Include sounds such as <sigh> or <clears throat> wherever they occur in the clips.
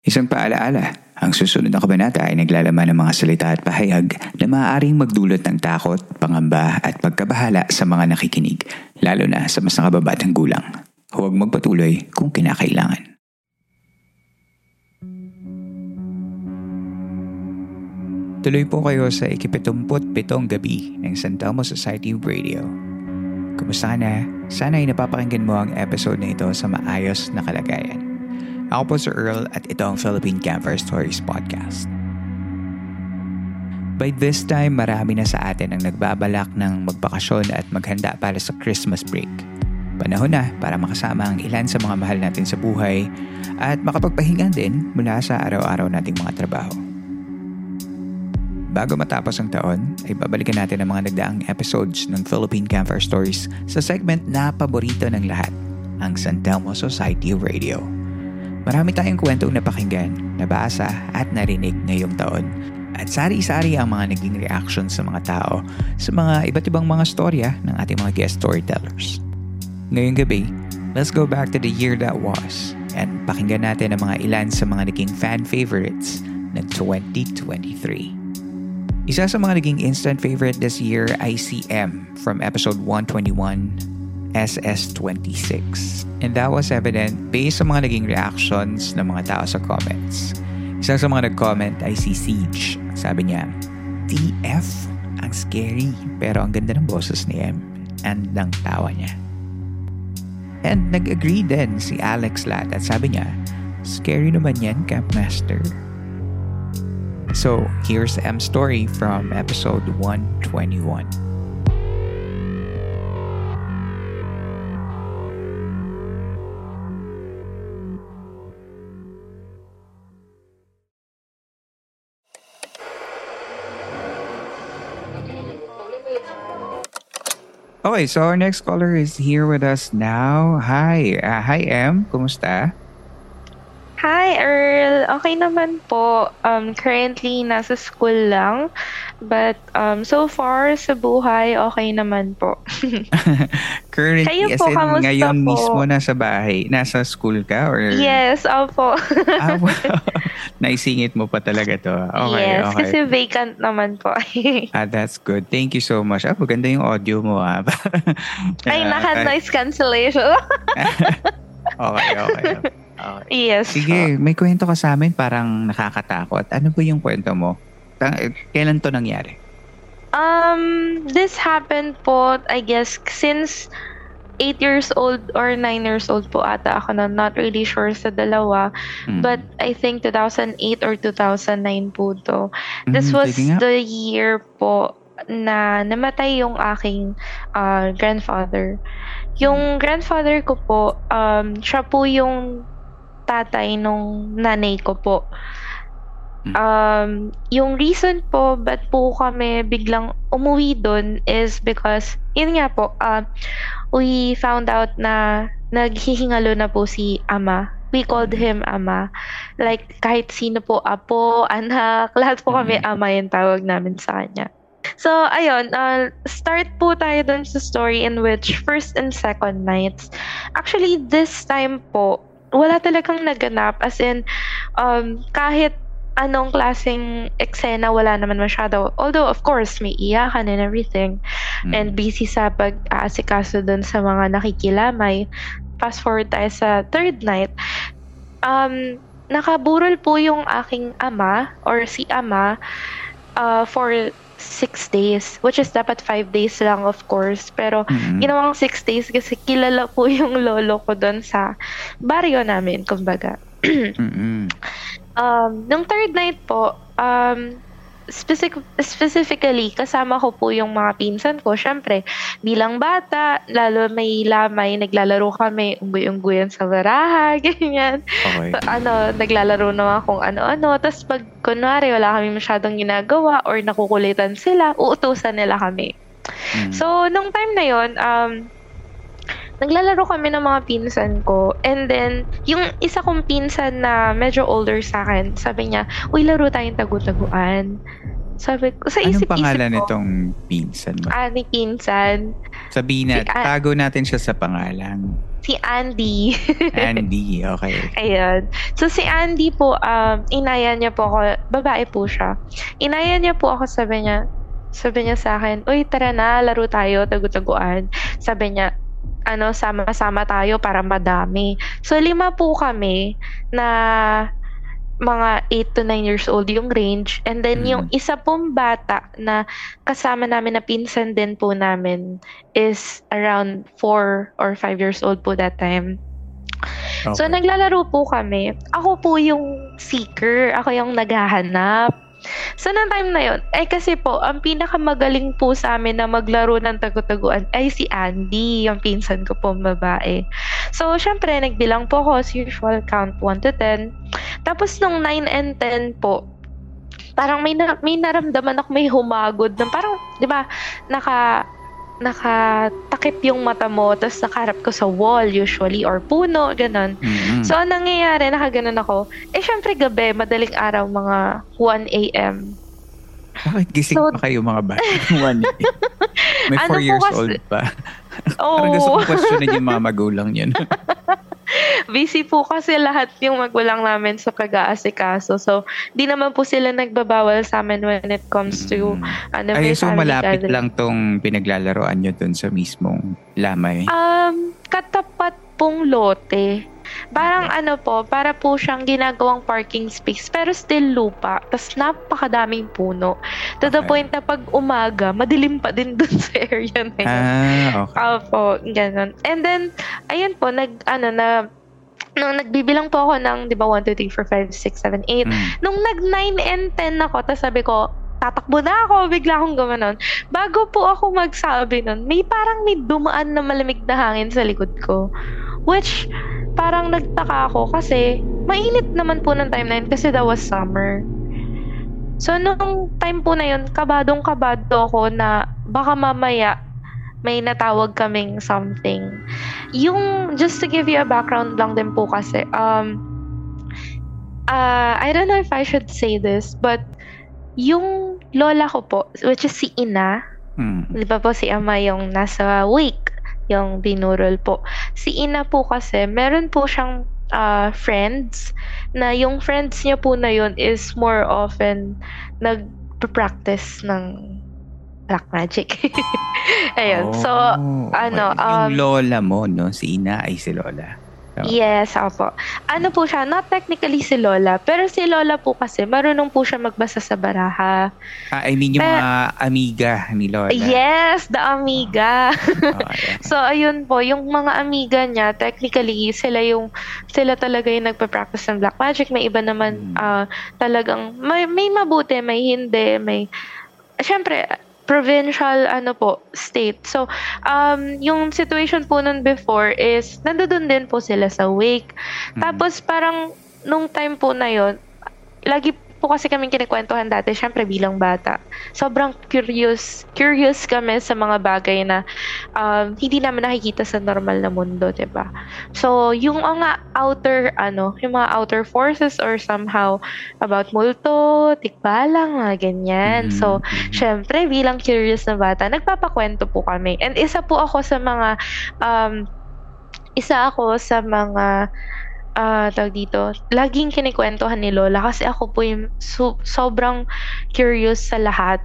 Isang paalaala, ang susunod na kabanata ay naglalaman ng mga salita at pahayag na maaaring magdulot ng takot, pangamba at pagkabahala sa mga nakikinig, lalo na sa mas nakababatang gulang. Huwag magpatuloy kung kinakailangan. Tuloy po kayo sa ikipitumput-pitong gabi ng San Telmo Society Radio. Kumusta ka na? Sana ay napapakinggan mo ang episode na ito sa maayos na kalagayan. Ako po si Earl at ito ang Philippine Campfire Stories Podcast. By this time, marami na sa atin ang nagbabalak ng magbakasyon at maghanda para sa Christmas break. Panahon na para makasama ang ilan sa mga mahal natin sa buhay at makapagpahinga din mula sa araw-araw nating mga trabaho. Bago matapos ang taon, ay babalikan natin ang mga nagdaang episodes ng Philippine Campfire Stories sa segment na paborito ng lahat, ang San Telmo Society Radio. Marami tayong kwentong napakinggan, nabasa at narinig ngayong taon. At sari-sari ang mga naging reaction sa mga tao sa mga iba't ibang mga storya ng ating mga guest storytellers. Ngayong gabi, let's go back to the year that was and pakinggan natin ang mga ilan sa mga naging fan favorites ng 2023. Isa sa mga naging instant favorite this year ay si M from episode 121, SS26. And that was evident based sa mga naging reactions ng mga tao sa comments. Isa sa mga nag-comment ay si Siege. Sabi niya, TF, ang scary pero ang ganda ng boses ni M and ng tawa niya. And nag-agree din si Alex Lat at sabi niya, scary naman yan, Campmaster. So, here's M's story from episode 121. Okay, so our next caller is here with us now. Hi, uh, hi M, kumusta? Hi, Earl. Okay naman po. Um, currently, nasa school lang. But um, so far, sa buhay, okay naman po. <laughs> Currently, Kayo as po, in, kamusta ngayon po? mismo nasa bahay, nasa school ka? Or... yes, opo. Ah, wow. <laughs> Naisingit mo pa talaga to. Okay, yes, okay. kasi vacant naman po. <laughs> Ah, that's good. Thank you so much. Ah, maganda yung audio mo ah. Ay, Ah, naka ah, cancellation. okay, okay. Okay. yes. Sige, may kwento ka sa amin parang nakakatakot. Ano ba yung kwento mo? Eh, Kailan to nangyari? Um, this happened po, I guess, since 8 years old or 9 years old po ata ako na not really sure sa dalawa. Hmm. But I think 2008 or 2009 po to. This Mhm, was the year po na namatay yung aking uh, grandfather. Yung grandfather ko po, um, siya po yung tatay nung nanay ko po. Mm. Um, yung reason po ba't po kami biglang umuwi doon is because, yun nga po, uh, we found out na naghihingalo na po si ama. We called him ama. Like, kahit sino po, apo, <laughs> anak, lahat po kami Mhm. ama yung tawag namin sa kanya. So, ayun, uh, start po tayo dun sa story in which first and second nights. Actually, this time po, wala talagang naganap. As in, um, kahit anong klaseng eksena, wala naman masyado. Although, of course, may iyakan and everything. Mm. And busy sa pag-aasikaso dun sa mga nakikilamay. Fast forward tayo sa third night. Um, nakaburol po yung aking ama or si ama uh, for six days. Which is dapat five days lang, of course. Pero, Mhm. ginawang six days kasi kilala po <laughs> yung lolo ko doon sa baryo namin, kumbaga. <clears throat> Mm-mm. Um, nung third night po, um, specific, specifically, kasama ko po yung mga pinsan ko. Siyempre, bilang bata, lalo may lamay, naglalaro kami, unggoy-unggoyan sa baraha, <laughs> ganyan. Okay. Ano, naglalaro naman kung ano-ano. Tapos pag, kunwari, wala kami masyadong ginagawa or nakukulitan sila, uutusan nila kami. Mm. So, nung time na yon um, naglalaro kami ng mga pinsan ko. And then, yung isa kong pinsan na medyo older sa akin, sabi niya, uy, laro tayong tagu-taguan. Sabi ko, sa Anong isip-isip pangalan ko, nitong pinsan mo? Ah, ni pinsan. Sabihin na, si An- tago natin siya sa pangalan. Si Andy. <laughs> Andy, okay. Ayun. So, si Andy po, um, inaya niya po ako, babae po siya. Inaya niya po ako, sabi niya, sabi niya sa akin, uy, tara na, laro tayo, tagu-taguan. Sabi niya, ano, sama-sama tayo para madami. So, lima po kami na mga 8 to 9 years old yung range. And then, Mm. yung isa pong bata na kasama namin na pinsan din po namin is around 4 or 5 years old po that time. okay. So, naglalaro po kami. Ako po yung seeker. Ako yung naghahanap. So, nung time na yun, ay kasi po, ang pinakamagaling po sa amin na maglaro ng tagu-taguan ay si Andy, yung pinsan ko po babae. So, syempre, nagbilang po ako as usual, count 1 to 10. Tapos, nung 9 and 10 po, parang may, na, may naramdaman ako may humagod na parang, di ba, naka, nakatakip yung mata mo, tapos nakaharap ko sa wall usually, or puno, ganun. Mhm. So, ang nangyayari, nakaganon ako. Eh, syempre gabi, madaling araw, mga 1 a.m. Bakit gising So- pa kayo mga bata? <laughs> One day. May <laughs> Ano 4 po years kasi- old pa. <laughs> Parang gusto Oh, ko questionin yung mga magulang yun. <laughs> busy po kasi lahat yung magulang namin sa pag-aasikaso. So, di naman po sila nagbabawal sa amin when it comes to Mm. ano, Ay, so malapit gathering. lang tong pinaglalaroan nyo dun sa mismong lamay. Um, katapat pong lote. Parang ano po, para po siyang ginagawang parking space pero still lupa. Tapos napakadaming puno. To the Okay. point na pag umaga, madilim pa din <laughs> dun sa area na yun. Ah, okay. Opo, ganun. And then, ayun po, nag, ano, na, nung nagbibilang po ako ng, di ba, 1, 2, 3, 4, 5, 6, 7, 8. Mm. Nung nag 9 and 10 ako, tapos sabi ko, tatakbo na ako, <laughs> bigla akong gumanon. Bago po ako magsabi nun, may parang may dumaan na malamig na hangin sa likod ko. Which, parang nagtaka ako kasi mainit naman po ng time na yun kasi that was summer. So, nung time po na yun, kabadong kabado ako na baka mamaya may natawag kaming something. Yung, just to give you a background lang din po kasi, um, uh, I don't know if I should say this, but yung lola ko po, which is si Ina, Mm. di ba po si Ama yung nasa wake, yung binurol po. Si Ina po kasi, meron po siyang uh, friends, na yung friends niya po na yun is more often nag-practice ng black magic. <laughs> Ayun. So, Oh, ano, okay. um, yung lola mo, no? Si Ina ay si lola. Yes, opo. Ano po siya, not technically si Lola, pero si Lola po kasi, marunong po siya magbasa sa baraha. Ah, I mean yung Eh, mga amiga ni lola. Yes, the amiga. <laughs> Okay. so, ayun po, yung mga amiga niya, technically, sila yung, sila talaga yung nagpa-practice ng black magic. May iba naman, Mm. ah, talagang, may, may mabuti, may hindi, may, syempre, provincial ano po state. So um yung situation po nun before is nandoon din po sila sa wake. Mm. Tapos parang nung time po na yon, lagi po kasi kaming kinikwentuhan dati, syempre bilang bata. Sobrang curious, curious kami sa mga bagay na um, hindi namin nakikita sa normal na mundo, 'di ba? So, yung mga outer ano, yung mga outer forces or somehow about multo, tikbalang, mga ganyan. Mhm. So, syempre bilang curious na bata, nagpapakwento po kami. And isa po ako sa mga um, isa ako sa mga ah tawag dito, laging kinikwentuhan ni Lola kasi ako po yung so- sobrang curious sa lahat.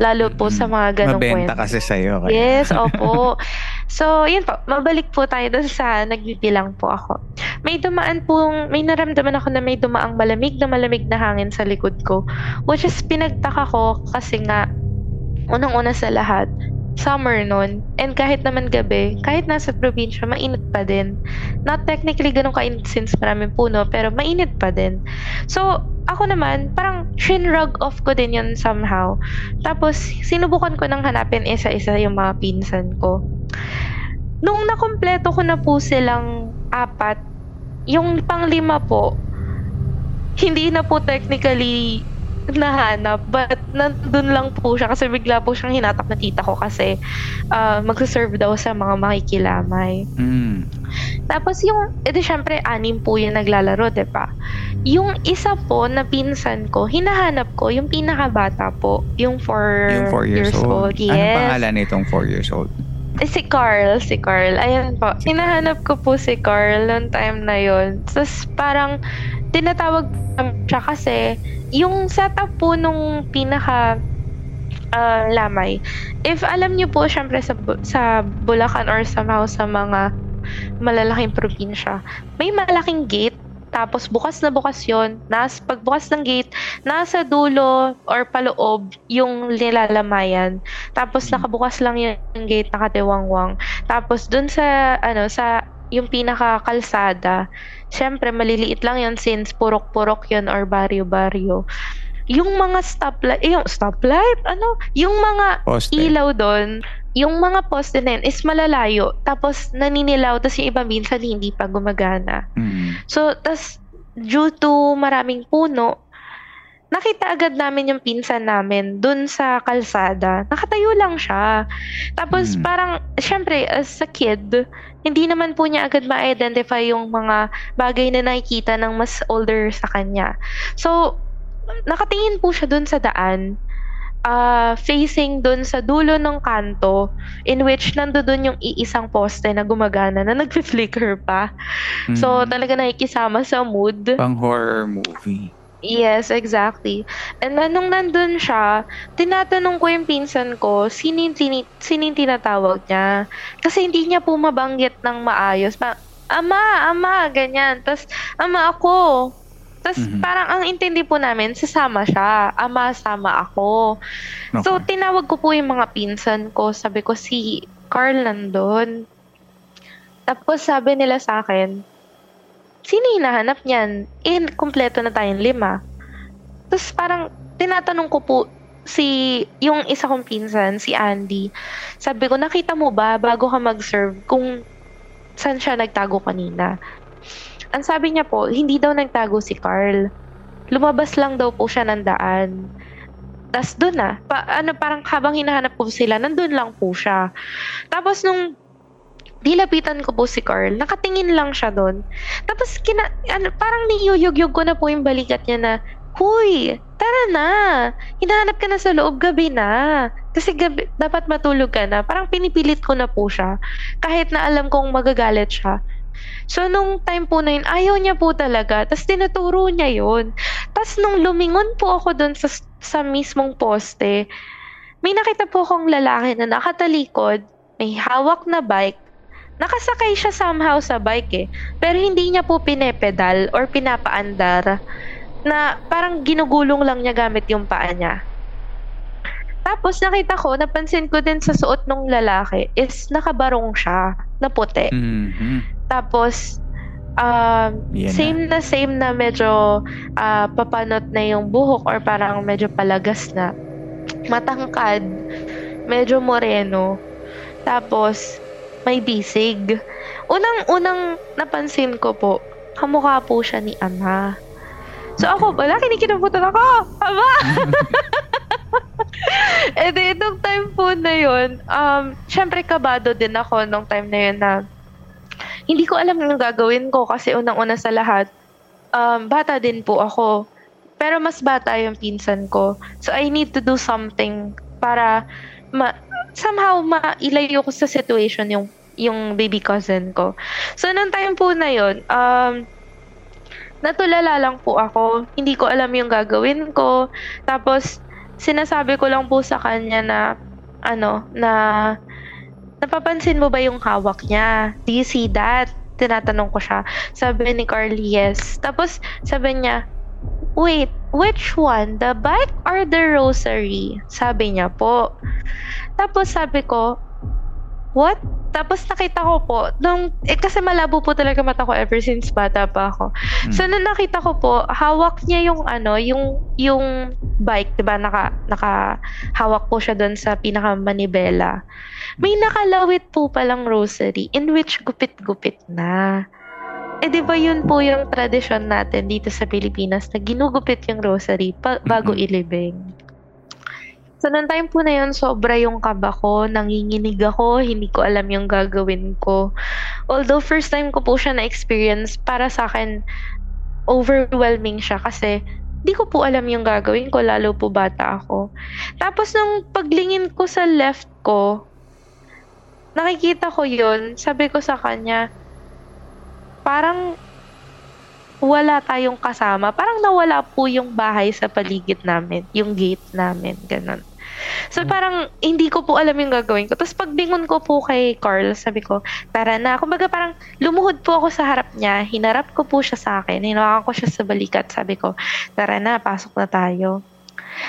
Lalo po sa mga ganong Mabenta kwento. kasi sa'yo. Kaya. Yes, <laughs> opo. So, yun po. Mabalik po tayo dun sa nagbibilang po ako. May dumaan pong, may naramdaman ako na may dumaang malamig na malamig na hangin sa likod ko. Which is pinagtaka ko kasi nga, unang-una sa lahat, summer nun. And kahit naman gabi, kahit nasa probinsya, mainit pa din. Not technically ganun kainit since maraming puno, pero mainit pa din. So, ako naman, parang shinrug off ko din yun somehow. Tapos, sinubukan ko nang hanapin isa-isa yung mga pinsan ko. Nung nakompleto ko na po silang apat, yung panglima po, hindi na po technically nahanap but nandun lang po siya kasi bigla po siyang hinatak na tita ko kasi uh, magsaserve daw sa mga makikilamay. Mm. Tapos yung, edi syempre, anim po yung naglalaro, ba? Yung isa po na pinsan ko, hinahanap ko, yung pinakabata po, yung 4 Yung 4 years, old. Yes. Ano pangalan nitong 4 years old? Eh, si Carl, si Carl. Ayan po. Hinahanap ko po si Carl noong time na yon. Tapos parang tinatawag siya kasi yung setup po nung pinaka uh, lamay. If alam niyo po syempre sa sa Bulacan or somehow sa mga malalaking probinsya, may malaking gate tapos bukas na bukas yon nas pagbukas ng gate nasa dulo or paloob yung nilalamayan. Tapos nakabukas lang yung gate nakatiwangwang tapos dun sa ano sa yung pinaka kalsada syempre maliliit lang yun since purok-purok yun or baryo-baryo yung mga stoplight, eh, yung stoplight, ano, yung mga Poste. ilaw doon, yung mga poste na yun is malalayo. Tapos naninilaw, tapos yung iba minsan hindi pa gumagana. Mm. So, tas due to maraming puno, nakita agad namin yung pinsan namin dun sa kalsada. Nakatayo lang siya. Tapos Hmm. parang, syempre, as a kid, hindi naman po niya agad ma-identify yung mga bagay na nakikita ng mas older sa kanya. So, nakatingin po siya dun sa daan uh, facing dun sa dulo ng kanto in which nandoon yung iisang poste na gumagana na nag-flicker pa. So, Mm. talaga nakikisama sa mood. Pang horror movie. Yes, exactly. And then, nung nandun siya, tinatanong ko yung pinsan ko, tini- sino yung tinatawag niya? Kasi hindi niya po mabanggit ng maayos. Pa, ama, ama, ganyan. Tapos, ama ako. Tapos, Mhm. parang ang intindi po namin, sasama siya. Ama, sama ako. So, Okay. tinawag ko po yung mga pinsan ko. Sabi ko, si Carl nandun. Tapos, sabi nila sa akin, sino hinahanap niyan? Eh, kumpleto na tayong lima. Tapos, parang, tinatanong ko po, si, yung isa kong pinsan, si Andy, sabi ko, nakita mo ba, bago ka mag-serve, kung saan siya nagtago kanina? Ang sabi niya po, hindi daw nagtago si Carl. Lumabas lang daw po siya ng daan. Tapos doon na, pa, ano, parang habang hinahanap po sila, nandun lang po siya. Tapos nung dilapitan ko po si Carl, nakatingin lang siya doon. Tapos kina, ano, parang niyuyug-yug ko na po yung balikat niya na, Huy, tara na. Hinahanap ka na sa loob, gabi na. Kasi gabi, dapat matulog ka na. Parang pinipilit ko na po siya. Kahit na alam kong magagalit siya. So, nung time po na yun, ayaw niya po talaga. Tapos, tinuturo niya yun. Tapos, nung lumingon po ako dun sa, sa mismong poste, may nakita po akong lalaki na nakatalikod, may hawak na bike, nakasakay siya somehow sa bike eh. Pero hindi niya po pinepedal or pinapaandar na parang ginugulong lang niya gamit yung paa niya. Tapos nakita ko, napansin ko din sa suot ng lalaki is nakabarong siya na puti. Mhm. Tapos, um, same na. same na medyo ah, papanot na yung buhok or parang medyo palagas na. Matangkad, medyo moreno. Tapos, may bisig. Unang-unang napansin ko po, kamukha po siya ni Ama. So ako, wala, kinikinubutan ako! Ama! <laughs> E di, nung time po na yun, um, syempre kabado din ako nung time na yun na hindi ko alam yung gagawin ko kasi unang-una sa lahat, um, bata din po ako. Pero mas bata yung pinsan ko. So I need to do something para ma somehow mailayo ko sa situation yung yung baby cousin ko. So nung time po na yun, um, natulala lang po ako. Hindi ko alam yung gagawin ko. Tapos, sinasabi ko lang po sa kanya na, ano, na, napapansin mo ba yung hawak niya? Do you see that? Tinatanong ko siya. Sabi ni Carly, yes. Tapos, sabi niya, wait, which one? The bike or the rosary? Sabi niya po. Tapos sabi ko, what? Tapos nakita ko po, nung, eh, kasi malabo po talaga mata ko ever since bata pa ako. Mm. So, nung nakita ko po, hawak niya yung ano, yung, yung bike, di ba? Naka, naka, hawak po siya doon sa pinaka manibela. May nakalawit po palang rosary in which gupit-gupit na. Eh, di ba yun po yung tradisyon natin dito sa Pilipinas na ginugupit yung rosary pa- bago ilibing. So, noong time po na yun, sobra yung kaba ko, nanginginig ako, hindi ko alam yung gagawin ko. Although, first time ko po siya na-experience, para sa akin, overwhelming siya kasi di ko po alam yung gagawin ko, lalo po bata ako. Tapos, nung paglingin ko sa left ko, nakikita ko yun, sabi ko sa kanya, parang wala tayong kasama. Parang nawala po yung bahay sa paligid namin, yung gate namin, ganun. So, parang hindi ko po alam yung gagawin ko. Tapos, pagdingon ko po kay Carl, sabi ko, tara na. Kumbaga, parang lumuhod po ako sa harap niya. Hinarap ko po siya sa akin. Hinawakan ko siya sa balikat. Sabi ko, tara na, pasok na tayo.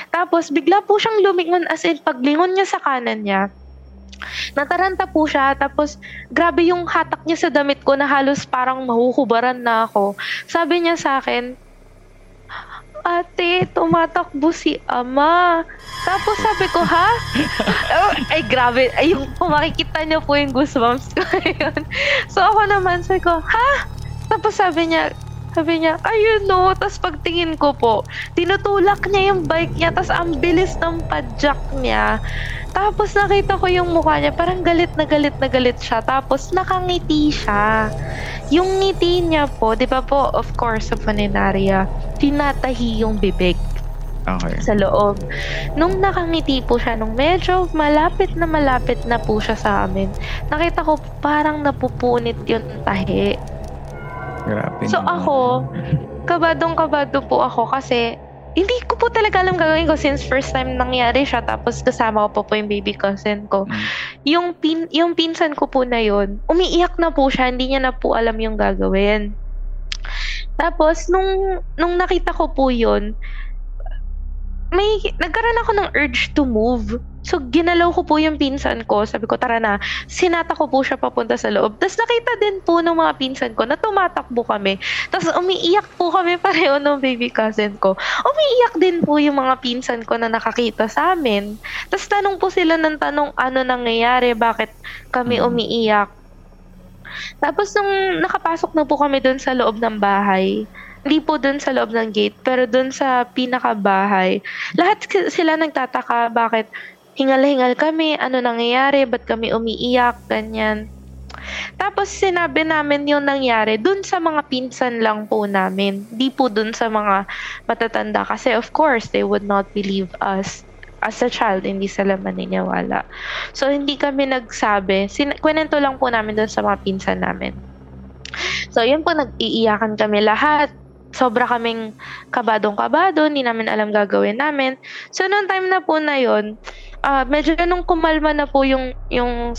Tapos, bigla po siyang lumingon as in, paglingon niya sa kanan niya, Nataranta po siya, tapos grabe yung hatak niya sa damit ko na halos parang mahuhubaran na ako. Sabi niya sa akin, ate, tumatakbo si ama. Tapos sabi ko, ha? <laughs> oh, ay, grabe. Ay, yung, kung makikita niyo po yung goosebumps ko <laughs> ngayon. so, ako naman, sabi ko, ha? Tapos sabi niya, sabi niya, ayun no. Tapos pagtingin ko po, tinutulak niya yung bike niya. Tapos ang bilis ng padjak niya. Tapos nakita ko yung mukha niya, parang galit na galit na galit siya. Tapos nakangiti siya. Yung ngiti niya po, di ba po, of course, sa funeraria, tinatahi yung bibig. Okay. Sa loob. Nung nakangiti po siya, nung medyo malapit na malapit na po siya sa amin, nakita ko parang napupunit yung tahi. Grabe so naman. ako, kabadong kabado po ako kasi hindi ko po talaga alam gagawin ko since first time nangyari siya tapos kasama ko po po yung baby cousin ko. Mm. Yung pin yung pinsan ko po na yon, umiiyak na po siya, hindi niya na po alam yung gagawin. Tapos nung nung nakita ko po yon, may nagkaroon ako ng urge to move. So, ginalaw ko po yung pinsan ko. Sabi ko, tara na. Sinata ko po siya papunta sa loob. Tapos nakita din po ng mga pinsan ko na tumatakbo kami. Tapos umiiyak po kami <laughs> pareho ng baby cousin ko. Umiiyak din po yung mga pinsan ko na nakakita sa amin. Tapos tanong po sila ng tanong ano nangyayari, bakit kami mm. umiiyak. Tapos nung nakapasok na po kami doon sa loob ng bahay, hindi po dun sa loob ng gate, pero dun sa pinakabahay. Lahat sila nagtataka bakit hingal-hingal kami, ano nangyayari, ba't kami umiiyak, ganyan. Tapos sinabi namin yung nangyari dun sa mga pinsan lang po namin. Di po dun sa mga matatanda. Kasi of course, they would not believe us as a child, hindi sila maniniwala. So, hindi kami nagsabi. Sin- kwenento lang po namin dun sa mga pinsan namin. So, yun po, nag-iiyakan kami lahat sobra kaming kabadong-kabado, hindi namin alam gagawin namin. So, noong time na po na yon uh, medyo nung kumalma na po yung, yung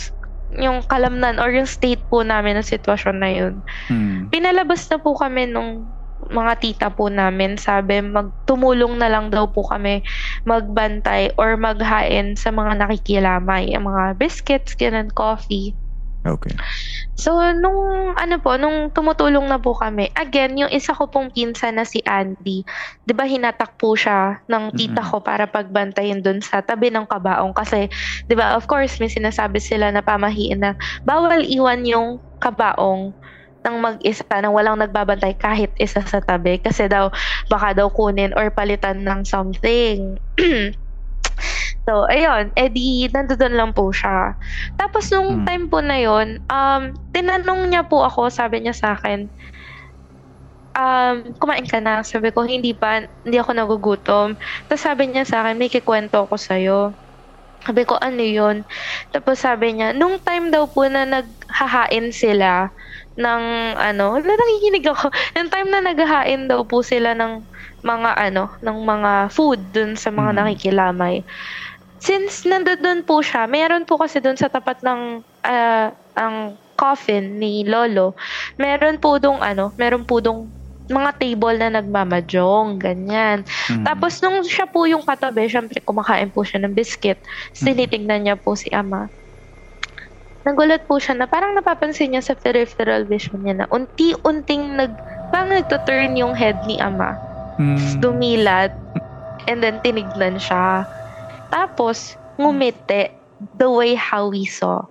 yung kalamnan or yung state po namin ng sitwasyon na yun. Hmm. Pinalabas na po kami nung mga tita po namin. Sabi, magtumulong na lang daw po kami magbantay or maghain sa mga nakikilamay. Yung mga biscuits, ganun, coffee. Okay. So, nung ano po, nung tumutulong na po kami, again, yung isa ko pong pinsan na si Andy, di ba hinatak po siya ng tita mm-hmm. ko para pagbantayin dun sa tabi ng kabaong. Kasi, di ba, of course, may sinasabi sila na pamahiin na bawal iwan yung kabaong ng mag-isa nang walang nagbabantay kahit isa sa tabi kasi daw baka daw kunin or palitan ng something. <clears throat> So, ayun, edi, nandoon lang po siya. Tapos, nung hmm. time po na yon um, tinanong niya po ako, sabi niya sa akin, um, kumain ka na. Sabi ko, hindi pa, hindi ako nagugutom. Tapos sabi niya sa akin, may kikwento ako sa'yo. Sabi ko, ano yun? Tapos sabi niya, nung time daw po na naghahain sila ng ano, wala nakikinig ako. <laughs> Yung time na naghahain daw po sila ng mga ano, ng mga food dun sa mga mm. nakikilamay since nandoon po siya, meron po kasi doon sa tapat ng uh, ang coffin ni Lolo, meron po dong ano, meron po dong mga table na nagmamajong, ganyan. Mm-hmm. Tapos nung siya po yung katabi, syempre kumakain po siya ng biscuit, mm-hmm. tinitingnan niya po si ama. nagulat po siya na parang napapansin niya sa peripheral vision niya na unti-unting nag, parang nagtuturn yung head ni ama. Hmm. Dumilat. And then tinignan siya. Tapos, ngumiti the way how we saw.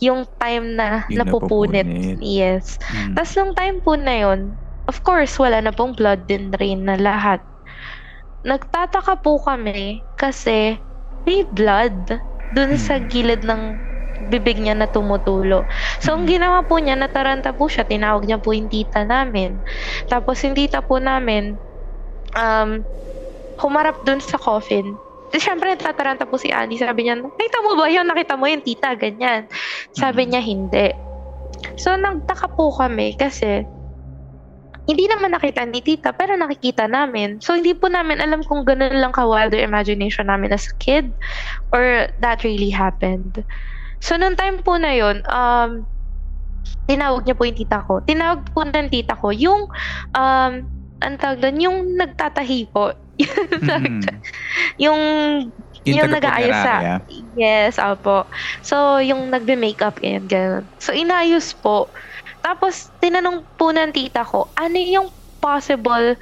Yung time na Yung napupunit. napupunit. Yes. Hmm. Tapos nung time po na yon, of course, wala na pong blood din drain na lahat. Nagtataka po kami kasi may blood dun sa Hmm. gilid ng bibig niya na tumutulo. So, ang Hmm. ginawa po niya, nataranta po siya. Tinawag niya po yung tita namin. Tapos, yung tita po namin, um, humarap dun sa coffin. Di, syempre, tataranta po si Andy. Sabi niya, nakita mo ba yun? Nakita mo yung tita? Ganyan. Sabi niya, hindi. So, nagtaka po kami kasi hindi naman nakita ni tita, pero nakikita namin. So, hindi po namin alam kung ganun lang ka-wilder imagination namin as a kid or that really happened. So, nung time po na yun, um, tinawag niya po yung tita ko. Tinawag po ng tita ko yung, um, ang tawag doon, yung nagtatahi po. Mhm. <laughs> yung yung taga nag-aayos sa... Yes, opo. So, yung nagbe-makeup, ganyan, ganyan. So, inayos po. Tapos, tinanong po ng tita ko, ano yung possible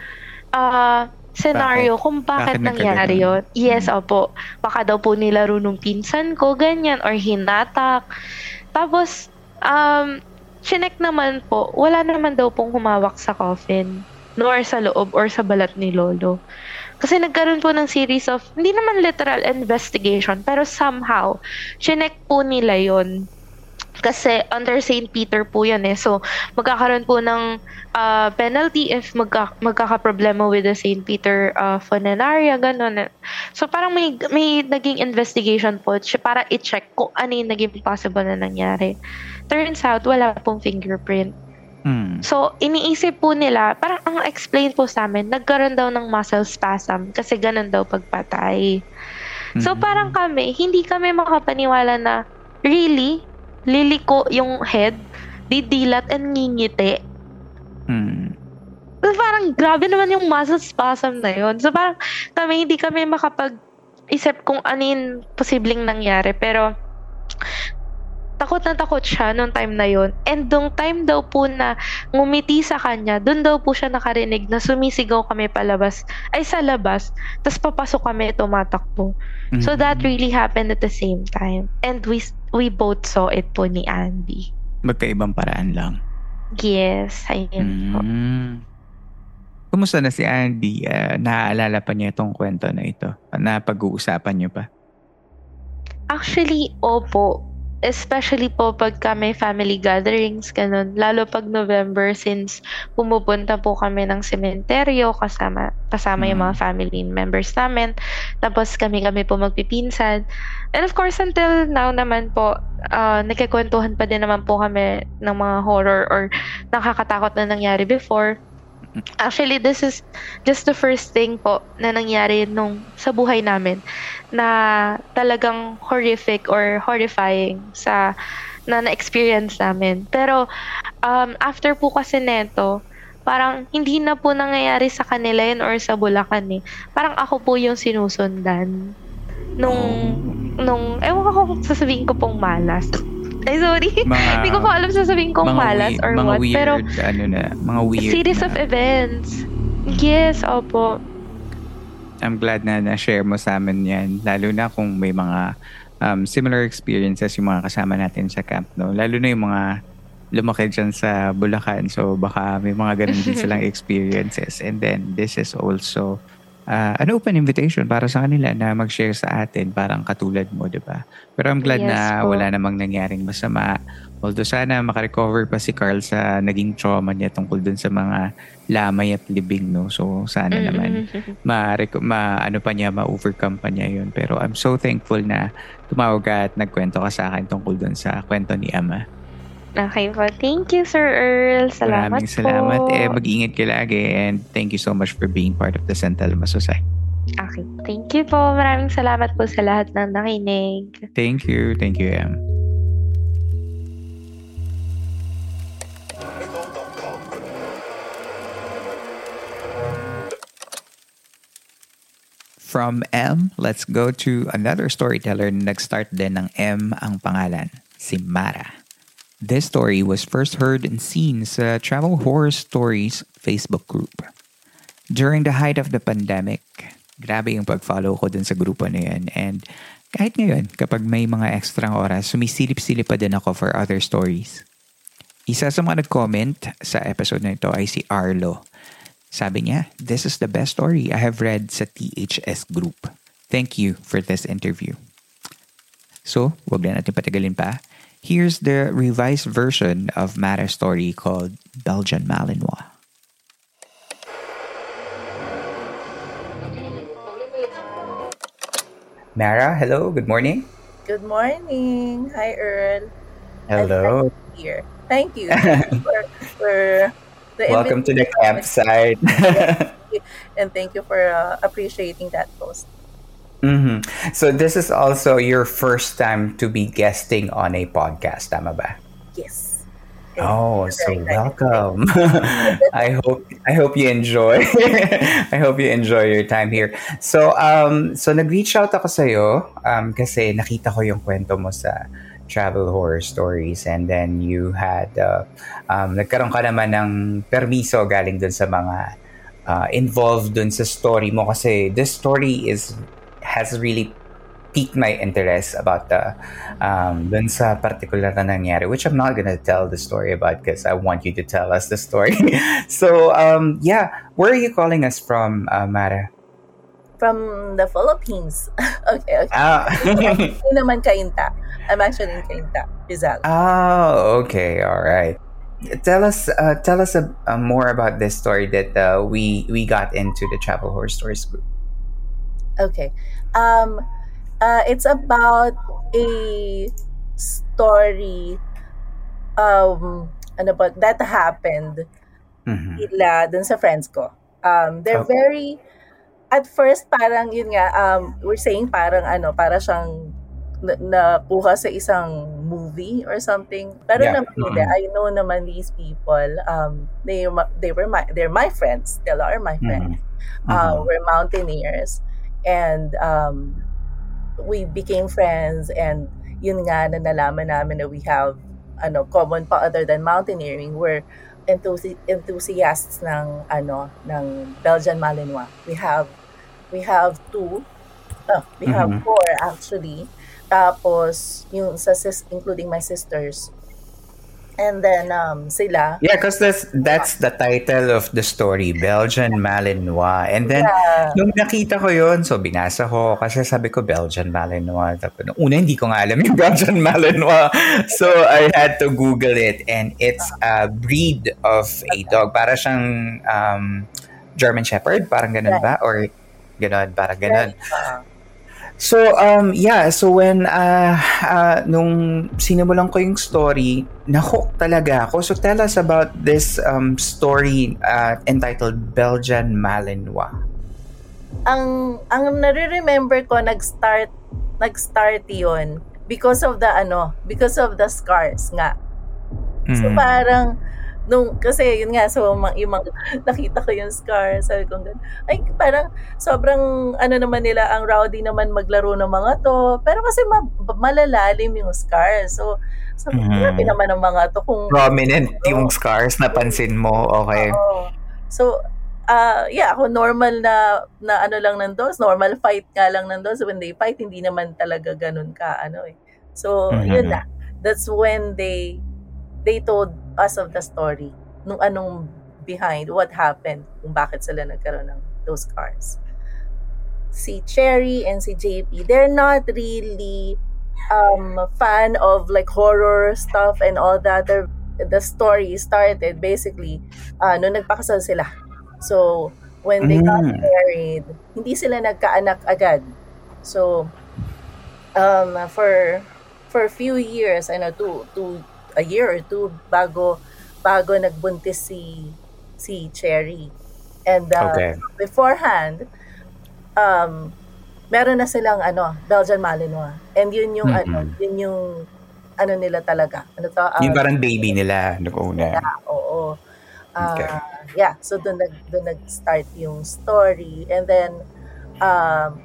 uh, scenario kung bakit, Bakit nangyari yun? Yes, Mm. opo. Baka daw po nilaro nung pinsan ko, ganyan, or hinatak. Tapos, um, chinek naman po, wala naman daw pong humawak sa coffin, nor sa loob or sa balat ni Lolo. Kasi nagkaroon po ng series of, hindi naman literal investigation, pero somehow, chinek po nila yon Kasi under St. Peter po yan eh. So, magkakaroon po ng uh, penalty if magka, magkakaproblema with the St. Peter uh, funeraria, ganun. So, parang may, may naging investigation po siya para i-check kung ano yung naging possible na nangyari. Turns out, wala pong fingerprint. Hmm. So, iniisip po nila, parang ang explain po sa amin, nagkaroon daw ng muscle spasm kasi ganun daw pagpatay. So, Mhm. parang kami, hindi kami makapaniwala na, really? Liliko yung head, didilat and ngingiti. Hmm. So, parang grabe naman yung muscle spasm na yun. So, parang kami, hindi kami makapag-isip kung ano yung posibleng nangyari. Pero, takot na takot siya nung time na yun. And nung time daw po na ngumiti sa kanya, dun daw po siya nakarinig na sumisigaw kami palabas, ay sa labas, tapos papasok kami tumatakbo. So Mhm. that really happened at the same time. And we we both saw it po ni Andy. Magkaibang paraan lang. Yes, ayun po. Mm. Kumusta na si Andy? Ah, naaalala pa niya itong kwento na ito? Na pag-uusapan niyo pa? Actually, opo. Especially po pagka may family gatherings, ganun. Lalo pag November since pumupunta po kami ng sementeryo kasama, kasama yung Mm. mga family members namin. Tapos kami-kami po magpipinsan. And of course, until now naman po, uh, nagkikwentuhan pa din naman po kami ng mga horror or nakakatakot na nangyari before. Actually, this is just the first thing po na nangyari nung sa buhay namin na talagang horrific or horrifying sa na na-experience namin. Pero um, after po kasi neto, parang hindi na po nangyayari sa kanila yun or sa Bulacan eh. Parang ako po yung sinusundan. Nung, nung, ewan ko kung sasabihin ko pong malas. Ay, sorry. Hindi <laughs> ko po alam sasabihin kong malas wei- or mga what. weird, Pero ano na, mga weird series na. of events. Yes, opo. I'm glad na na-share mo sa amin yan. Lalo na kung may mga um, similar experiences yung mga kasama natin sa camp. No? Lalo na yung mga lumaki dyan sa Bulacan. So baka may mga ganun din <laughs> silang experiences. And then this is also uh, an open invitation para sa kanila na mag-share sa atin. Parang katulad mo, di ba? Pero I'm glad Yes na po. wala namang nangyaring masama. Although sana makarecover pa si Carl sa naging trauma niya tungkol dun sa mga lamay at libing. No? So sana naman Mm-mm. ma, ma ano pa niya, ma-overcome pa niya yun. Pero I'm so thankful na tumawag ka at nagkwento ka sa akin tungkol dun sa kwento ni Ama. Okay po. Thank you, Sir Earl. Salamat Maraming salamat. po. Eh, mag-ingat ka lagi and thank you so much for being part of the San Telmo Society. Okay. Thank you po. Maraming salamat po sa lahat ng nakinig. Thank you. Thank you, Em. From M, let's go to another storyteller na nag-start din ng M ang pangalan. si Mara. This story was first heard and seen sa Travel Horror Stories Facebook group. During the height of the pandemic, grabe yung pag-follow ko dun sa grupo na yun. And kahit ngayon, kapag may mga extra oras, sumisilip-silip pa din ako for other stories. Isa sa mga nag-comment sa episode na ito ay si Arlo. Sabi niya, this is the best story I have read sa THS group. Thank you for this interview. So, wag na natin patagalin pa. Here's the revised version of Mara's story called Belgian Malinois. Mara, hello, good morning. Good morning. Hi, Earl. Hello. Here. Thank you <laughs> for, for the Welcome to the campsite. <laughs> and thank you for uh, appreciating that post. Mm-hmm. So this is also your first time to be guesting on a podcast, tama ba? Yes. Oh, so welcome. <laughs> I hope I hope you enjoy. <laughs> I hope you enjoy your time here. So um so nag-reach out ako sa iyo um kasi nakita ko yung kwento mo sa travel horror stories and then you had uh, um, nagkaroon ka naman ng permiso galing dun sa mga uh, involved dun sa story mo kasi this story is has really piqued my interest about the um, dun sa particular na nangyari which I'm not gonna tell the story about because I want you to tell us the story <laughs> so um, yeah where are you calling us from uh, Mara? From the Philippines. <laughs> okay, okay. Ah. <laughs> Naman Cainta. I'm actually in Cainta, Rizal. Oh, okay, all right. Tell us, uh, tell us uh, uh, more about this story that uh, we we got into the Travel Horror Stories group. Okay. Um, uh, it's about a story um, ano ba, that happened Mhm. ila dun sa friends ko. Um, they're Okay. very, at first parang yun nga, um, we're saying parang ano, para siyang na, nakuha sa isang movie or something. Pero Yeah. naman. Mm-mm. I know naman these people. Um, they they were my they're my friends. Still are my friends. Uh, Mhm. we're mountaineers, and um, we became friends. And yun nga na nalaman namin na we have ano common pa other than mountaineering. We're enthusi- enthusiasts ng ano ng Belgian Malinois. We have we have two. Oh, we have Mhm. four actually. Tapos yung sa sis, including my sisters. And then um sila Yeah, because that's that's the title of the story, Belgian Malinois. And then Yeah. nung nakita ko yon, so binasa ko kasi sabi ko Belgian Malinois. Tapos una hindi ko nga alam yung <laughs> Belgian Malinois. So I had to Google it and it's a breed of a dog. Para siyang um, German Shepherd, parang ganun ba? Or ganun, parang ganun. uh, So, um, yeah, so when, uh, uh, nung sinimulan ko yung story, nahook talaga ako. So, tell us about this um, story uh, entitled Belgian Malinois. ang ang nare-remember ko nag-start nag-start 'yon because of the ano, because of the scars nga. So Mm. parang nung kasi yun nga so yung mga, <laughs> nakita ko yung scars sabi ko ganun. Ay parang sobrang ano naman nila ang rowdy naman maglaro ng mga to pero kasi ma- malalalim yung scars. So so Mhm. grabe naman ang mga to kung Prominent <laughs> yung scars, napansin mo. Okay. Oo. So, uh, yeah, ako normal na, na ano lang nandoon, normal fight nga lang nandoon. So, when they fight, hindi naman talaga ganun ka, ano eh. So, Mhm. yun na. That's when they, they told us of the story. Nung anong behind, what happened, kung bakit sila nagkaroon ng those cars. Si Cherry and si JP, they're not really um fan of like horror stuff and all that. They're, the story started basically uh, nung nagpakasal sila. So, when they got Mm. married, hindi sila nagkaanak agad. So, um, for for a few years, I know, two, two, a year or two bago bago nagbuntis si si Cherry. And uh, Okay. beforehand, um, meron na silang ano, Belgian Malinois. And yun yung ano, Mm-mm. yun yung ano nila talaga. Ano to? Yung Uh, parang baby nila noong una. yeah, oo. Ah, Okay. yeah, so doon nag doon nag-start yung story and then um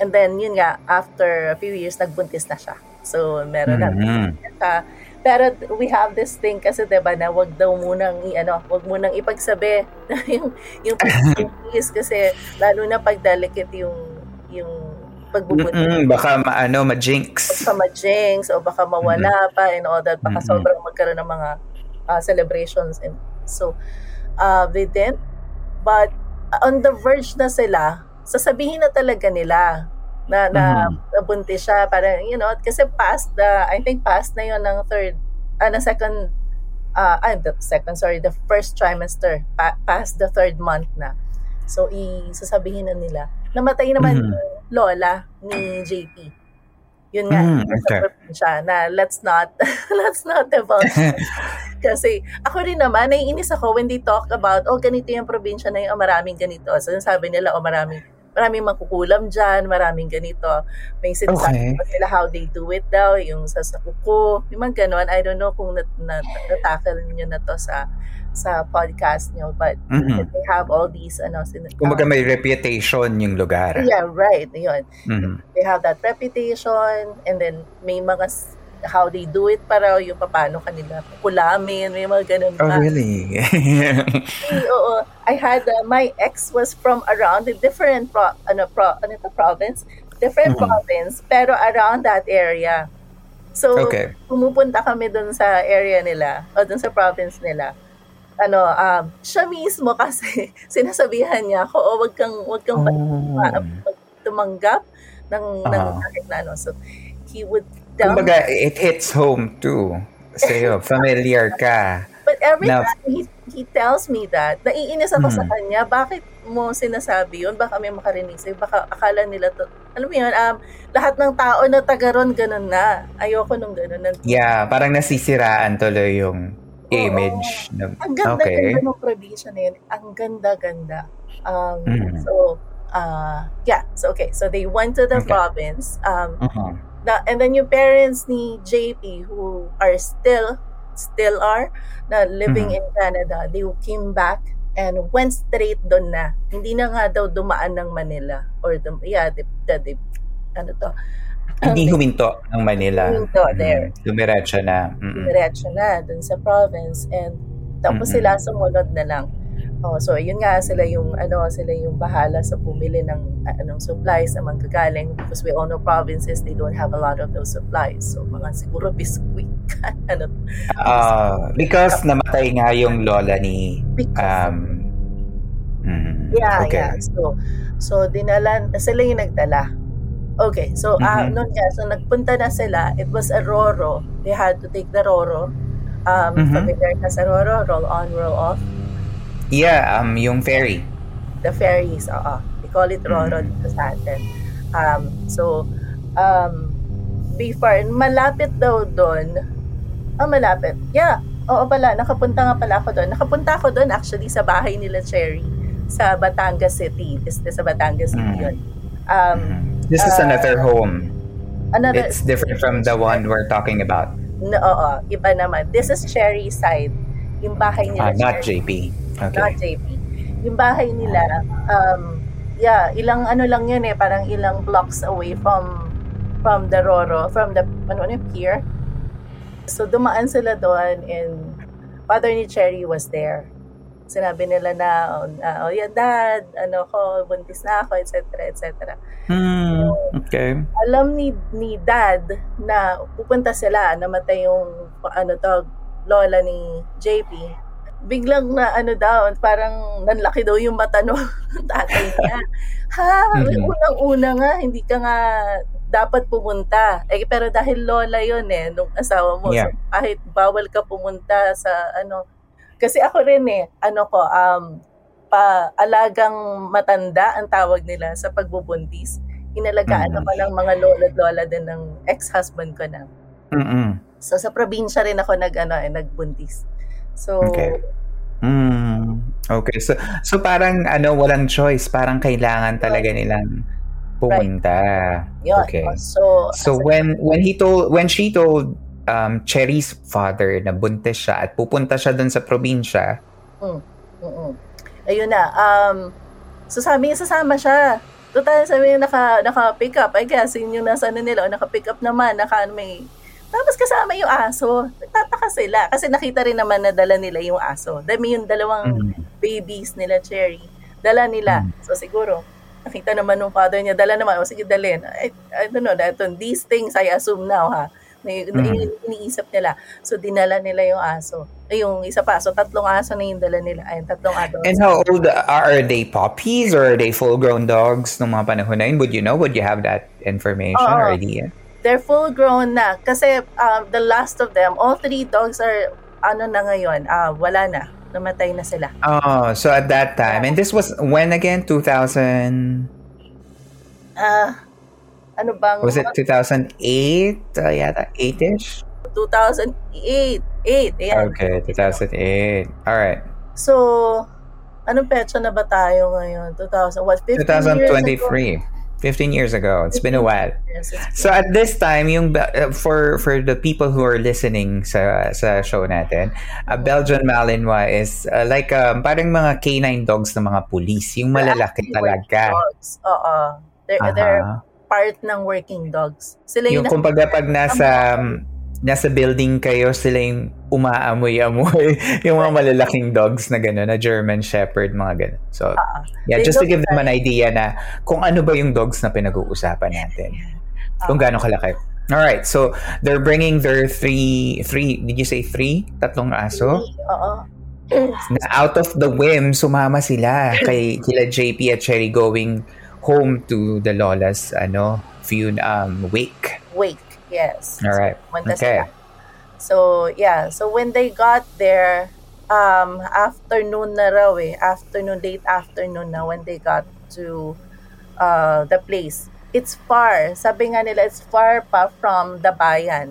and then yun nga after a few years nagbuntis na siya. So, meron na. Mhm. siya. Pero we have this thing kasi 'di ba na wag daw munang i ano, wag munang ipagsabi <laughs> yung yung pagbubutis <laughs> kasi lalo na pag delicate yung yung pagbubutis Mm-mm, baka ma, ano, ma-jinx. baka ma-jinx o baka mawala pa and all that baka Mm-mm. sobrang magkaroon ng mga uh, celebrations and so uh, they didn't but on the verge na sila sasabihin na talaga nila na na Mhm. nabuntis siya parang you know kasi past the I think past na yon ng third ah na second uh, ah, the second sorry the first trimester pa, past the third month na so isasabihin na nila namatay naman Mhm. yung lola ni JP yun nga Mm, okay. probinsya na let's not <laughs> let's not divulge <laughs> kasi ako rin naman naiinis ako when they talk about oh ganito yung probinsya na yung oh, maraming ganito so sabi nila oh maraming maraming mangkukulam dyan, maraming ganito. May Okay. sinasabi pa sila how they do it daw, yung sa sakuko, yung mga ganon. I don't know kung nat, nat, natackle niyo na to sa sa podcast niyo, but Mhm. they have all these, ano, sin- Kumbaga may reputation yung lugar. yeah, right, yun. Mhm. They have that reputation, and then may mga how they do it para yung paano kanila kulamin, may mga ganun Oh, pa. really? Actually, oo. I had uh, my ex was from around a different pro, ano pro, ano to, province, different Mhm. province, pero around that area. So, okay. pumupunta kami dun sa area nila o dun sa province nila. Ano, um, siya mismo kasi <laughs> sinasabihan niya ako, oh, wag kang wag kang Oh. tumanggap ng ng Ah. kahit na ano. So, he would Kumbaga, it hits home too. Sa'yo, <laughs> familiar ka. but every na- time he, he tells me that, naiinis ako sa Mhm. kanya, bakit mo sinasabi yun? Baka may makarinig sa'yo, baka akala nila to, alam mo yun, um, lahat ng tao na taga ron, ganun na. Ayoko nung ganun. Nan- Yeah, parang nasisiraan tuloy yung Oo. image. ng- Ang ganda okay. ganda ng probinsya na yun. Ang ganda-ganda. Um, Mhm. So, uh, yeah. So, okay. So, they went to the Okay. province. Um, Mhm. Na, and then yung parents ni JP who are still, still are, na living Mhm. in Canada, they came back and went straight doon na. Hindi na nga daw dumaan ng Manila. Or, the, yeah, the, the, the, ano to, Hindi huminto ng Manila. Huminto, there. Mhm. Dumiretso na. Mhm. diretso na dun sa province and tapos Mm-mm. sila sumunod na lang. Oh, so yun nga sila yung ano sila yung bahala sa bumili ng uh, anong supplies na manggagaling because we all know provinces they don't have a lot of those supplies. So mga siguro biskuit <laughs> ano Ah, because namatay nga yung lola ni because um mhm. yeah, okay. yeah. So so dinala sila yung nagdala. Okay, so ah Mhm. noon nga so nagpunta na sila. It was a Roro. They had to take the Roro. Um, Mhm. familiar ka sa Roro, roll on, roll off. Yeah, um yung ferry. the ferries, oo. We call it Roro Mm. dito sa atin. Um, so, um, before, malapit daw doon, ah, malapit. Yeah, oo pala, nakapunta nga pala ako doon. Nakapunta ako doon actually sa bahay nila Cherry sa Batangas City. This, this sa Batangas City Mm. yun. Um, Mhm. This is uh, another home. another, It's different from the one we're talking about. no, oo, iba naman. This is Cherry side. Yung bahay Ah, nila not Cherry. JP. not Okay. JP. Yung bahay nila, um, yeah, ilang ano lang yun eh, parang ilang blocks away from from the Roro, from the, ano, ano, pier. So, dumaan sila doon and father ni Cherry was there. Sinabi nila na, oh, na, oh yeah, dad, ano ko, buntis na ako, etc., etc. Hmm, okay. Alam ni, ni dad na pupunta sila, namatay yung, ano to, lola ni JP biglang na ano daw, parang nanlaki daw yung mata no <laughs> tatay niya. Ha, Mhm. unang-una nga, hindi ka nga dapat pumunta. Eh, pero dahil lola yon eh, nung asawa mo. Yeah. So, kahit bawal ka pumunta sa ano. Kasi ako rin eh, ano ko, um, pa alagang matanda ang tawag nila sa pagbubuntis. Inalagaan Mhm. ako ng mga lola at lola din ng ex-husband ko na. Mm-mm. So sa probinsya rin ako nag ano, eh, nagbuntis. So Okay. Mm, okay. So so parang ano walang choice, parang kailangan talaga nilang pumunta. yun. Okay. So So when when he told when she told um Cherry's father na buntis siya at pupunta siya dun sa probinsya, mm, mm, ayun na. Um so sabi niya sasama siya. Total, sabi yung naka, naka-pick up. I guess, yun yung nasa ano nila. O naka-pick up naman, naka may... Tapos kasama yung aso. Nagtataka sila. Kasi nakita rin naman na dala nila yung aso. Dami yung dalawang Mhm. babies nila, Cherry. Dala nila. Mm. So siguro, nakita naman nung father niya, dala naman. O sige, dalhin. I, I don't know, that, these things I assume now, ha. May, Mm. yung iniisip nila. So, dinala nila yung aso. Ay, yung isa pa. So, tatlong aso na yung dala nila. Ay, tatlong adults. And how old are they puppies or are they full-grown dogs nung mga panahon na yun? Would you know? Would you have that information Oo. or idea? They're full grown na. Kasi um, the last of them, all three dogs are, ano na ngayon, ah, wala na. Namatay na sila. Oh, so at that time, and this was when again? 2000, Ah, ano bang? was it 2008? Uh, yata, 8-ish? 2008. 8, ayan. Okay, 2008. All right. So, anong petsa na ba tayo ngayon? 2000, what, 15 years ago? 2023. 15 years ago. It's been a while. It's So at this time, yung uh, for for the people who are listening sa sa show natin, a Belgian Malinois is uh, like um, parang mga canine dogs ng mga police, yung malalaki talaga. Dogs. Oo. They're, they're Aha. part ng working dogs. Sila Yung yung, kumbaga pag nasa um, nasa building kayo, sila yung umaamoy-amoy. <laughs> yung mga malalaking dogs na gano'n, na German Shepherd, mga gano'n. So, Ah, yeah, just to give them an idea na kung ano ba yung dogs na pinag-uusapan natin. Kung gaano kalaki. Alright, so they're bringing their three, three, did you say three? Tatlong aso? Oo. Na out of the whim, sumama sila <laughs> kay kila JP at Cherry going home to the Lola's ano, fun, um, wake. Wake. Yes. Alright, Pumunta okay. sila. So, yeah. So, when they got there, um, afternoon na raw eh. Afternoon, late afternoon na when they got to uh, the place. It's far. Sabi nga nila, it's far pa from the bayan.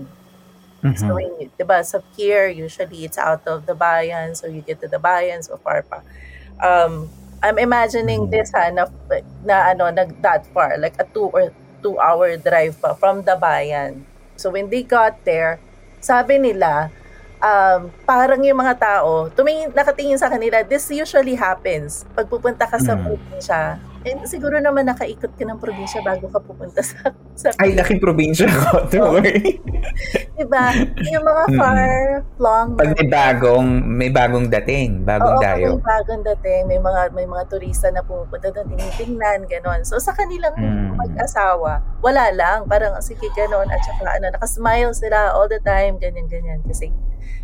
Mhm. So, when you, diba, so here, usually it's out of the bayan. So, you get to the bayan, so far pa. Um, I'm imagining Mhm. this ha, na, na ano, nag that far, like a two or two hour drive pa from the bayan. So, when they got there, sabi nila, um, parang yung mga tao, tumingin, nakatingin sa kanila, this usually happens. Pag pupunta ka sa Mm. probinsya, eh, siguro naman nakaikot ka ng probinsya bago ka pupunta sa, sa Ay, laking probinsya ko. <laughs> Don't worry. <laughs> Diba? Yung mga Mm. far-flung Pag may bagong, may bagong dating, bagong Oo, dayo. may bagong dating. May mga, may mga turista na pumupunta doon, tinitingnan, gano'n. So, sa kanilang Mm. mag-asawa, wala lang. Parang, sige, gano'n. At saka, ano, nakasmile sila all the time, ganyan, ganyan. Kasi,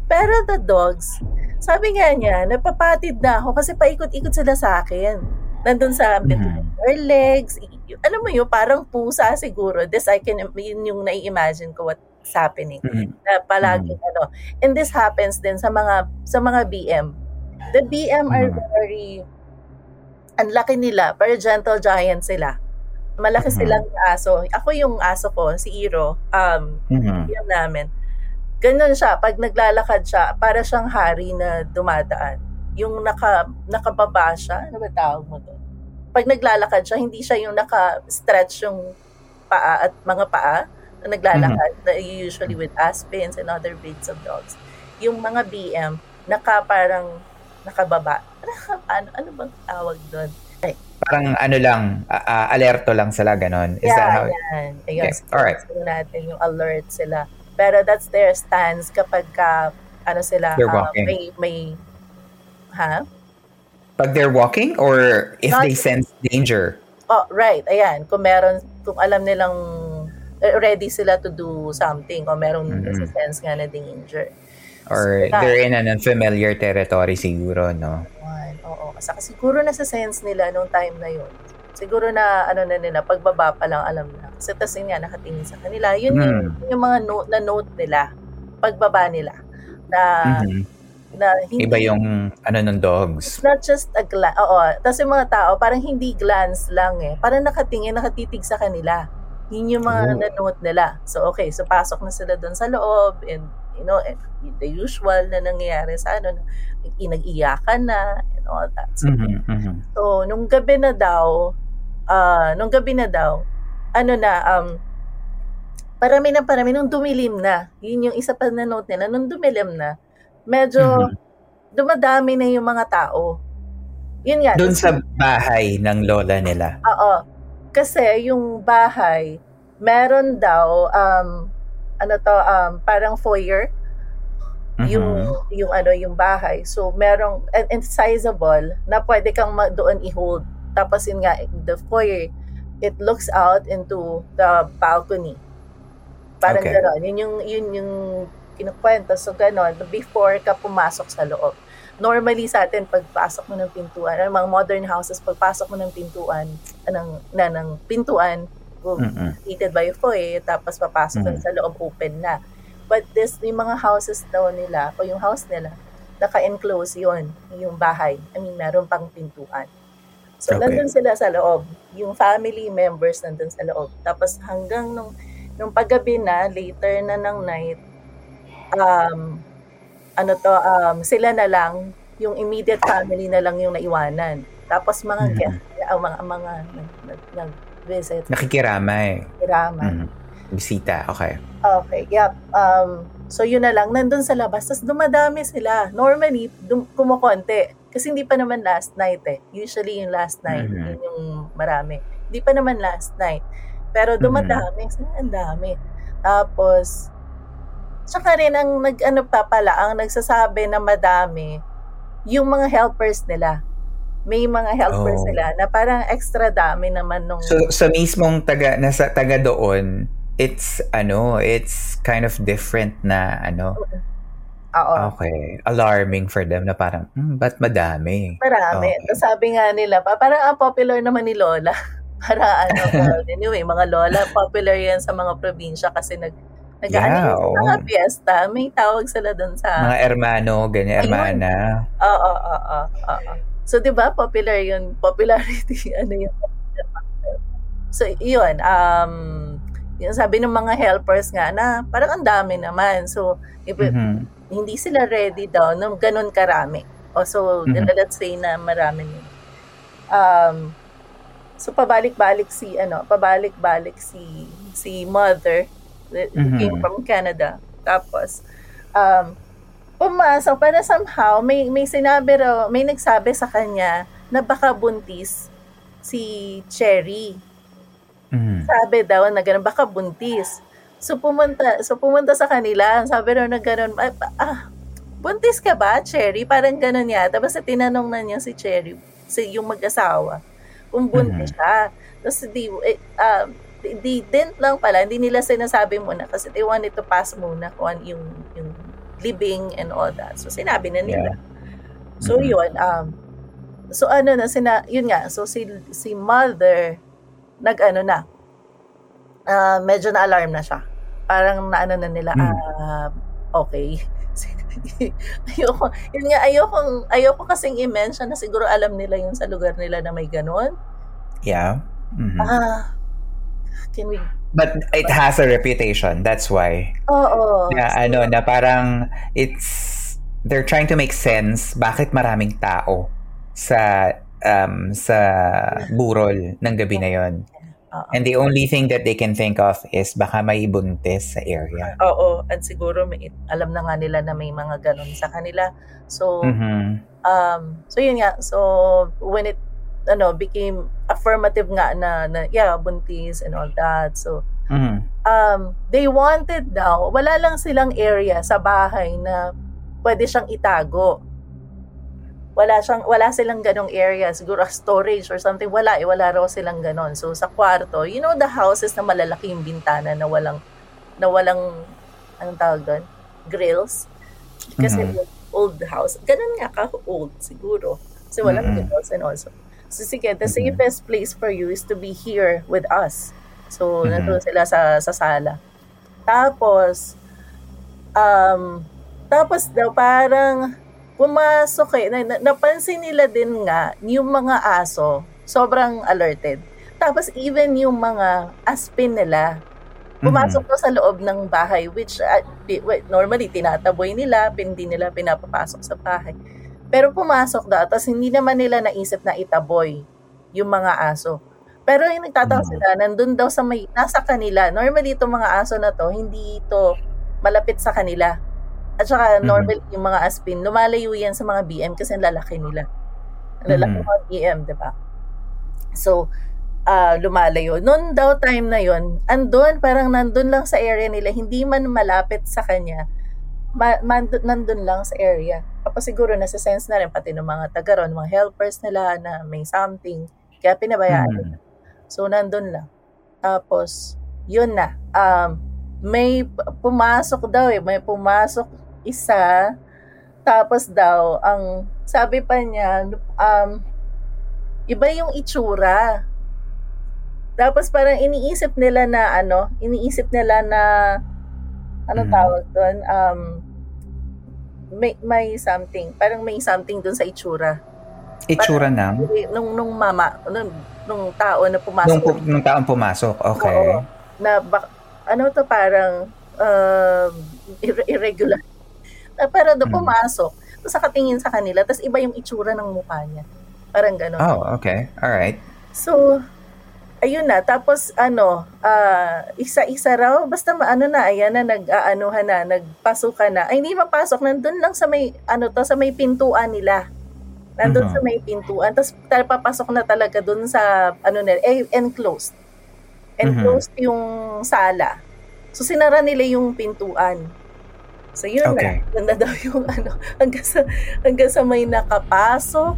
pero the dogs, sabi nga niya, napapatid na ako kasi paikot-ikot sila sa akin. Nandun sa between Mhm. their legs. Alam mo yun, parang pusa siguro. This, I can, yun yung nai-imagine ko what's happening Mhm. na palagi ano. And this happens din sa mga sa mga BM. The BM are Mhm. very ang laki nila, pero gentle giant sila. Malaki Mhm. silang aso. Ako yung aso ko, si Iro, um, Mhm. BM namin. Ganun siya, pag naglalakad siya, para siyang hari na dumadaan. Yung naka, nakababa siya, ano ba tawag mo doon? Pag naglalakad siya, hindi siya yung naka-stretch yung paa at mga paa na naglalakad, na usually with Aspens and other breeds of dogs. Yung mga BM, naka parang nakababa. <laughs> ano, ano bang tawag doon? Parang ano lang, a- alerto lang sila, ganon. Is that how it? yan. Ayun, Okay, alright. sabihin natin yung alert sila. Pero that's their stance kapag ka, ano sila, walking. may, may, ha? Pag they're walking or if Not- they sense danger? Oh, right. Ayan. Kung meron, kung alam nilang ready sila to do something o merong Mhm. sense nga na danger. Or So, they're in an unfamiliar territory siguro, no? Yan, oo. Saka siguro nasa sense nila nung time na yun. Siguro na ano na nila, pagbaba pa lang alam na. Kasi tas yun nga, nakatingin sa kanila. Yun yung, Hmm. yung mga note, na note nila, pagbaba nila. Na, Mhm. Na hindi, Iba yung ano ng dogs. it's not just a glance. Oo. Tapos yung mga tao, parang hindi glance lang eh. Parang nakatingin, nakatitig sa kanila. Yun yung mga Oh. na-note nila. So, okay. So, pasok na sila doon sa loob and, you know, and the usual na nangyayari sa ano, nag-iyakan na and all that. So, Mhm, mhm. So, nung gabi na daw, ah, nung gabi na daw, ano na, um, parami na parami, nung dumilim na, yun yung isa pa na note nila, nung dumilim na, medyo Mhm. dumadami na yung mga tao. Yun nga. Doon sa bahay ng lola nila. Oo. kasi yung bahay, meron daw, um, ano to, um, parang foyer, Mhm. yung, yung ano, yung bahay. So, merong, and, and sizable, na pwede kang ma- doon i-hold. Tapos yun nga, the foyer, it looks out into the balcony. Parang Okay. gano'n. Yun yung, yun yung kinukwento. So, gano'n, before ka pumasok sa loob. Normally sa atin, pagpasok mo ng pintuan, ang mga modern houses, pagpasok mo ng pintuan, ng, na, ng pintuan, heated by foyer, tapos papasok Mhm. sa loob, open na. But this, yung mga houses daw nila, o yung house nila, naka-enclose yun, yung bahay. I mean, meron pang pintuan. So, Okay. nandun sila sa loob. Yung family members nandun sa loob. Tapos hanggang nung, nung paggabi na, later na ng night, um, ano to, um, sila na lang, yung immediate family na lang yung naiwanan. Tapos mga guest, ang mga, mga nag, nag, nag-visit, Nakikiramay. kiraman. Mhm. Bisita, okay. Okay, yep. Um, so yun na lang, nandun sa labas. Tapos dumadami sila. Normally, dum- kumukonti. Kasi hindi pa naman last night eh. Usually yung last night, Mhm. yun yung marami. Hindi pa naman last night. Pero dumadami. Kasi ang dami. Tapos, tsaka rin ang nag, ano pa pala, ang nagsasabi na madami, yung mga helpers nila. May mga helpers Oh. sila na parang extra dami naman nung... So, sa mismong taga, nasa taga doon, it's, ano, it's kind of different na, ano, Oo. okay, alarming for them na parang, hmm, ba't madami? Marami. Okay. Tapos sabi nga nila, pa, parang ang popular naman ni Lola. <laughs> Para ano, <laughs> anyway, mga Lola, popular yan sa mga probinsya kasi nag nag Yeah, oo. mga fiesta, may tawag sila doon sa... Mga hermano, ganyan, Ayun. hermana. Oo, oo, oo, oo. So, di ba, popular yun. Popularity, <laughs> ano yun. So, yun. Um, yun sabi ng mga helpers nga na parang ang dami naman. So, if, Mhm. hindi sila ready daw ng ganun karami. O so, Mhm. let's say na marami. Um, so, pabalik-balik si, ano, pabalik-balik si, si mother, Mhm. came from Canada. Tapos, um, pumasok, para somehow, may, may sinabi raw, may nagsabi sa kanya na baka buntis si Cherry Mhm. sabi daw na ganun, baka buntis. So pumunta, so pumunta sa kanila, sabi raw na ganun, "Ay, pa- ah, buntis ka ba, Cherry? Parang ganun yata. Basta tinanong na niya si Cherry, si yung mag-asawa, kung buntis siya. Tapos di, eh, um, di, di, didn't lang pala, hindi nila sinasabi muna kasi they wanted to pass muna ano yung, yung living and all that. So sinabi na nila. So Mhm. yun, um, so ano na, sina, yun nga, so si, si mother, nag-ano na, ah, medyo na-alarm na siya. Parang naano na nila, Mm. ah, okay. <laughs> ayoko, yun nga, ayoko, ayoko kasing i-mention na siguro alam nila yun sa lugar nila na may ganun. Yeah. Mhm. Ah, can we, But it has a reputation. That's why. oo. Na ano, na parang it's they're trying to make sense bakit maraming tao sa um sa burol ng gabi na yon. And the only thing that they can think of is baka may buntis sa area. Oo, at siguro may, alam na nga nila na may mga ganun sa kanila. So, Mhm. um so yun nga so when it ano became affirmative nga na, na yeah buntis and all that. So Mhm. um they wanted daw wala lang silang area sa bahay na pwede siyang itago. Wala siyang wala silang ganong area siguro storage or something. Wala eh wala raw silang ganon. So sa kwarto you know the houses na malalaki yung bintana na walang na walang anong tawag doon? Grills? Kasi Mhm. old, house. Ganun nga ka old siguro. Kasi walang Mhm. grills and also so sige the Mhm. safest place for you is to be here with us. So Mhm. nandun sila sa sa sala. Tapos um tapos daw parang pumasok eh na, na- napansin nila din nga yung mga aso sobrang alerted. Tapos even yung mga aspin nila pumasok daw sa loob ng bahay which uh, normally tinataboy nila hindi nila pinapapasok sa bahay pero pumasok daw tapos hindi naman nila naisip na itaboy yung mga aso pero yung nagtataka Mhm. sila nandun daw sa may nasa kanila normally itong mga aso na to hindi ito malapit sa kanila at saka Mhm. normally yung mga aspin lumalayo yan sa mga BM kasi ang lalaki nila ang lalaki Mhm. ng mga BM di ba so uh, lumalayo. Noon daw time na yon, andun, parang nandun lang sa area nila, hindi man malapit sa kanya, ma- man, nandun lang sa area. Tapos siguro nasa sense na rin pati ng mga taga ron, mga helpers nila na may something. Kaya pinabayaan Mm. nila. So nandun lang. Tapos, yun na. Um, may pumasok daw eh. May pumasok isa. Tapos daw, ang sabi pa niya, um, iba yung itsura. Tapos parang iniisip nila na ano, iniisip nila na Mm. tawag doon? Um, may, may something. Parang may something doon sa itsura. Itsura ng Nung, nung mama, nung, nung tao na pumasok. nung, pu- nung taong pumasok. Okay. Oo. na bak- ano to parang ir- irregular. Na parang doon Mm. pumasok. Tapos nakatingin sa kanila. Tapos iba yung itsura ng mukha niya. Parang gano'n. Oh, okay. All right. So, ayun na. Tapos, ano, ah, isa-isa raw, basta maano na, ayan na, nag-aanuhan na, nagpasukan na. Ay, hindi mapasok, nandun lang sa may, ano to, sa may pintuan nila. Nandun Mhm. sa may pintuan. Tapos, papasok na talaga dun sa, ano na, eh, enclosed. Enclosed yung sala. So, sinara nila yung pintuan. So, yun Okay. na. Yun na daw yung, <laughs> ano, hanggang sa, hanggang sa may nakapasok,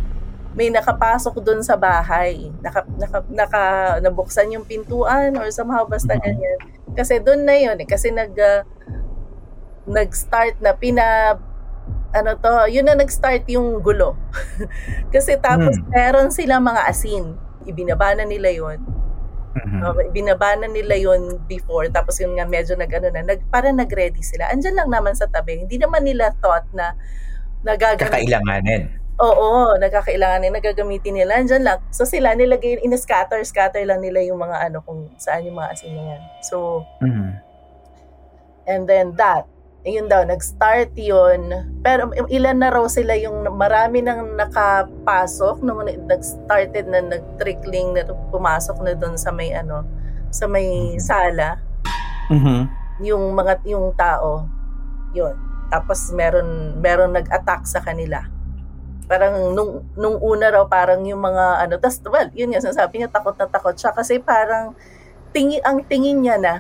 may nakapasok doon sa bahay. Naka, naka, naka, nabuksan yung pintuan or somehow basta ganyan. Kasi doon na yun eh. Kasi nag, ah, nag-start na pina, ano to, yun na nag-start yung gulo. <laughs> Kasi tapos Hmm. meron silang mga asin. Ibinaba na nila yun. Mhm. Uh, ibinaba na nila yun before. Tapos yun nga medyo nag, ano na, nag, para nag-ready sila. Andyan lang naman sa tabi. Hindi naman nila thought na nagagamit Kakailanganin. Oo, nagkakailangan na nagagamitin nila. Andyan lang. So sila nilagay, in-scatter, scatter lang nila yung mga ano, kung saan yung mga asin na yan. So, Mhm. and then that, yun daw, nag-start yun. Pero ilan na raw sila yung marami nang nakapasok nung nag-started na nag-trickling na pumasok na doon sa may ano, sa may Mhm. sala Mhm. yung mga yung tao. Yun. Tapos meron meron nag-attack sa kanila. Parang nung nung una raw parang yung mga ano, tas well, yun nga sinasabi niya takot na takot siya kasi parang tingin ang tingin niya na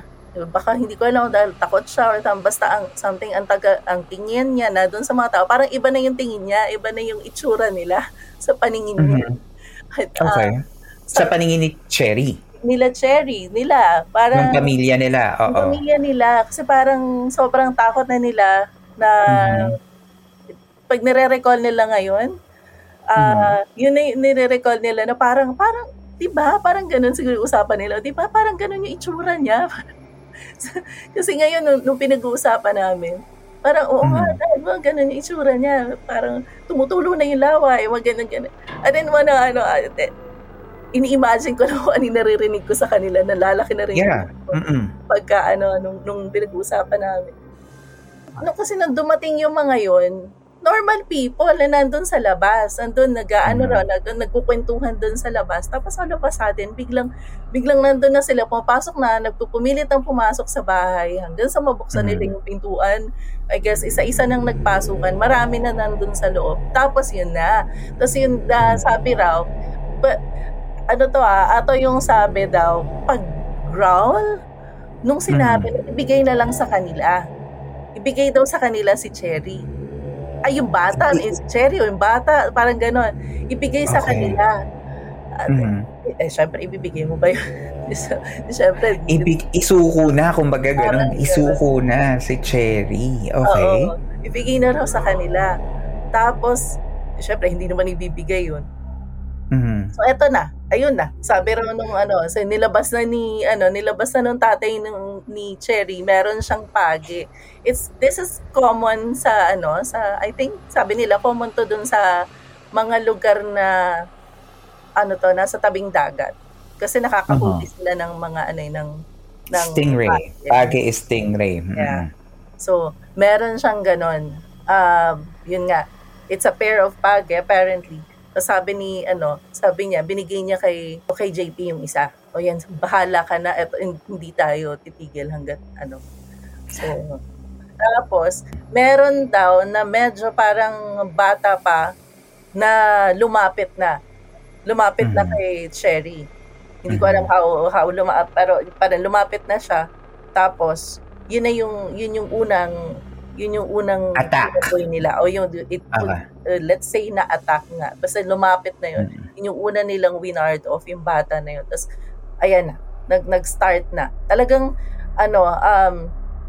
baka hindi ko alam dahil takot siya or tam, basta ang something ang taga ang tingin niya na doon sa mga tao parang iba na yung tingin niya iba na yung itsura nila <laughs> sa paningin niya Mhm. At, ah, Okay. Sa paningin ni Cherry. nila Cherry nila parang Ng pamilya nila. Oo. pamilya nila kasi parang sobrang takot na nila na Mhm. Pag nire-recall nila ngayon ah yun na yung nire-recall nila na parang parang 'di ba parang ganun siguro yung usapan nila 'di ba parang ganun yung itsura niya <laughs> kasi ngayon nung, nung pinag-uusapan namin parang oo nga Mhm. dahil ba ganun yung itsura niya parang tumutulo na yung laway wag ganun ganun and then one ano ah, eh, ini-imagine ko na kung ano naririnig ko sa kanila na lalaki na rin Yeah. Mhm. pagka ano nung, nung pinag-uusapan namin. Ano kasi nang dumating yung mga yon, normal people na nandun sa labas, nandun nag ano Mhm. raw, nag, nagkukwentuhan dun sa labas. Tapos all of a sudden, biglang biglang nandun na sila, pumapasok na, nagpupumilit ang pumasok sa bahay hanggang sa mabuksan Mhm. nila yung pintuan. I guess isa-isa nang nagpasukan, marami na nandun sa loob. Tapos yun na. Tapos yun na, sabi raw, but, ano to ah, ato yung sabi daw, pag growl, nung sinabi, ibigay na lang sa kanila. Ibigay daw sa kanila si Cherry. Ay, yung bata, eh, si Cherry, o yung bata, parang ganon. Ibigay sa Okay. kanila. At, Mhm. eh, syempre, ibibigay mo ba yun? <laughs> syempre, Ibig, isuko na, kumbaga ganun. Isuko na si Cherry. Okay. Oo, ibigay na raw sa kanila. Tapos, syempre, hindi naman ibibigay yun. Mhm. So eto na, ayun na. Sabi raw nung ano, so nilabas na ni ano, nilabas na nung tatay ng ni Cherry, meron siyang pagi. It's this is common sa ano, sa I think sabi nila common to dun sa mga lugar na ano to, nasa tabing dagat. Kasi nakakahuli sila ng mga ano eh, ng ng Stingray. pagi. Is stingray. Mhm. Yeah. So, meron siyang ganon. Um, yun nga, it's a pair of pagi apparently. So, sabi ni, ano, sabi niya, binigay niya kay, kay JP yung isa. O yan, bahala ka na, eto, hindi tayo titigil hanggat, ano. So, tapos, meron daw na medyo parang bata pa na lumapit na. Lumapit na Mhm. kay Cherry. Hindi ko alam how, how lumapit, pero parang lumapit na siya. Tapos, yun na yung, yun yung unang, yun yung unang Attack. nila. O yung, it, Okay. uh, let's say na attack nga. Basta lumapit na yun. Mm. Yun yung una nilang winard off yung bata na yun. Tapos, ayan na, nag, nag-start na. Talagang, ano, um,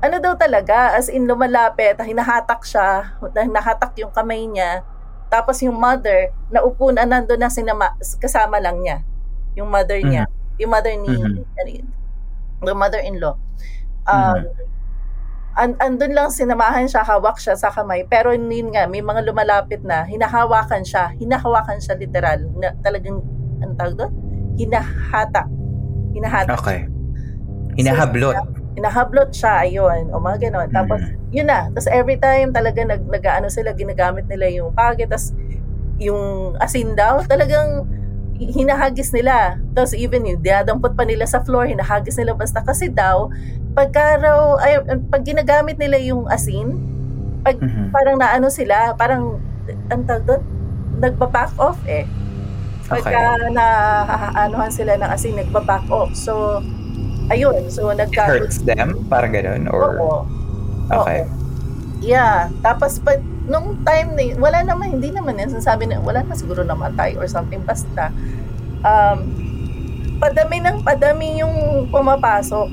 ano daw talaga, as in lumalapit, hinahatak siya, nahatak yung kamay niya, tapos yung mother, naupo na nandun na sinama, kasama lang niya. Yung mother niya. Yung mother ni, Mhm. ano the mother-in-law. Um, an andun lang sinamahan siya, hawak siya sa kamay. Pero yun nga, may mga lumalapit na, hinahawakan siya, hinahawakan siya literal, na, talagang, ano tawag doon? Hinahatak. Hinahatak. Okay. Hinahablot. Hinahablot siya, ayun, o mga ganon. Tapos, yun na. Tapos every time talaga nag, nag ano sila, ginagamit nila yung page, tapos yung asin daw, talagang hinahagis nila. Tapos even yung dinadampot pa nila sa floor, hinahagis nila basta kasi daw, pagka raw, ay, pag ginagamit nila yung asin, pag Mhm. parang naano sila, parang, ang tawag doon, nagpa-back off eh. Pagka na anuhan sila ng asin, nagpa-back off. So, ayun. So, nagka- Hurts them? Parang ganun? Or, Oo. okay. Yeah. Tapos, pag, nung time na yun, wala naman, hindi naman yan. Sabi na, wala na siguro namatay or something. Basta, um, padami ng padami yung pumapasok.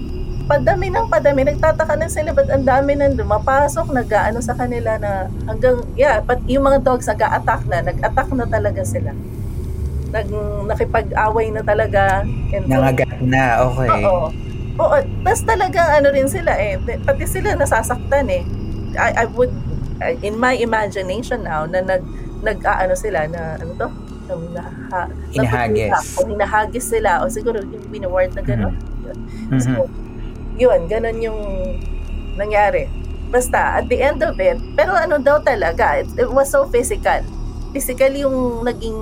Padami ng padami. Nagtataka na sila, ba't ang dami nang lumapasok, nag-ano sa kanila na hanggang, yeah, but yung mga dogs nag-a-attack na, nag-attack na talaga sila. Nag, nakipag-away na talaga. And Nangagat na, okay. Oo. Oo, tas talagang ano rin sila eh, pati sila nasasaktan eh. I, I would, in my imagination now, na nag, nag ano sila, na ano to? Na, na, Hinahagis. O hinahagis sila, o siguro yung binaward na gano'n. Mhm. So, yun, ganun yung nangyari. Basta, at the end of it, pero ano daw talaga, it, it was so physical. Physical yung naging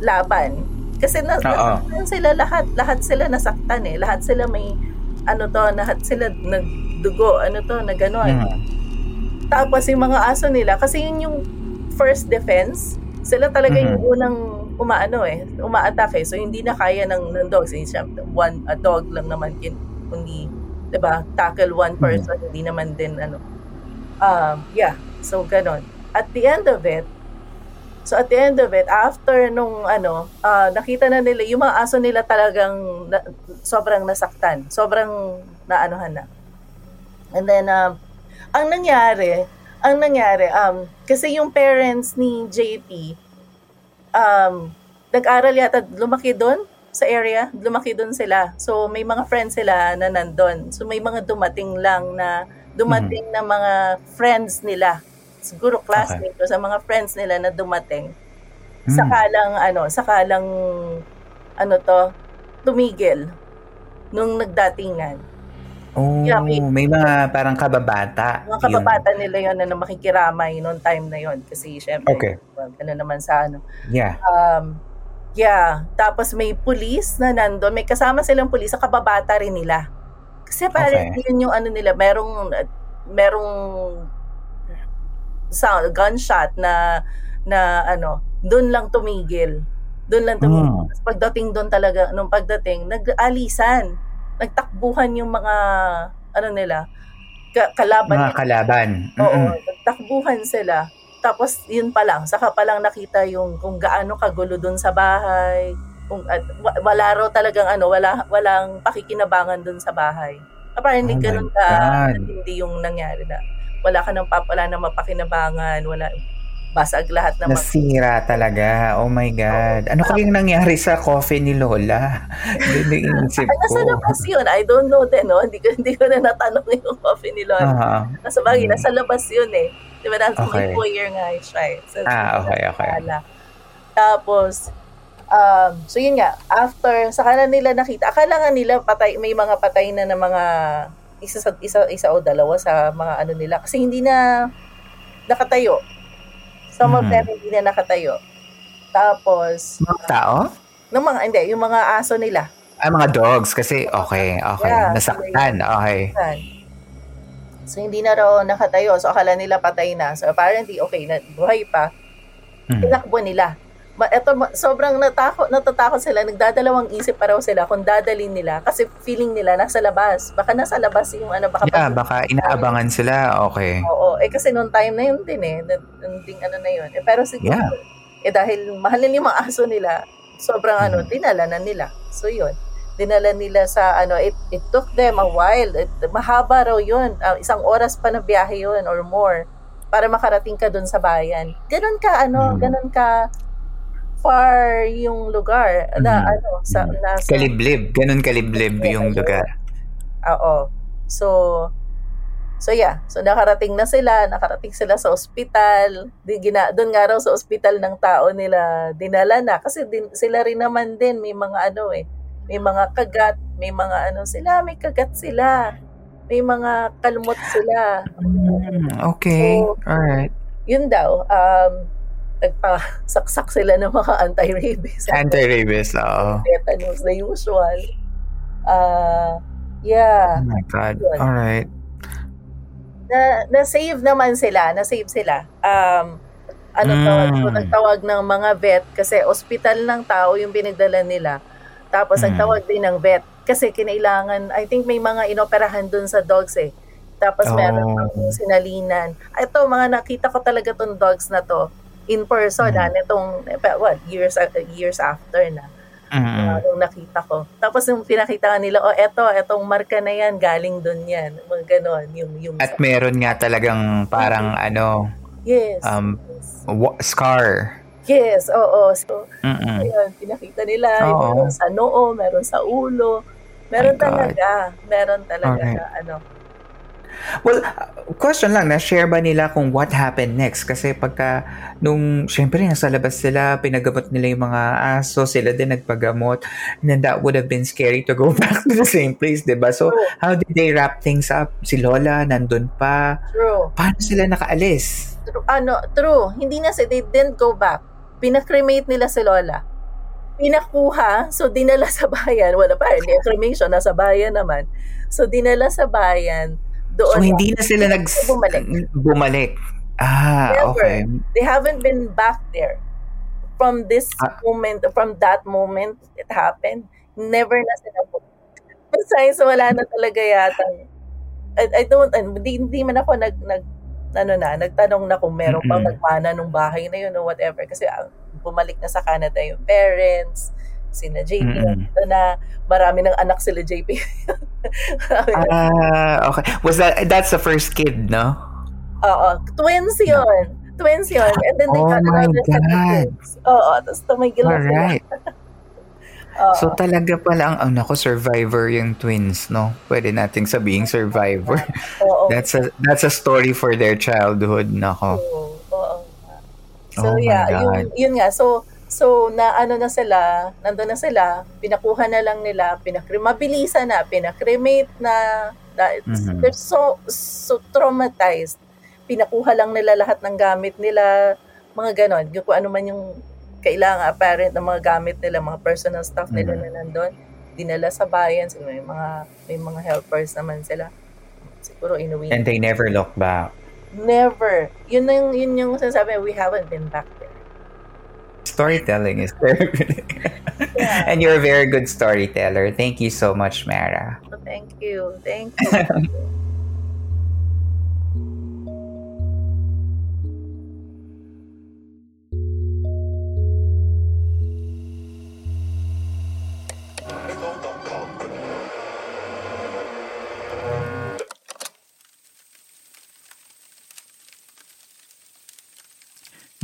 laban. Kasi na, nasaktan sila lahat. Lahat sila nasaktan eh. Lahat sila may, ano to, lahat sila nagdugo, ano to, na gano'n. Mhm. Tapos yung mga aso nila, kasi yun yung first defense, sila talaga yung Mhm. unang umaano eh, umaatake. So hindi na kaya ng, ng dogs. Eh, one, a dog lang naman kin, kundi, 'di ba tackle one person, hindi naman din ano. Um, yeah, so ganon. At the end of it, so at the end of it, after nung ano, ah, nakita na nila, yung mga aso nila talagang na, sobrang nasaktan. Sobrang naanohan na. And then, um, ang nangyari, ang nangyari, um, kasi yung parents ni JP, um, nag-aral yata, lumaki doon sa area, lumaki doon sila. So, may mga friends sila na nandun. So, may mga dumating lang na, dumating na mga friends nila. Siguro classmates o sa mga friends nila na dumating. Hmm. Saka lang, ano, saka lang, ano to, tumigil nung nagdatingan. Oh, Yeah, may- may mga parang kababata. Mga kababata nila yon na, na makikiramay noong time na yon kasi syempre Okay. well, ano naman sa ano Yung, yeah. um yeah tapos may pulis na nandoon may kasama silang pulis sa kababata rin nila kasi parang Okay. yun yung ano nila merong merong sound gunshot na na ano doon lang tumigil doon lang tumigil Mm. Pagdating doon talaga nung pagdating nag-alisan nagtakbuhan yung mga ano nila ka- kalaban Mga nila. kalaban. Oo, Mm-mm. nagtakbuhan sila. Tapos yun pa lang, saka pa lang nakita yung kung gaano kagulo doon sa bahay. Kung at, wa- wala raw talagang ano, wala walang pakikinabangan doon sa bahay. Apparently Oh ganun ka hindi yung nangyari na. Wala ka nang papala na mapakinabangan, wala basag lahat ng mga Nasira talaga. Oh my God. Ano kayang nangyari sa coffee ni Lola? <laughs> Hindi inisip Ay, nasa ko. labas yun. I don't know din, no? Hindi ko, hindi ko na natanong yung coffee ni Lola. Aha. Nasa bagay, Mm. nasa labas yun eh. Di ba, nasa may Okay. foyer nga eh siya eh. So, Ah, okay, okay. Wala. Tapos, um, so yun nga, after, sa kanila nila nakita, akala nga nila patay, may mga patay na na mga isa, sa, isa, isa o dalawa sa mga ano nila. Kasi hindi na nakatayo. Some of Mhm. them hindi na nakatayo. Tapos, Mga tao? ng mga, hindi, yung mga aso nila. Ah, mga dogs. Kasi, okay, okay. Yeah, Nasaktan. Okay. So, hindi na raw nakatayo. So, akala nila patay na. So, apparently, okay, na, buhay pa. Mm. Tinakbo nila. Ma, eto, ma, sobrang natakot, natatakot sila, nagdadalawang isip pa raw sila kung dadalhin nila kasi feeling nila nasa labas. Baka nasa labas yung ano, baka Yeah, baka inaabangan sila. Okay. Oo, eh kasi noong time na yun din eh, nung ding ano na yun. Eh, pero siguro, Yeah. eh dahil mahal nila yung mga aso nila, sobrang ano, Mhm. dinala na nila. So yun, dinala nila sa ano, it, it took them a while. It, mahaba raw yun, ah, isang oras pa na biyahe yun or more para makarating ka dun sa bayan. Ganon ka, ano, Mhm. ganon ka far yung lugar na Mhm. ano, sa, Mhm. nasa, Kaliblib. Ganun kaliblib Yeah, yung lugar. Oo. So, so yeah. So nakarating na sila, nakarating sila sa ospital. Di gina, doon nga raw sa ospital ng tao nila dinala na kasi din, sila rin naman din may mga ano eh, may mga kagat, may mga ano sila, may kagat sila. May mga kalmot sila. Mm, okay. So, Alright. Yun daw, um, nagpa-saksak sila ng mga anti-rabies. Anti-rabies. Oo. Tetanus, the usual. Uh, yeah. Oh my God. Yun. Alright. na na-save naman sila, na-save sila. Um, ano Mm. tawag, so, nagtawag ng mga vet kasi ospital ng tao yung pinagdala nila. Tapos Mm. nagtawag din ng vet kasi kinailangan, I think may mga inoperahan dun sa dogs eh. Tapos Oh. meron pang sinalinan. Ito, mga nakita ko talaga tong dogs na to in person, Mm. ha, nitong, what, years, years after na. Mm. Uh, nung nakita ko. Tapos yung pinakita nila, oh, eto, etong marka na yan, galing dun yan. Mga ganon, yung, yung At meron nga talagang parang ano, Yes. um, yes. scar. Yes, oo. So, Mm-mm. ayun, pinakita nila. Oo. Meron sa noo, meron sa ulo. Meron My God. talaga. Meron talaga na ano. Well, question lang, na-share ba nila kung what happened next? Kasi pagka, nung, syempre, nasa labas sila, pinagamot nila yung mga aso, sila din nagpagamot, and then that would have been scary to go <laughs> back to the same place, di ba? So, True. how did they wrap things up? Si Lola, nandun pa. True. Paano sila nakaalis? True. Ano, true. Hindi na si, they didn't go back. Pinakremate nila si Lola. Pinakuha, so dinala sa bayan. Wala pa, hindi cremation, nasa bayan naman. So, dinala sa bayan. Doon. So, hindi na sila nag... Bumalik. Bumalik. Ah, Never. okay. they haven't been back there from this Ah. moment from that moment it happened never na sila po signs wala na talaga yata I, I don't hindi, hindi man ako nag nag ano na nagtanong na kung meron pang Mm-mm. nagmana nung bahay na yun or whatever kasi ah, bumalik na sa Canada yung parents sina JP Mm-mm. ito na marami ng anak sila JP <laughs> Ah, okay. Was that, that's the first kid, no? Oo, twins yun. Twins yun. And then they Oh got another set of twins. Oo, tapos tumigil na sila. Alright. <laughs> Oo. So talaga pala ang, ang nako, survivor yung twins, no? Pwede nating sabihing survivor. <laughs> Oo. That's a that's a story for their childhood, nako. Oo, oo. So Oh yeah, yun, yun nga. So so na ano na sila, nandoon na sila, pinakuha na lang nila, pinakre mabilisan na, pinakremate na, na Mhm. they're so so traumatized. Pinakuha lang nila lahat ng gamit nila, mga ganon. Yung kung ano man yung kailangan apparent ng mga gamit nila, mga personal stuff nila Mhm. na nandun, dinala sa bayan, so may mga may mga helpers naman sila. Siguro inuwi And they never look back. Never. Yun yung, yun yung sinasabi, we haven't been back there. Storytelling is very Yeah. <laughs> And you're a very good storyteller. Thank you so much, Mara. Thank you. Thank you. <laughs>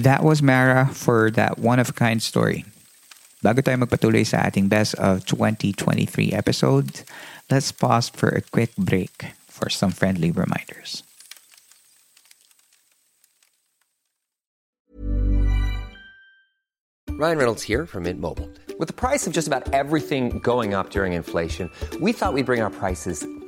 That was Mara for that one-of-a-kind story. Bago tayo magpatuloy sa ating best of 2023 episode, let's pause for a quick break for some friendly reminders. Ryan Reynolds here from Mint Mobile. With the price of just about everything going up during inflation, we thought we'd bring our prices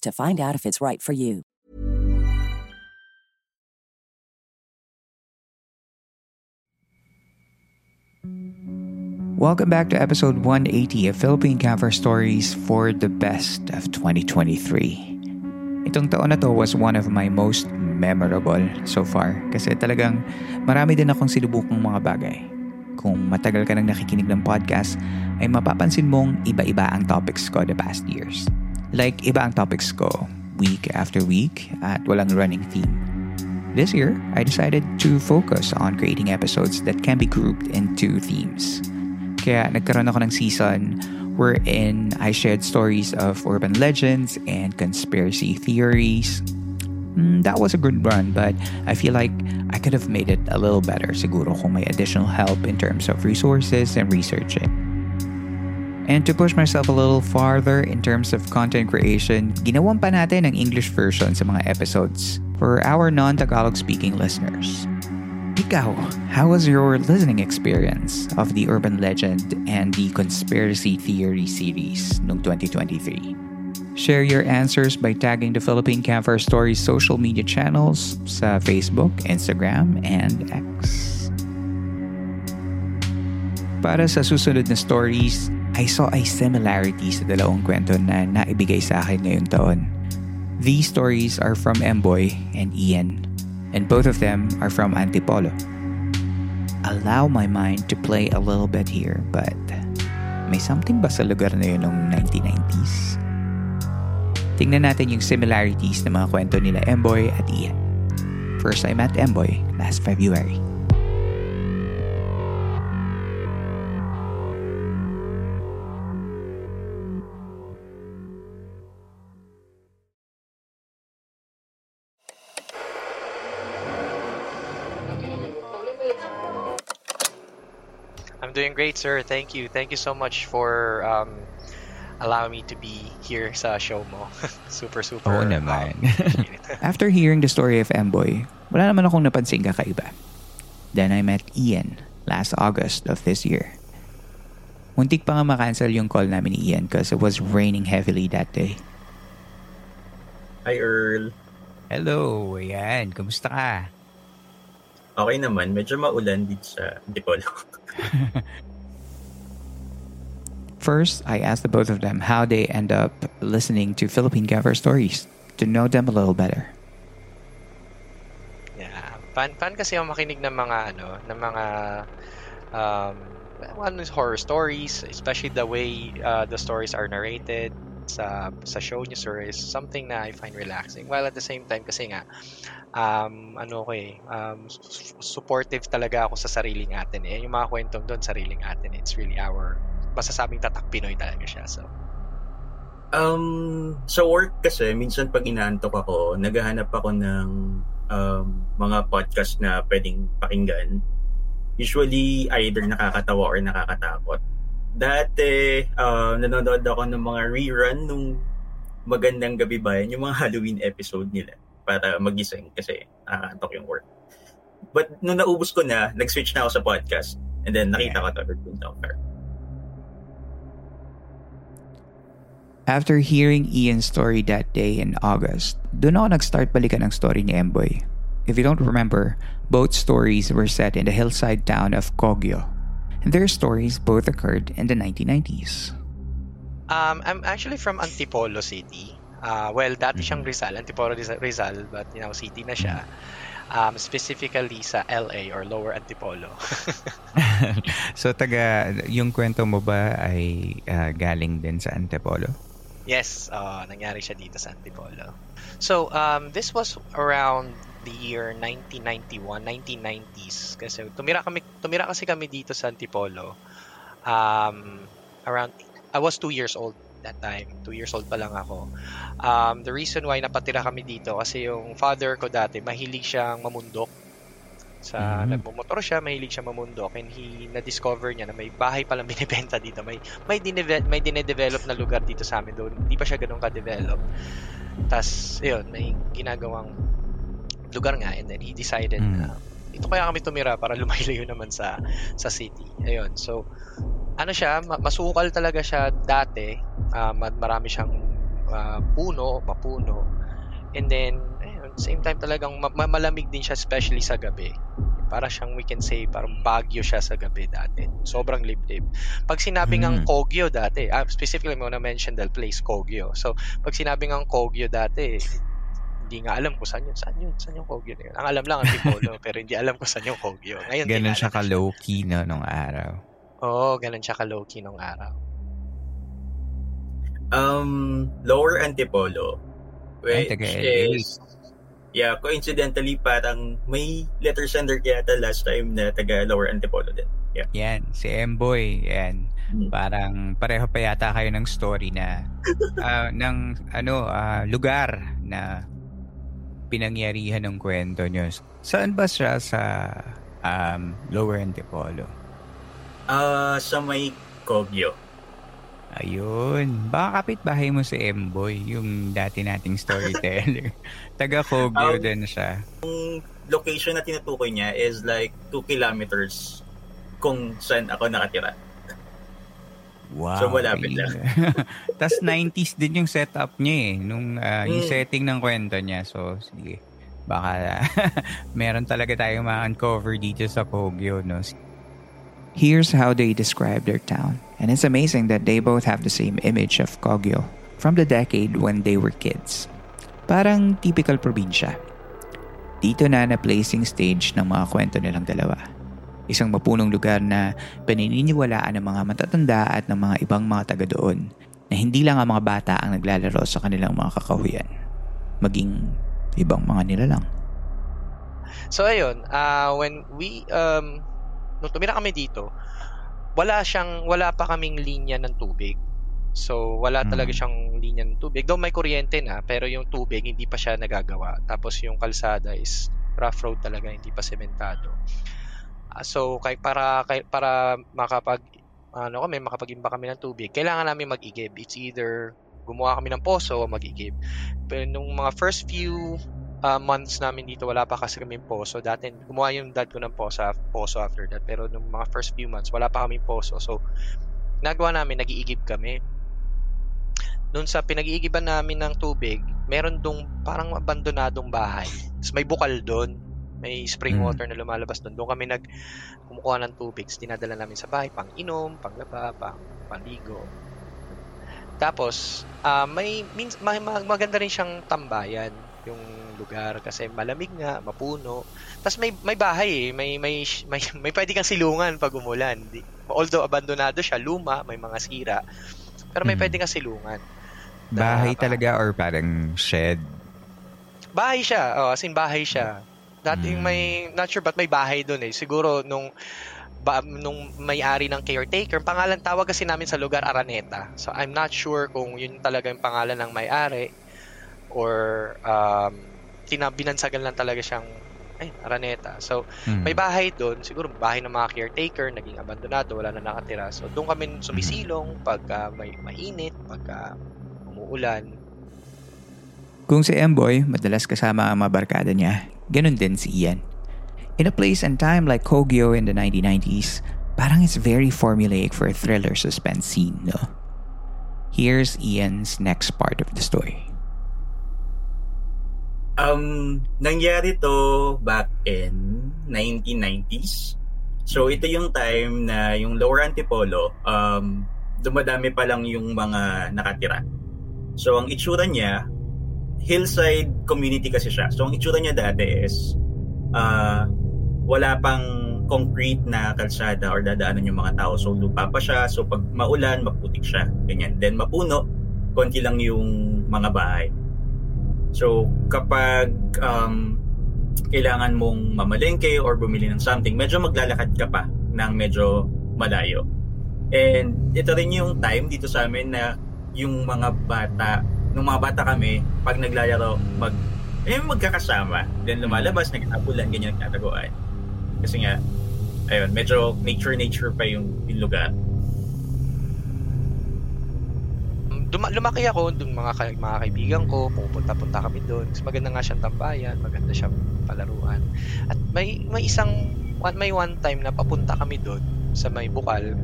to find out if it's right for you. Welcome back to episode 180 of Philippine Cover Stories for the best of 2023. Itong taon na to was one of my most memorable so far kasi talagang marami din akong sinubukang mga bagay. Kung matagal ka nang nakikinig ng podcast, ay mapapansin mong iba-iba ang topics ko the past years. Like, iba ang topics ko week after week at walang running theme. This year, I decided to focus on creating episodes that can be grouped into themes. Kaya nagkaroon ako ng season wherein I shared stories of urban legends and conspiracy theories. Mm, that was a good run, but I feel like I could have made it a little better siguro kung may additional help in terms of resources and researching. And to push myself a little farther in terms of content creation, ginawan pa natin ang English version sa mga episodes for our non-Tagalog speaking listeners. Ikaw, how was your listening experience of the urban legend and the conspiracy theory series noong 2023? Share your answers by tagging the Philippine Campfire Stories social media channels sa Facebook, Instagram, and X. Para sa susunod na stories, I saw a similarity sa dalawang kwento na naibigay sa akin ngayong taon. These stories are from Emboy and Ian, and both of them are from Antipolo. Allow my mind to play a little bit here, but may something ba sa lugar na yun noong 1990s? Tingnan natin yung similarities ng mga kwento nila Emboy at Ian. First I met Emboy last February. Great, sir. Thank you. Thank you so much for um, allowing me to be here sa show mo. <laughs> super, super. Oo naman. <laughs> After hearing the story of Emboy, wala naman akong napansin kakaiba. Then I met Ian last August of this year. Muntik pa nga makancel yung call namin ni Ian because it was raining heavily that day. Hi, Earl. Hello, ayan. Kumusta ka? Okay naman. Medyo maulan dito sa Antipolo. First, I asked the both of them how they end up listening to Philippine cover stories to know them a little better. Yeah. Fan, fan kasi yung makinig ng mga ano, ng mga um one is horror stories, especially the way uh, the stories are narrated sa sa show niyo sir is something na I find relaxing. While at the same time kasi nga um ano ko eh um su- supportive talaga ako sa sariling atin eh. Yung mga kwentong doon sariling atin. It's really our masasabing tatak Pinoy talaga siya. So Um, sa work kasi, minsan pag inaantok ako, naghahanap ako ng um, mga podcast na pwedeng pakinggan. Usually, either nakakatawa or nakakatakot. Dati, uh, nanonood ako ng mga rerun nung Magandang Gabi Bayan, yung mga Halloween episode nila para magising kasi nakakaantok yung work. But nung naubos ko na, nag-switch na ako sa podcast and then nakita ko to Urban Talker. After hearing Ian's story that day in August, doon ako nag-start balikan ang story ni Emboy. If you don't remember, both stories were set in the hillside town of Kogyo. And their stories both occurred in the 1990s. Um, I'm actually from Antipolo City. Uh, well, dati siyang Rizal, Antipolo Rizal, but you know, city na siya. Um, specifically sa LA or Lower Antipolo. <laughs> <laughs> so taga yung kwento mo ba ay uh, galing din sa Antipolo? Yes, uh, nangyari siya dito sa Antipolo. So, um, this was around the year 1991, 1990s. Kasi tumira kami tumira kasi kami dito sa Antipolo. Um, around I was two years old that time. Two years old pa lang ako. Um, the reason why napatira kami dito kasi yung father ko dati, mahilig siyang mamundok. Sa mm-hmm. nagmumotor siya, mahilig siya mamundok and he na-discover niya na may bahay palang <laughs> binibenta dito. May may dineve- may dine-develop na lugar dito sa amin doon. Hindi pa siya ganoon ka-develop. Tas, yun, may ginagawang lugar nga and then he decided mm. na ito kaya kami tumira para <laughs> lumayo naman sa sa city. Ayun. So, ano siya, masukal talaga siya dati. Uh, marami siyang uh, puno, mapuno. And then, ayun, same time talagang ma- malamig din siya especially sa gabi. Para siyang we can say parang bagyo siya sa gabi dati. Sobrang liblib. Pag sinabing mm. ang Kogyo dati, uh, specifically mo na mention the place Kogyo. So, pag sinabing ang Kogyo dati, hindi nga alam kung saan yun. Saan yun? Saan yung Kogyo na yun? Ang alam lang ang Tipolo, <laughs> pero hindi alam kung saan yung Kogyo. Ngayon, Ganun siya ka-low-key no, nung araw. Oo, ganun siya ka-low-key nung araw. Um, Lower Antipolo. Which Ay, is, yeah, coincidentally, parang may letter sender yata last time na taga Lower Antipolo din. Yeah. Yan, si Emboy. Yan. Hmm. Parang pareho pa yata kayo ng story na uh, <laughs> ng ano uh, lugar na pinangyarihan ng kwento nyo. Saan ba siya sa um, Lower Antipolo? Ah, uh, sa may Kogyo. Ayun. Baka kapit-bahay mo si Emboy, yung dati nating storyteller. <laughs> Taga Kogyo um, din siya. Yung location na tinutukoy niya is like 2 kilometers kung saan ako nakatira. Wow. So malapit lang. <laughs> Tapos 90s din yung setup niya eh. Nung, uh, yung mm. setting ng kwento niya. So, sige. Baka <laughs> meron talaga tayong ma-uncover dito sa Kogyo. No? Here's how they describe their town. And it's amazing that they both have the same image of Kogyo from the decade when they were kids. Parang typical probinsya. Dito na na placing stage ng mga kwento nilang dalawa. Isang mapunong lugar na paniniwalaan ng mga matatanda at ng mga ibang mga taga doon na hindi lang ang mga bata ang naglalaro sa kanilang mga kakahuyan, maging ibang mga nilalang. So ayun, uh, when we um, nung tumira kami dito, wala siyang wala pa kaming linya ng tubig. So wala mm. talaga siyang linya ng tubig. Though may kuryente na, pero yung tubig hindi pa siya nagagawa. Tapos yung kalsada is rough road talaga, hindi pa sementado. Uh, so kay para kay, para makapag ano kami makapag-imba kami ng tubig, kailangan namin mag-igib. It's either gumawa kami ng poso o mag-igib. Pero nung mga first few uh, months namin dito, wala pa kasi kami poso. Dati, gumawa yung dad ko ng poso, poso after that. Pero nung mga first few months, wala pa kami poso. So, nagawa namin, nag-iigib kami. Noon sa pinag-iigiban namin ng tubig, meron dong parang abandonadong bahay. Tapos may bukal doon. May spring hmm. water na lumalabas doon. Doon kami nag kumukuha ng tubig. Dinadala namin sa bahay, pang inom, pang laba, pang panligo. Tapos, uh, may, may maganda rin siyang tambayan yung lugar kasi malamig nga, mapuno. Tapos may may bahay eh, may may may, <laughs> may pwede kang silungan pag umulan. Although abandonado siya, luma, may mga sira. Pero may hmm. pwede kang silungan. Bahay talaga or parang shed? Bahay siya. Oh, as in bahay siya. Dati hmm. may not sure but may bahay doon eh. Siguro nung ba, nung may-ari ng caretaker, pangalan tawag kasi namin sa lugar Araneta. So I'm not sure kung yun talaga yung pangalan ng may-ari or um, tina, binansagan lang talaga siyang ay, Araneta. So, mm. may bahay doon, siguro bahay ng mga caretaker, naging abandonado, wala na nakatira. So, doon kami sumisilong pag uh, may mainit, pag uh, umuulan. Kung si Emboy, madalas kasama ang mga barkada niya, ganun din si Ian. In a place and time like Kogyo in the 1990s, parang it's very formulaic for a thriller suspense scene, no? Here's Ian's next part of the story. Um, nangyari to back in 1990s. So ito yung time na yung Lower Antipolo, um, dumadami pa lang yung mga nakatira. So, ang itsura niya, hillside community kasi siya. So, ang itsura niya dati is uh, wala pang concrete na kalsada or dadaanan yung mga tao. So, lupa pa siya. So, pag maulan, maputik siya. Ganyan. Then, mapuno, konti lang yung mga bahay. So, kapag um, kailangan mong mamalengke or bumili ng something, medyo maglalakad ka pa ng medyo malayo. And ito rin yung time dito sa amin na yung mga bata, nung mga bata kami, pag naglalaro, mag, eh, magkakasama. Then lumalabas, nagkakapulan, ganyan nagtataguan. Kasi nga, ayun, medyo nature-nature pa yung, yung lugar. Duma- lumaki ako doon mga ka- mga kaibigan ko, pupunta-punta kami doon. Kasi maganda nga siyang tambayan, maganda siyang palaruan. At may may isang one may one time na papunta kami doon sa may bukal.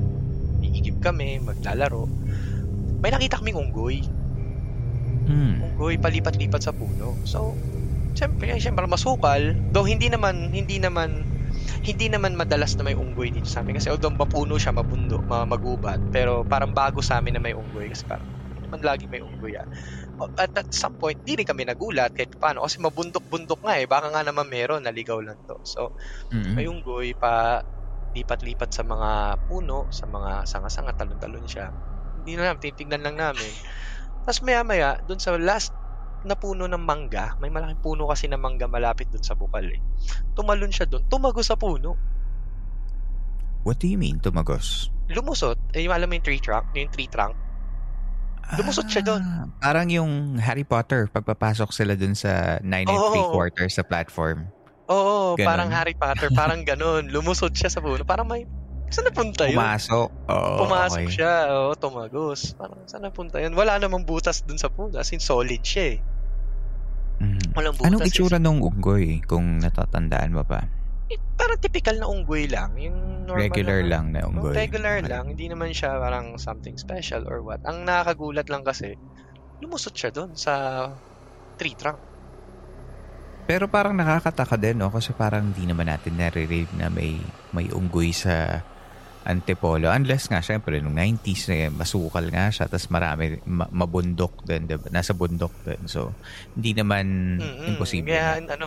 Iigib kami, maglalaro. May nakita kaming unggoy. Hmm. Unggoy palipat-lipat sa puno. So, siyempre, siyempre masukal. Though hindi naman hindi naman hindi naman madalas na may unggoy dito sa amin kasi although mapuno siya, mabundo, magubat, pero parang bago sa amin na may unggoy kasi parang naman lagi may unggoy ah. At at some point, di rin kami nagulat kahit paano kasi mabundok-bundok nga eh. Baka nga naman meron, naligaw lang to. So, Mm-mm. may unggoy pa lipat-lipat sa mga puno, sa mga sanga-sanga, talon-talon siya. Hindi na namin, titignan lang namin. Tapos maya-maya, dun sa last na puno ng mangga, may malaking puno kasi ng mangga malapit dun sa bukal eh. Tumalon siya dun, tumago sa puno. What do you mean, tumagos? Lumusot, eh, yung alam mo yung tree trunk, yung tree trunk, Lumusot siya doon. Ah, Parang yung Harry Potter, pagpapasok sila dun sa 9 and Oo. 3 quarters sa platform. Oo, Ganon. parang Harry Potter, parang <laughs> ganun. Lumusot siya sa puno. Parang may, saan napunta yun? Pumasok. Oo, Pumasok okay. siya, oo, tumagos. Parang saan napunta yun? Wala namang butas dun sa puno. As in, solid siya eh. Mhm. Walang butas. Anong eh. itsura nung unggoy, kung natatandaan mo pa? Eh, parang typical na unggoy lang. Yung normal Regular na, lang na Oh, unggoy. regular Okay. lang. Hindi naman siya parang something special or what. Ang nakakagulat lang kasi, lumusot siya doon sa tree trunk. Pero parang nakakataka din, no? Kasi parang di naman natin naririnig na may, may unggoy sa Antipolo. Unless nga, syempre, nung 90s, eh, masukal nga siya. Tapos marami, ma- mabundok din, diba? Nasa bundok din. So, hindi naman Mm-mm. imposible. Kaya, na. ano,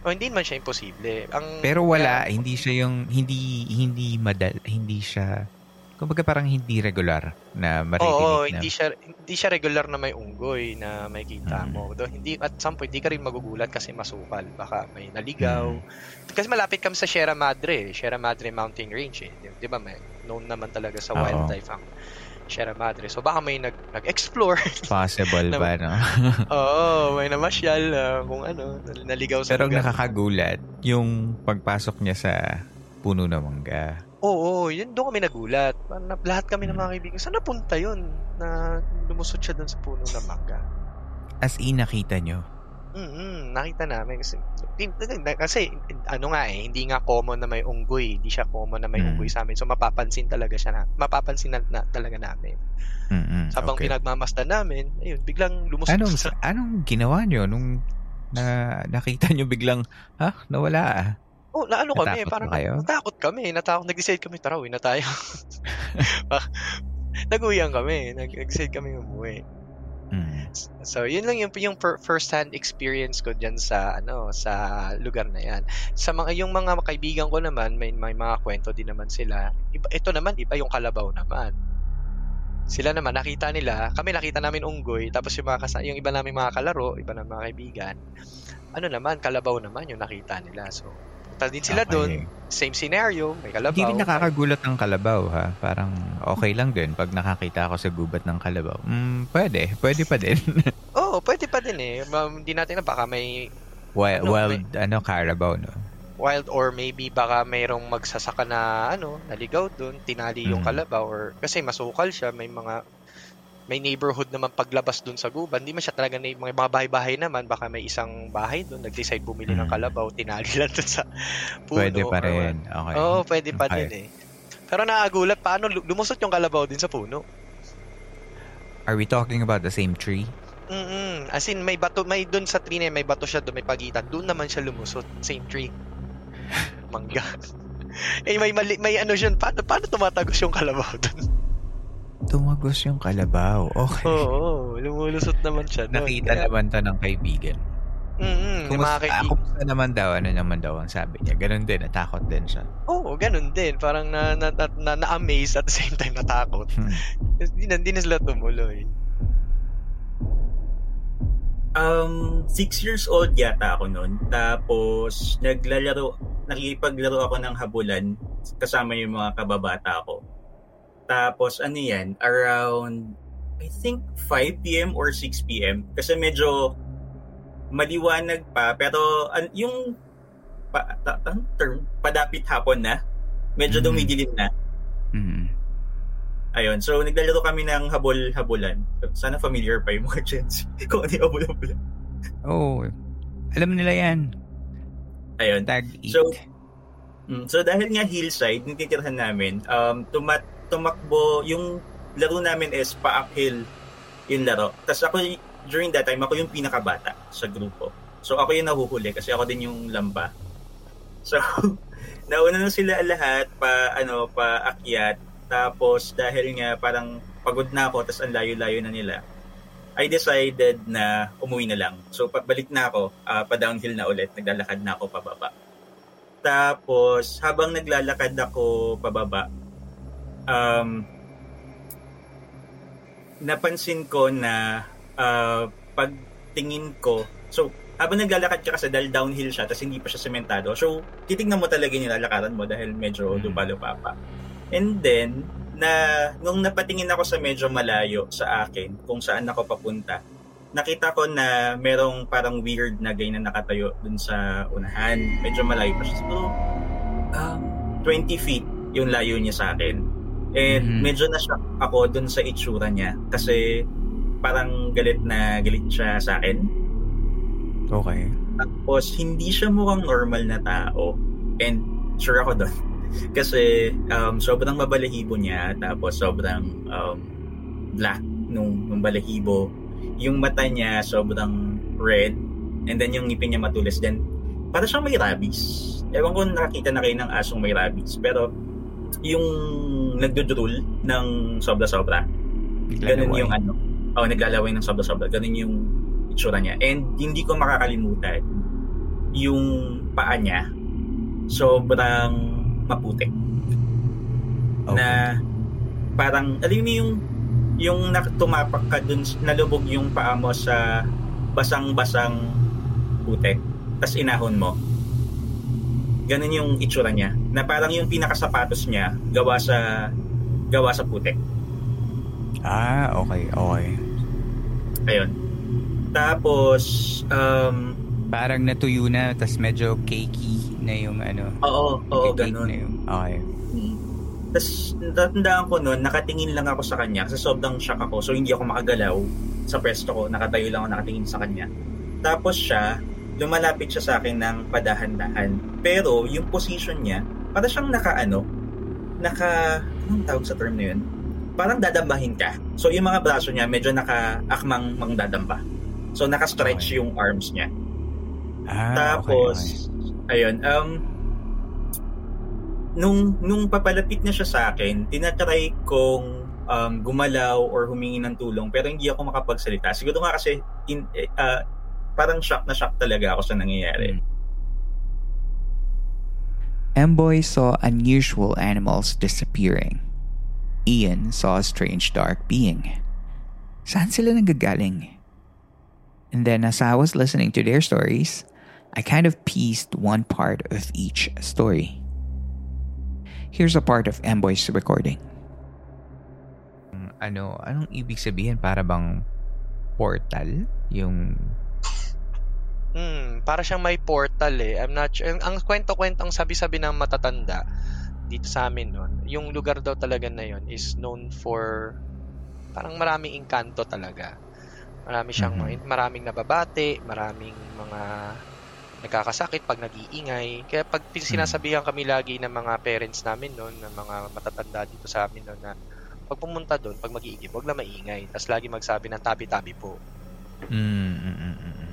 oh, hindi naman siya imposible. Ang, Pero wala, kaya- hindi siya yung, hindi, hindi madal, hindi siya, kumbaga parang hindi regular na maririnig Oo, na. hindi siya hindi siya regular na may unggoy na makikita Mm. mo. Though hindi at some point di ka rin magugulat kasi masukal, baka may naligaw. Mm. Kasi malapit kami sa Sierra Madre, eh. Sierra Madre Mountain Range eh. Di, di ba may known naman talaga sa Oo. wildlife ang Sierra Madre. So baka may nag nag-explore. <laughs> Possible Na- ba, no? <laughs> <laughs> Oo, may namasyal ah, kung ano, nal- naligaw sa Pero lugar. nakakagulat, yung pagpasok niya sa puno ng mangga. Oo, yun doon kami nagulat. Lahat kami ng mga kaibigan, saan napunta yun? Na lumusot siya doon sa puno ng mangga. As in, nakita nyo. Mm, nakita namin kasi kasi ano nga eh hindi nga common na may unggoy, hindi siya common na may Mm. unggoy sa amin. So mapapansin talaga siya na mapapansin na, na talaga namin. Mm-mm, Habang okay. pinagmamasdan namin, ayun, biglang lumusot Anong, sa anong ginawa nyo nung na, nakita nyo biglang, ha? Nawala ah. Oh, na ano kami, Natakot parang kayo? natakot kami, natakot, nag-decide kami, tara, uwi na tayo. <laughs> Nag-uwian kami, nag- nag-decide kami umuwi. Mm. So, yun lang yung yung first-hand experience ko diyan sa ano, sa lugar na 'yan. Sa mga yung mga kaibigan ko naman, may, may mga kwento din naman sila. Iba, ito naman iba yung kalabaw naman. Sila naman nakita nila, kami nakita namin unggoy, tapos yung mga kasa, yung iba namin mga kalaro, iba na mga kaibigan. Ano naman, kalabaw naman yung nakita nila. So, punta din sila Okay. doon. Same scenario, may kalabaw. Hindi rin nakakagulat ng kalabaw ha. Parang okay lang din pag nakakita ako sa gubat ng kalabaw. Mm, pwede. Pwede pa din. <laughs> Oo, oh, pwede pa din eh. Hindi natin na baka may wild, Ano, wild ano, carabao, no? wild or maybe baka mayroong magsasaka na ano, naligaw doon, tinali yung Mm. kalabaw or kasi masukal siya, may mga may neighborhood naman paglabas doon sa guban. Hindi man siya talaga na mga bahay-bahay naman, baka may isang bahay doon nag-decide bumili ng Mm. kalabaw, tinali lang doon sa puno. Pwede pa rin. Okay. Oo, pwede pa Okay. din eh. Pero nakagulat paano lu- lumusot yung kalabaw din sa puno. Are we talking about the same tree? Mm. As in may bato, may doon sa tree na may bato siya doon, may pagitan. Doon naman siya lumusot, same tree. <laughs> Mangga. <laughs> eh may mali, may ano siya, paano paano tumatagos yung kalabaw doon? Tumagos yung kalabaw. Okay. Oo, lumulusot naman siya. Doon. Nakita Kaya, naman to ng kaibigan. Mga mas, kaibigan. ako sa naman daw, ano naman daw ang sabi niya. Ganun din, natakot din siya. Oo, ganun din. Parang na, na, na, na, na-amaze at the same time natakot. Hmm. Hindi na, na sila tumuloy. Um, six years old yata ako noon. Tapos, naglalaro, nakikipaglaro ako ng habulan kasama yung mga kababata ko. Tapos, ano yan, around, I think, 5 p.m. or 6 p.m. Kasi medyo maliwanag pa. Pero, an, yung, pa, ta, ta, term, padapit hapon na. Medyo Mhm. dumidilim na. Mm. Ayun. So, naglalaro kami ng habol-habulan. Sana familiar pa yung mga <laughs> gens. Kung ano yung habol-habulan. Oh, alam nila yan. Ayun. Tag. So, mm, so dahil nga hillside, yung titirahan namin, um, tumat, tumakbo, yung laro namin is pa-uphill yung laro. Tapos ako, during that time, ako yung pinakabata sa grupo. So ako yung nahuhuli kasi ako din yung lamba. So, <laughs> nauna na sila lahat pa, ano, pa akyat. Tapos dahil nga parang pagod na ako, tapos ang layo-layo na nila, I decided na umuwi na lang. So pagbalik na ako, ah, pa-downhill na ulit, naglalakad na ako pababa. Tapos habang naglalakad ako pababa, um, napansin ko na ah, pagtingin ko, so habang naglalakad ka kasi dahil downhill siya, tapos hindi pa siya sementado, so titignan mo talaga yung nilalakaran mo dahil medyo Mm. lupa-lupa pa. And then, na nung napatingin ako sa medyo malayo sa akin kung saan ako papunta, nakita ko na merong parang weird na gay na nakatayo dun sa unahan. Medyo malayo pa siya. Siguro um, 20 feet yung layo niya sa akin. And Mhm. medyo na-shock ako dun sa itsura niya kasi parang galit na galit siya sa akin. Okay. Tapos, hindi siya mukhang normal na tao. And sure ako doon. <laughs> Kasi um, sobrang mabalahibo niya. Tapos sobrang um, black nung, nung balahibo. Yung mata niya sobrang red. And then yung ngipin niya matulis. Then, para siyang may rabies. Ewan ko nakakita na kayo ng asong may rabies. Pero, yung nagdudrol ng sobra-sobra. Ganun yung ano. Oh, naglalaway ng sobra-sobra. Ganun yung itsura niya. And hindi ko makakalimutan yung paa niya sobrang maputi. Okay. Na parang, alam mo yung yung tumapak ka dun, nalubog yung paa mo sa basang-basang putek. Tapos inahon mo. Ganun yung itsura niya. Na parang yung pinakasapatos niya gawa sa gawa sa putek. Ah, okay, okay. Ayun. Tapos, um, Parang natuyo na, tas medyo cakey na yung ano. oo, oo, ganun. Na yung, okay. Tapos, natandaan ko noon, nakatingin lang ako sa kanya kasi sobrang shock ako. So, hindi ako makagalaw sa pwesto ko. Nakatayo lang ako nakatingin sa kanya. Tapos siya, lumalapit siya sa akin ng padahan-dahan. Pero, yung position niya, para siyang naka-ano, naka, anong tawag sa term na yun? Parang dadambahin ka. So, yung mga braso niya, medyo naka-akmang mang dadamba. So, naka-stretch Okay. yung arms niya. Ah, Tapos, ayun, um, nung, nung papalapit na siya sa akin, tinatry kong um, gumalaw or humingi ng tulong pero hindi ako makapagsalita. Siguro nga kasi in, ah, parang shock na shock talaga ako sa nangyayari. Hmm. Emboy saw unusual animals disappearing. Ian saw a strange dark being. Saan sila nanggagaling? And then as I was listening to their stories, I kind of pieced one part of each story. Here's a part of Emboy's recording. Ano, anong ibig sabihin? Para bang portal? Yung... Hmm, para siyang may portal eh. I'm not sure. Ang, ang kwento-kwento, ang sabi-sabi ng matatanda dito sa amin noon, yung lugar daw talaga na yon is known for parang maraming engkanto talaga. Marami siyang Mhm. maraming nababate, maraming mga nagkakasakit pag nag-iingay. Kaya pag sinasabihan kami lagi ng mga parents namin noon, ng mga matatanda dito sa amin noon na pag pumunta doon, pag mag-iigib, wag lang maingay. Tapos lagi magsabi ng tabi-tabi po. Mm, mm, mm, mm, mm.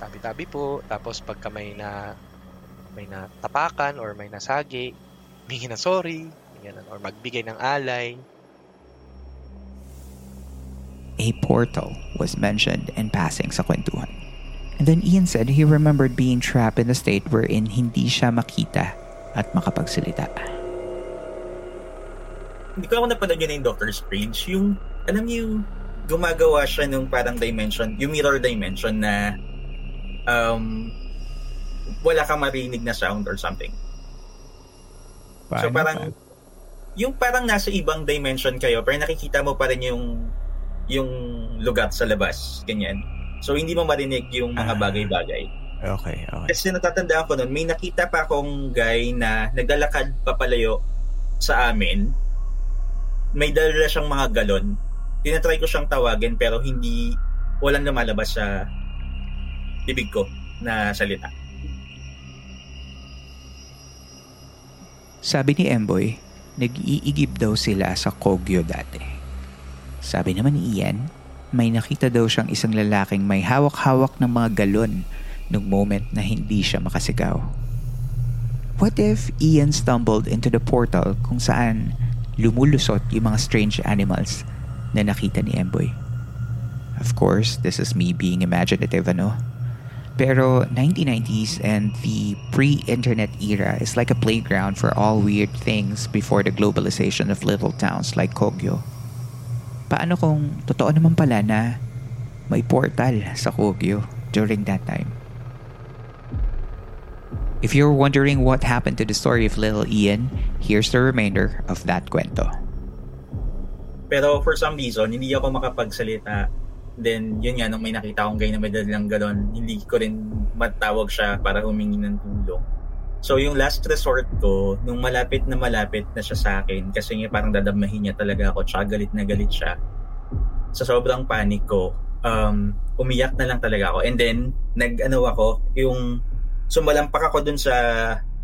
Tabi-tabi po. Tapos pagka may na may natapakan or may nasagi, humingi ng sorry, ganyan, or magbigay ng alay. a portal was mentioned in passing sa kwentuhan. And then Ian said he remembered being trapped in a state wherein hindi siya makita at makapagsalita. Hindi ko ako napanood yun yung Doctor Strange. Yung, alam niyo gumagawa siya nung parang dimension, yung mirror dimension na um, wala kang marinig na sound or something. Paano so parang, pa? yung parang nasa ibang dimension kayo, pero nakikita mo pa rin yung yung lugar sa labas, ganyan. So hindi mo marinig yung mga ah. bagay-bagay. Okay, okay. Kasi natatandaan ko noon, may nakita pa akong guy na naglalakad papalayo sa amin. May dala siyang mga galon. Tinatry ko siyang tawagin pero hindi walang lumalabas sa bibig ko na salita. Sabi ni Emboy, nag-iigib daw sila sa Kogyo dati. Sabi naman ni Ian, may nakita daw siyang isang lalaking may hawak-hawak ng mga galon nung moment na hindi siya makasigaw. What if Ian stumbled into the portal kung saan lumulusot yung mga strange animals na nakita ni Emboy? Of course, this is me being imaginative, ano? Pero 1990s and the pre-internet era is like a playground for all weird things before the globalization of little towns like Kogyo. Paano kung totoo naman pala na may portal sa Kogyo during that time? If you're wondering what happened to the story of Little Ian, here's the remainder of that kwento. Pero for some reason, hindi ako makapagsalita Then, yun nga, nung may nakita akong guy na may dalang galon, hindi ko rin matawag siya para humingi ng tulong. So, yung last resort ko, nung malapit na malapit na siya sa akin, kasi nga parang dadamahin niya talaga ako, tsaka galit na galit siya. Sa sobrang panic ko, um, umiyak na lang talaga ako. And then, nag-ano ako, yung sumalampak ako dun sa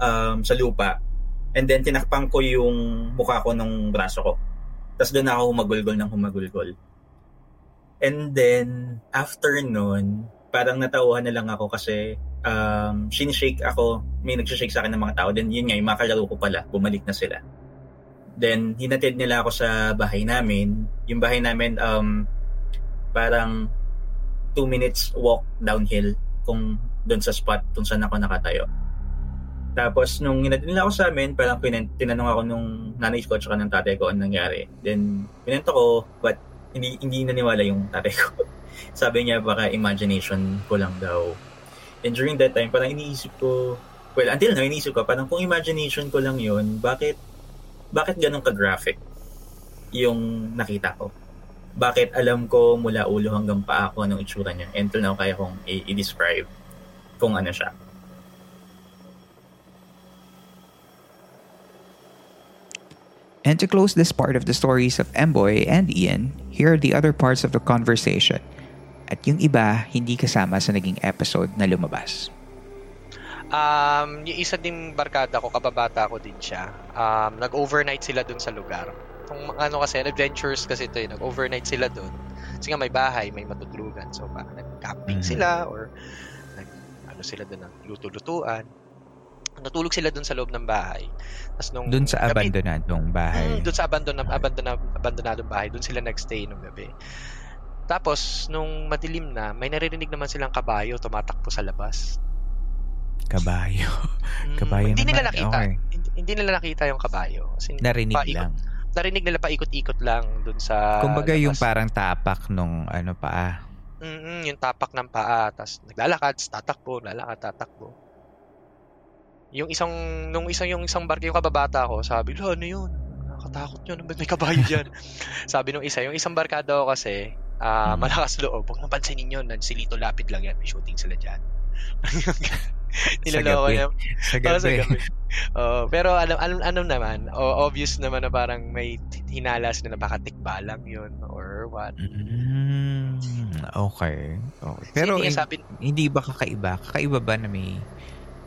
um, sa lupa. And then, tinakpang ko yung mukha ko ng braso ko. Tapos doon ako humagulgol ng humagulgol. And then, after nun, parang natauhan na lang ako kasi um, sinishake ako, may nagsishake sa akin ng mga tao. Then yun nga, yung mga kalaro ko pala, bumalik na sila. Then, hinatid nila ako sa bahay namin. Yung bahay namin, um, parang two minutes walk downhill kung doon sa spot kung saan ako nakatayo. Tapos, nung hinatid nila ako sa amin, parang tinanong ako nung nanay ko at ng tatay ko ano nangyari. Then, pinento ko, but hindi hindi naniwala yung tatay ko. <laughs> Sabi niya baka imagination ko lang daw. And during that time, parang iniisip ko, well, until now, iniisip ko, parang kung imagination ko lang yun, bakit, bakit ganun ka-graphic yung nakita ko? Bakit alam ko mula ulo hanggang paa ko anong itsura niya? And till now, kaya kong i- i-describe kung ano siya. And to close this part of the stories of Emboy and Ian, here are the other parts of the conversation. At yung iba, hindi kasama sa naging episode na lumabas. Um, yung isa ding barkada ko, kababata ko din siya. Um, nag-overnight sila dun sa lugar. Kung ano kasi, adventures kasi ito eh. Nag-overnight sila dun. Kasi nga may bahay, may matutulugan. So, parang nag-camping mm-hmm. sila or nag, ano sila dun, luto-lutuan natulog sila doon sa loob ng bahay. Tapos nung doon sa gabi, abandonadong bahay. Mm, doon sa abandon abandon abandonadong bahay, doon sila nagstay nung gabi. Tapos nung madilim na, may naririnig naman silang kabayo tumatakbo sa labas. Kabayo. kabayo hindi naman. nila nakita. Okay. Hindi, hindi nila nakita yung kabayo. Kasi narinig paikot, lang. Narinig nila paikot-ikot lang doon sa Kumbaga labas. yung parang tapak nung ano pa. Mm, yung tapak ng paa, tapos naglalakad, tatakbo, lalakad, tatakbo. Yung isang, nung isang, yung isang barko, yung kababata ko, sabi, lo, ano yun? Nakakatakot yun. Ba't may kabayo <laughs> dyan? sabi nung isa, yung isang barkada ko kasi, uh, malakas loob. Huwag napansin ninyo, silito lapid lang yan. May shooting sila dyan. <laughs> Niloloko niya. Sa gabi. Oh, sa gabi. Uh, pero alam, alam, ano naman, oh, obvious naman na parang may hinalas na baka tikba lang yun or what. Mm, okay. okay. Pero hindi, sabi, hindi ba kakaiba? Kakaiba ba na may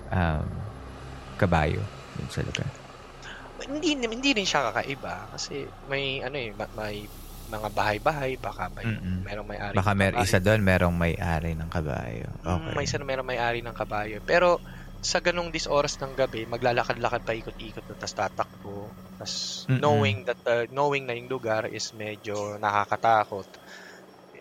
um, kabayo dun sa lugar? Hindi hindi rin siya kakaiba kasi may ano eh may mga bahay-bahay baka may Mm-mm. merong may-ari. Baka may isa doon merong may-ari ng kabayo. Mm, okay. Mm, may isa na merong may-ari ng kabayo. Pero sa ganung dis oras ng gabi, maglalakad-lakad pa ikot-ikot na tas tatakbo. Tas knowing that uh, knowing na yung lugar is medyo nakakatakot.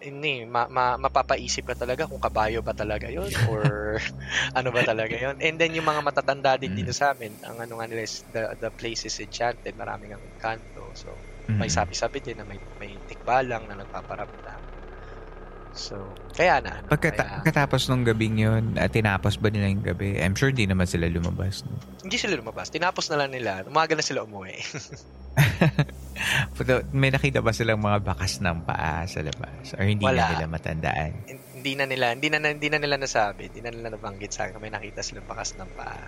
Ini ma, ma, mapapaisip ka talaga kung kabayo ba talaga yon or <laughs> ano ba talaga yon and then yung mga matatanda din mm. dito sa amin ang ano nga nila is the, the place is enchanted maraming ang kanto so mm. may sabi-sabi din na may may tikbalang na nagpaparamdam So, kaya na. Ano, Pagkata- kaya... Pagkatapos nung gabing yun, at tinapos ba nila yung gabi? I'm sure hindi naman sila lumabas. No? Hindi sila lumabas. Tinapos na lang nila. Umaga na sila umuwi. <laughs> <laughs> may nakita ba silang mga bakas ng paa sa labas? Or hindi Wala. na nila matandaan? Hindi na nila, hindi na, hindi na nila nasabi. Hindi na nila nabanggit sa akin. May nakita silang bakas ng paa.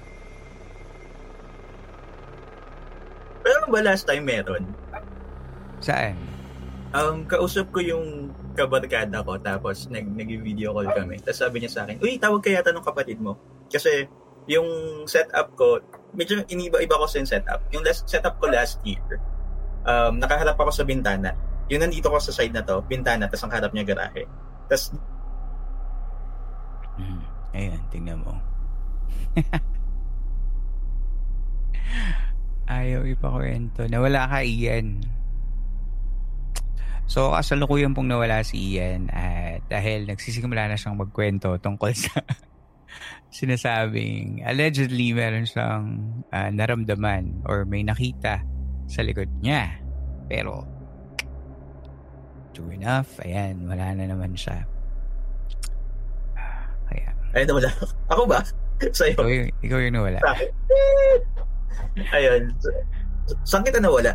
Pero ba last time meron? Saan? Um, kausap ko yung kabarkada ko tapos nag nag-video call kami. Tapos sabi niya sa akin, "Uy, tawag kaya tanong kapatid mo." Kasi yung setup ko, medyo iniba-iba ko sa yung setup. Yung last setup ko last year, um, nakaharap ako sa bintana. Yung nandito ko sa side na to, bintana, tapos ang harap niya garahe. Tapos hmm. Ayan, tingnan mo. <laughs> Ayaw ipakwento. Nawala ka, Ian. So, kasalukuyan pong nawala si Ian at dahil nagsisimula na siyang magkwento tungkol sa <laughs> sinasabing allegedly meron siyang uh, naramdaman or may nakita sa likod niya. Pero, true enough, ayan, wala na naman siya. Kaya. Ay, nawala. Ako ba? Sa'yo? Ikaw yung, ikaw yung nawala. <laughs> Ayun. Saan kita nawala?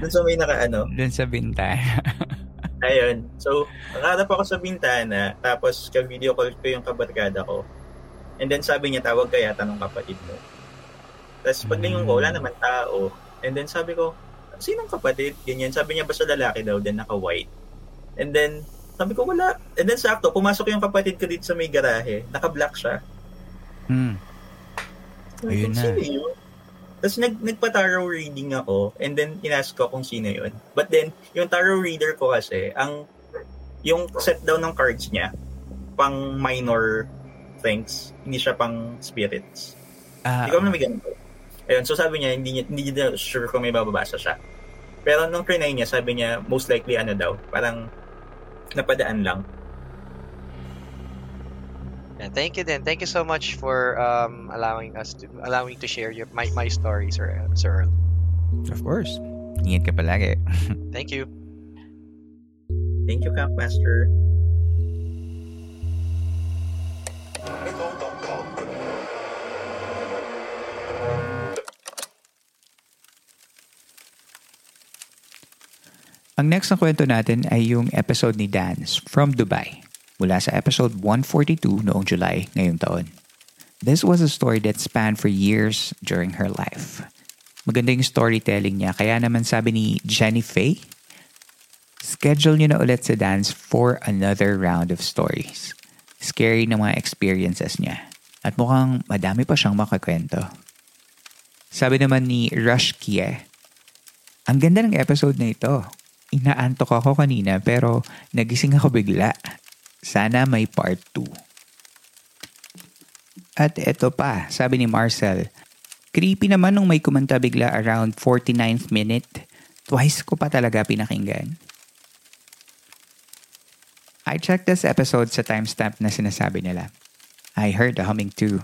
Doon sa may nakaano? Doon sa bintana. <laughs> Ayun. So, nakarap ako sa bintana, tapos ka-video call ko yung kabarkada ko. And then sabi niya, tawag kaya tanong kapatid mo. Tapos paglingon ko, wala hmm. naman tao. And then sabi ko, sinong kapatid? Ganyan. Sabi niya, basta lalaki daw, then naka-white. And then, sabi ko, wala. And then sakto, pumasok yung kapatid ko dito sa may garahe. Naka-black siya. Hmm. Ayun na. Sino yun? Tapos nag, nagpa-tarot reading ako and then inask ko kung sino yun. But then, yung tarot reader ko kasi, ang yung set down ng cards niya, pang minor things, hindi siya pang spirits. Ah. Hindi ko na may ganito. Ayun, so sabi niya, hindi, hindi niya sure kung may bababasa siya. Pero nung trinay niya, sabi niya, most likely ano daw, parang napadaan lang. And thank you then. Thank you so much for um, allowing us to allowing to share your my, my story, Sir, Sir Earl. Of course. Ingat ka palagi. <laughs> thank you. Thank you, Campmaster. Ang next na kwento natin ay yung episode ni Dance from Dubai mula sa episode 142 noong July ngayong taon. This was a story that spanned for years during her life. Maganda yung storytelling niya, kaya naman sabi ni Jenny Faye, schedule niyo na ulit sa dance for another round of stories. Scary na mga experiences niya. At mukhang madami pa siyang makakwento. Sabi naman ni Rush Kie, ang ganda ng episode na ito. Inaantok ako kanina pero nagising ako bigla sana may part 2. At eto pa, sabi ni Marcel, creepy naman nung may kumanta bigla around 49th minute. Twice ko pa talaga pinakinggan. I checked this episode sa timestamp na sinasabi nila. I heard the humming too.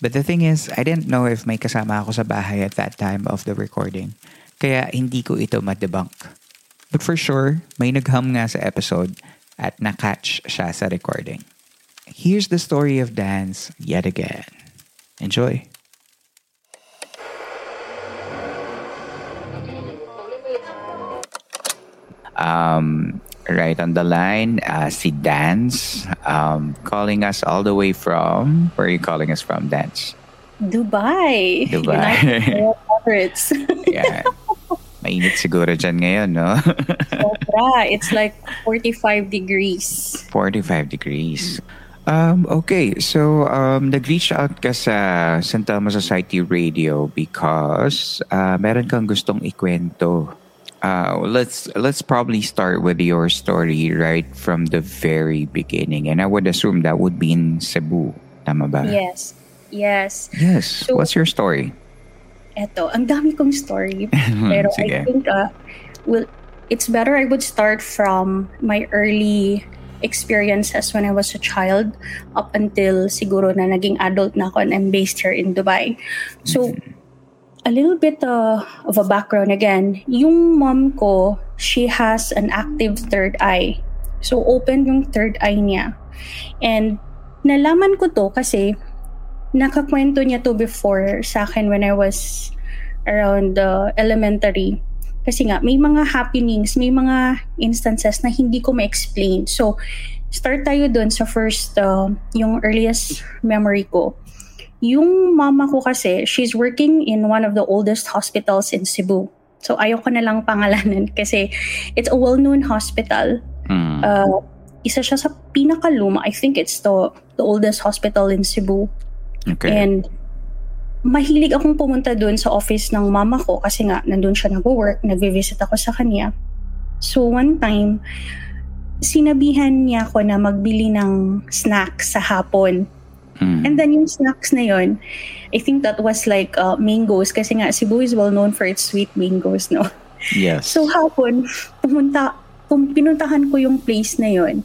But the thing is, I didn't know if may kasama ako sa bahay at that time of the recording. Kaya hindi ko ito madebunk. But for sure, may naghum nga sa episode at nakatch siya sa recording. Here's the story of dance yet again. Enjoy! Um, right on the line, uh, si Dance, um, calling us all the way from, where are you calling us from, Dance? Dubai. Dubai. <laughs> Emirates. yeah. Mainit siguro dyan ngayon, no? <laughs> Sobra. It's like 45 degrees. 45 degrees. Um, okay, so um, nag-reach out ka sa San Telmo Society Radio because uh, meron kang gustong ikwento. Uh, let's let's probably start with your story right from the very beginning, and I would assume that would be in Cebu. Tama ba? Yes. Yes. Yes. So, What's your story? Eto, ang dami kong story. <laughs> Pero I think uh, we'll, it's better I would start from my early experiences when I was a child up until siguro na naging adult na ako and I'm based here in Dubai. So, a little bit uh, of a background again. Yung mom ko, she has an active third eye. So, open yung third eye niya. And nalaman ko to kasi nakakwento niya to before sa akin when I was around uh, elementary. Kasi nga, may mga happenings, may mga instances na hindi ko ma-explain. So, start tayo dun sa first, uh, yung earliest memory ko. Yung mama ko kasi, she's working in one of the oldest hospitals in Cebu. So, ayaw ko na lang pangalanan <laughs> kasi it's a well-known hospital. Mm. Uh, isa siya sa pinakaluma. I think it's the, the oldest hospital in Cebu. Okay. And mahilig akong pumunta doon sa office ng mama ko kasi nga nandun siya nag-work, nagvi-visit ako sa kanya. So one time, sinabihan niya ako na magbili ng snacks sa hapon. Mm. And then yung snacks na yon, I think that was like uh, mangoes kasi nga Cebu is well known for its sweet mangoes, no? Yes. So hapon, pumunta, pum, pinuntahan ko yung place na yon.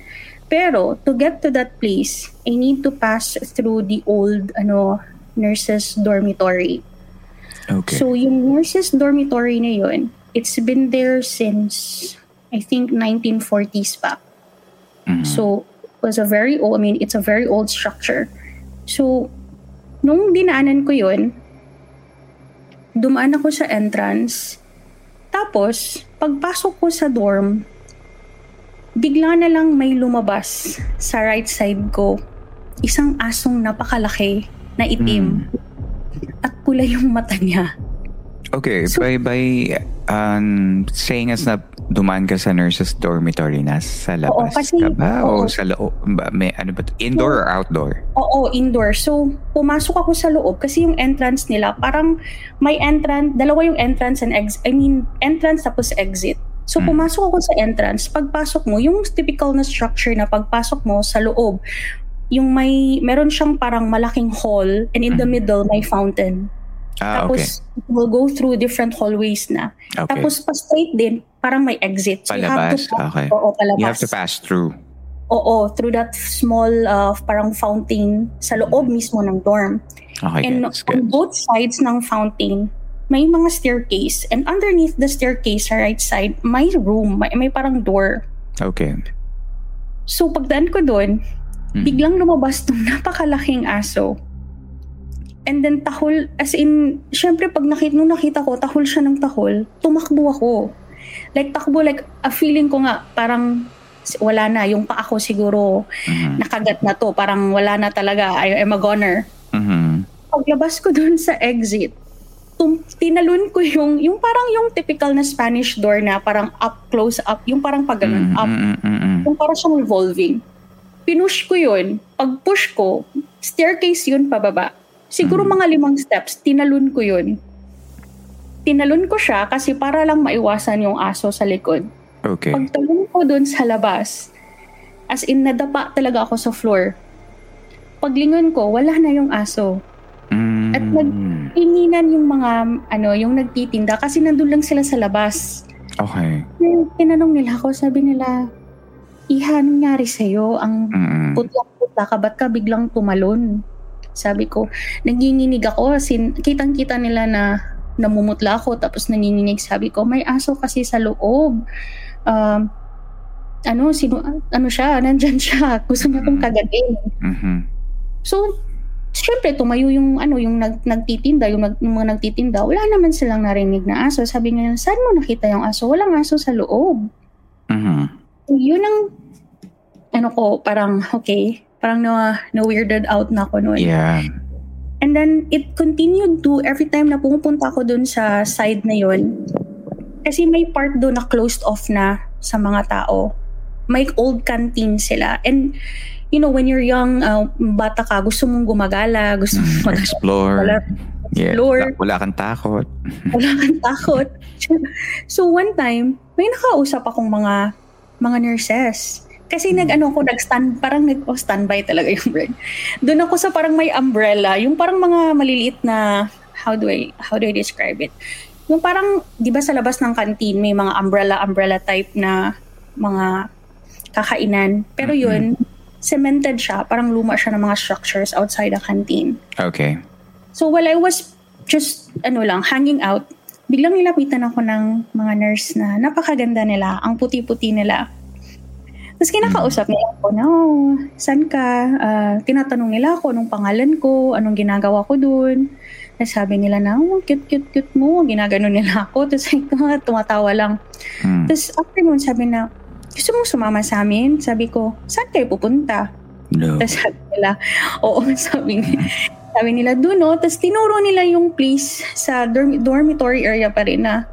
Pero to get to that place, I need to pass through the old ano nurses dormitory. Okay. So yung nurses dormitory na yon, it's been there since I think 1940s pa. Mhm. So it was a very old, I mean, it's a very old structure. So nung dinaanan ko yon, dumaan ako sa entrance. Tapos, pagpasok ko sa dorm, bigla na lang may lumabas sa right side ko. Isang asong napakalaki na itim. At pula yung mata niya. Okay, So- by by um, saying us na dumaan ka sa nurses dormitory na sa labas kasi- ka ba o oo. sa loob ba may ano ba indoor or outdoor? Oo, indoor. So, pumasok ako sa loob kasi yung entrance nila, parang may entrance, dalawa yung entrance and exit. I mean, entrance tapos exit. So, Hmm. pumasok ako sa entrance. Pagpasok mo, yung typical na structure na pagpasok mo sa loob, yung may, meron siyang parang malaking hall and in the Hmm. middle, may fountain. Ah, okay. Tapos, it will go through different hallways na. Okay. Tapos, pa-straight din, parang may exit. So, you have to Palabas. pass- Okay. Oo, palabas. You have to pass through. Oo, through that small uh, parang fountain sa loob mismo ng dorm. Okay, and on both sides ng fountain, may mga staircase. And underneath the staircase sa right side, may room, may, may parang door. Okay. So pagdaan ko doon, Mhm. biglang lumabas tong <laughs> napakalaking aso. And then tahol, as in, syempre pag nakita, nung nakita ko, tahol siya ng tahol, tumakbo ako. Like takbo, like a feeling ko nga, parang wala na, yung paa ko siguro Mhm. nakagat na to, parang wala na talaga, I am a goner. Mhm. Paglabas ko dun sa exit, tum- tinalon ko yung, yung parang yung typical na Spanish door na parang up, close up, yung parang pag ganun, Mhm, up, mhm, mhm. yung parang siyang revolving. Pinush ko yun. Pag push ko, staircase yun pababa. Siguro mga limang steps, tinalon ko yun. Tinalon ko siya kasi para lang maiwasan yung aso sa likod. Okay. Pagtalon ko dun sa labas, as in nadapa talaga ako sa floor. Paglingon ko, wala na yung aso. At Mm. nagtinginan yung mga, ano, yung nagtitinda kasi nandun lang sila sa labas. Okay. Yung tinanong nila ako, sabi nila, Iha, anong nangyari sa'yo? Ang Mm. putla-putla ka, ba't ka biglang tumalon? Sabi ko, nanginginig ako. Sin, kitang-kita nila na namumutla ako tapos nanginginig. Sabi ko, may aso kasi sa loob. Um, ano, sino, ano siya, nandyan siya. <laughs> Gusto niya kong kagatin. Mhm. So, syempre, tumayo yung, ano, yung nag, nagtitinda, yung, nag, yung mga nagtitinda. Wala naman silang narinig na aso. Sabi niya, saan mo nakita yung aso? Walang aso sa loob. Mhm. Yun ang, ano ko, parang, okay, parang na, na-weirded out na ako noon. Yeah. And then, it continued to, every time na pumupunta ako dun sa side na yun, kasi may part doon na closed off na sa mga tao. May old canteen sila. And, you know, when you're young, uh, bata ka, gusto mong gumagala, gusto mong mag- Explore. Wala, Yeah. explore. Wala, wala kang takot. <laughs> wala kang takot. <laughs> so, one time, may nakausap akong mga mga nurses. Kasi nag ano ko nag-stand parang nag oh, standby talaga <laughs> yung word. Doon ako sa parang may umbrella, yung parang mga maliliit na how do I how do I describe it? yung parang, di ba sa labas ng canteen, may mga umbrella-umbrella type na mga kakainan. Pero yun, mm-hmm. Cemented siya. Parang luma siya ng mga structures outside the canteen. Okay. So while I was just, ano lang, hanging out, biglang nilapitan ako ng mga nurse na napakaganda nila. Ang puti-puti nila. Tapos kinakausap nila ako, no, saan ka? Uh, tinatanong nila ako anong pangalan ko, anong ginagawa ko dun. Sabi nila na, oh, cute, cute, cute mo. Ginagano nila ako. Tapos <laughs> tumatawa lang. Hmm. Tapos after nun, sabi na, gusto mong sumama sa amin? Sabi ko, saan kayo pupunta? No. Tapos sabi nila, oo, <laughs> sabi nila. Sabi nila, doon no. Tapos tinuro nila yung place sa dorm- dormitory area pa rin na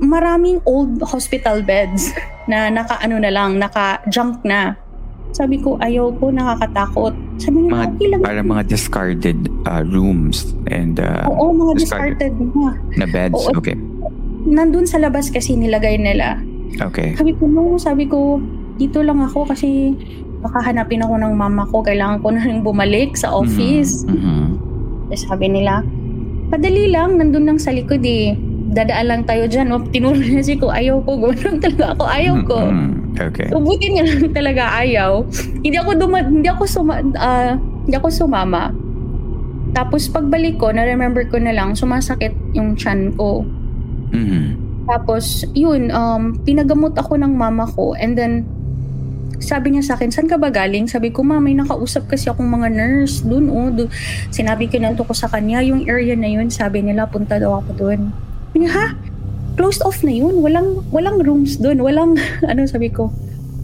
maraming old hospital beds na naka-ano na lang, naka-junk na. Sabi ko, ayaw ko, nakakatakot. Sabi niya, mga, okay lang. Parang mga discarded uh, rooms and uh, Oo, mga discarded, discarded na. Na beds, Oo, okay. Nandun sa labas kasi nilagay nila. Okay. Sabi ko, no, sabi ko, dito lang ako kasi baka hanapin ako ng mama ko. Kailangan ko na rin bumalik sa mm-hmm. office. Mm-hmm. Tapos sabi nila, padali lang, nandun lang sa likod eh. Dadaan lang tayo dyan. O, tinuro niya si ko, ayaw ko. Gano'n talaga ako, ayaw ko. Mm-hmm. Okay. So, buti niya lang talaga ayaw. Hindi ako duma, hindi ako suma, uh, hindi ako sumama. Tapos pagbalik ko, na-remember ko na lang, sumasakit yung chan ko. Mm-hmm. Tapos, yun, um, pinagamot ako ng mama ko. And then, sabi niya sa akin, saan ka ba galing? Sabi ko, ma, may nakausap kasi akong mga nurse dun, oh. Dun. Sinabi ko na ko sa kanya, yung area na yun, sabi nila, punta daw ako dun. Sabi ha? closed off na yun. Walang, walang rooms doon. Walang, <laughs> ano sabi ko.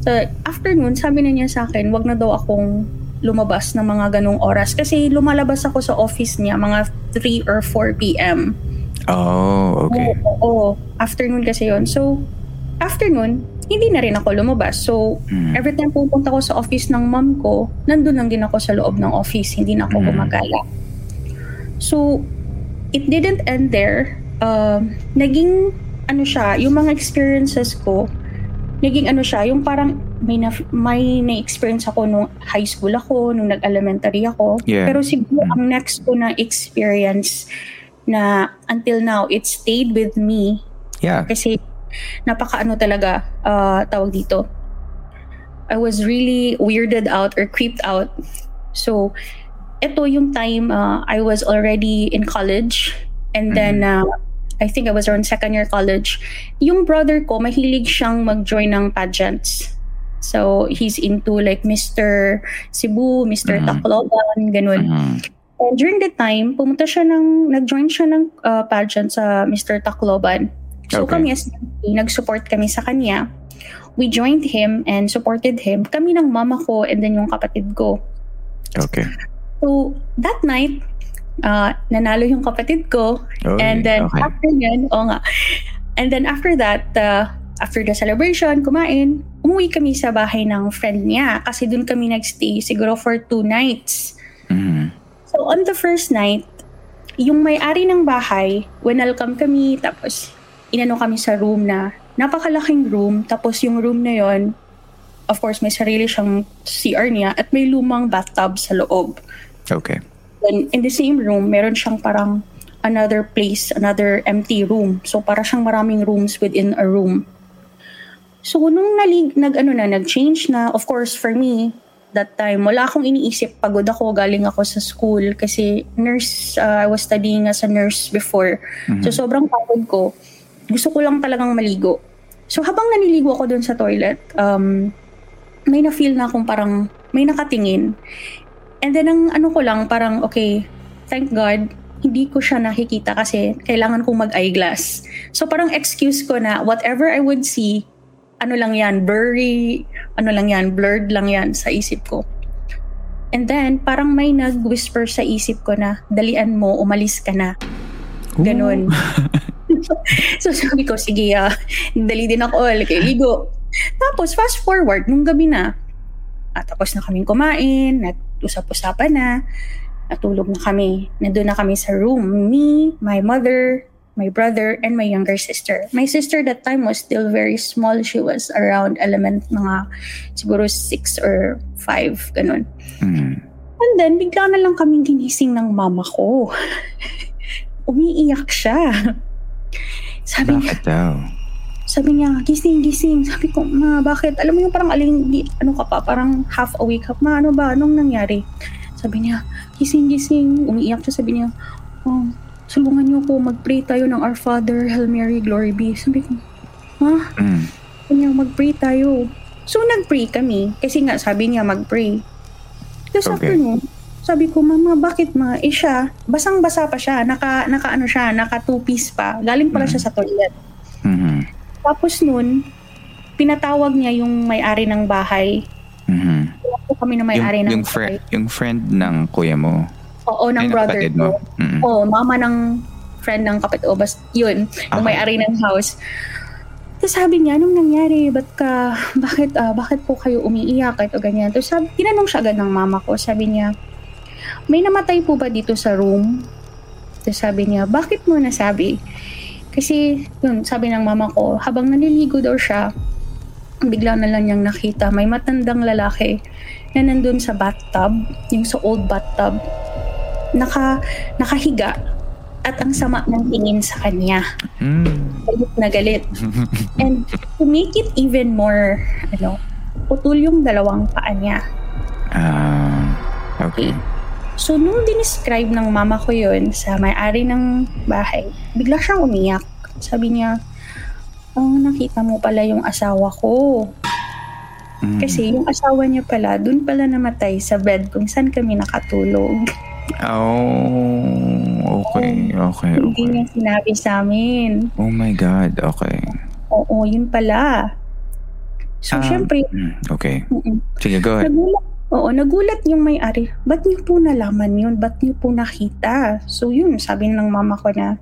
So, afternoon, sabi na niya sa akin, wag na daw akong lumabas ng mga ganong oras. Kasi lumalabas ako sa office niya mga 3 or 4 p.m. Oh, okay. Oo, oo. Afternoon kasi yon So, afternoon, hindi na rin ako lumabas. So, mm. every time pupunta ko sa office ng mom ko, nandun lang din ako sa loob ng office. Hindi na ako mm. gumagala. So, it didn't end there uh, naging ano siya, yung mga experiences ko, naging ano siya, yung parang may na, may na-experience ako nung high school ako, nung nag-elementary ako. Yeah. Pero siguro mm. ang next ko na experience na until now, it stayed with me. Yeah. Kasi napaka ano talaga, uh, tawag dito. I was really weirded out or creeped out. So, ito yung time uh, I was already in college. And then, mm-hmm. uh, I think I was around second year college, yung brother ko, mahilig siyang mag-join ng pageants. So, he's into like Mr. Cebu, Mr. Mm-hmm. Tacloban, ganun. Mm-hmm. And during the time, pumunta siya ng, nag-join siya ng uh, pageant sa Mr. Tacloban. So okay. kami as nag-support kami sa kanya. We joined him and supported him. Kami ng mama ko and then yung kapatid ko. Okay. So, that night, uh, nanalo yung kapatid ko. Oy, and then okay. after yan, oh nga. And then after that, uh, after the celebration, kumain, umuwi kami sa bahay ng friend niya kasi doon kami nagstay siguro for two nights. Mm. So on the first night, yung may-ari ng bahay, welcome kami, tapos inano kami sa room na napakalaking room, tapos yung room na yon of course, may sarili siyang CR niya at may lumang bathtub sa loob. Okay. Then, in the same room, meron siyang parang another place, another empty room. So, para siyang maraming rooms within a room. So, nung nalig, nag, ano na, nag-change na, of course, for me, that time, wala akong iniisip. Pagod ako, galing ako sa school kasi nurse, uh, I was studying as a nurse before. Mm-hmm. So, sobrang pagod ko. Gusto ko lang talagang maligo. So, habang naniligo ako doon sa toilet, um, may na-feel na akong parang may nakatingin. And then ang ano ko lang parang okay, thank God hindi ko siya nakikita kasi kailangan kong mag-eyeglass. So parang excuse ko na whatever I would see, ano lang yan, blurry, ano lang yan, blurred lang yan sa isip ko. And then, parang may nag-whisper sa isip ko na, dalian mo, umalis ka na. Ganon. <laughs> so sabi ko, sige, uh, dali din ako, like, ligo. Tapos, fast forward, nung gabi na, at ah, tapos na kaming kumain, nag-usap-usapan na, natulog na kami. Nandun na kami sa room. Me, my mother, my brother, and my younger sister. My sister that time was still very small. She was around element mga siguro six or five, ganun. Mm. And then, bigla na lang kaming ginising ng mama ko. <laughs> umiiyak siya. Sabi Bakit daw? sabi niya, gising, gising. Sabi ko, ma, bakit? Alam mo yung parang aling, ano ka pa, parang half awake ka. Ma, ano ba? Anong nangyari? Sabi niya, gising, gising. Umiiyak siya. Sabi niya, oh, sulungan niyo po, mag-pray tayo ng Our Father, Hail Mary, Glory be. Sabi ko, ha? Mm. Sabi niya, mag-pray tayo. So, nag-pray kami. Kasi nga, sabi niya, mag-pray. Tapos Okay. after sabi ko, mama, bakit ma? Eh siya, basang-basa pa siya. Naka, naka ano siya, naka two-piece pa. Galing pala siya sa toilet. Mhm. Tapos nun, pinatawag niya yung may-ari ng bahay. Mhm. Po kami na Yung, may-ari ng yung, bahay. fri- yung friend ng kuya mo. Oo, ng Ay, ng brother ko. mo. Mm. Oo, mama ng friend ng kapatid. O, bas, yun, yung Okay. may-ari ng house. Tapos sabi niya, anong nangyari? Ba't ka, <laughs> bakit, ah, bakit po kayo umiiyak? Ito ganyan. Tapos sabi, tinanong siya agad ng mama ko. Sabi niya, may namatay po ba dito sa room? Tapos sabi niya, bakit mo nasabi? Kasi, yun, sabi ng mama ko, habang naliligo daw siya, bigla na lang niyang nakita, may matandang lalaki na nandun sa bathtub, yung sa old bathtub, naka, nakahiga at ang sama ng tingin sa kanya. Mm. Galit na galit. <laughs> And to make it even more, ano, putol yung dalawang paa niya. Ah, okay. So, nung dinescribe ng mama ko yun sa may-ari ng bahay, bigla siyang umiyak. Sabi niya, oh, nakita mo pala yung asawa ko. Mm. Kasi yung asawa niya pala, dun pala namatay sa bed kung saan kami nakatulog. Oh, okay, okay, Hindi okay. niya sinabi sa amin. Oh my God, okay. Oo, yun pala. So, Um, syempre, Mm, Okay. mm-mm. Sige, go ahead. Nagulat, oo, nagulat yung may-ari. Ba't niyo po nalaman yun? Ba't niyo po nakita? So yun, sabi ng mama ko na,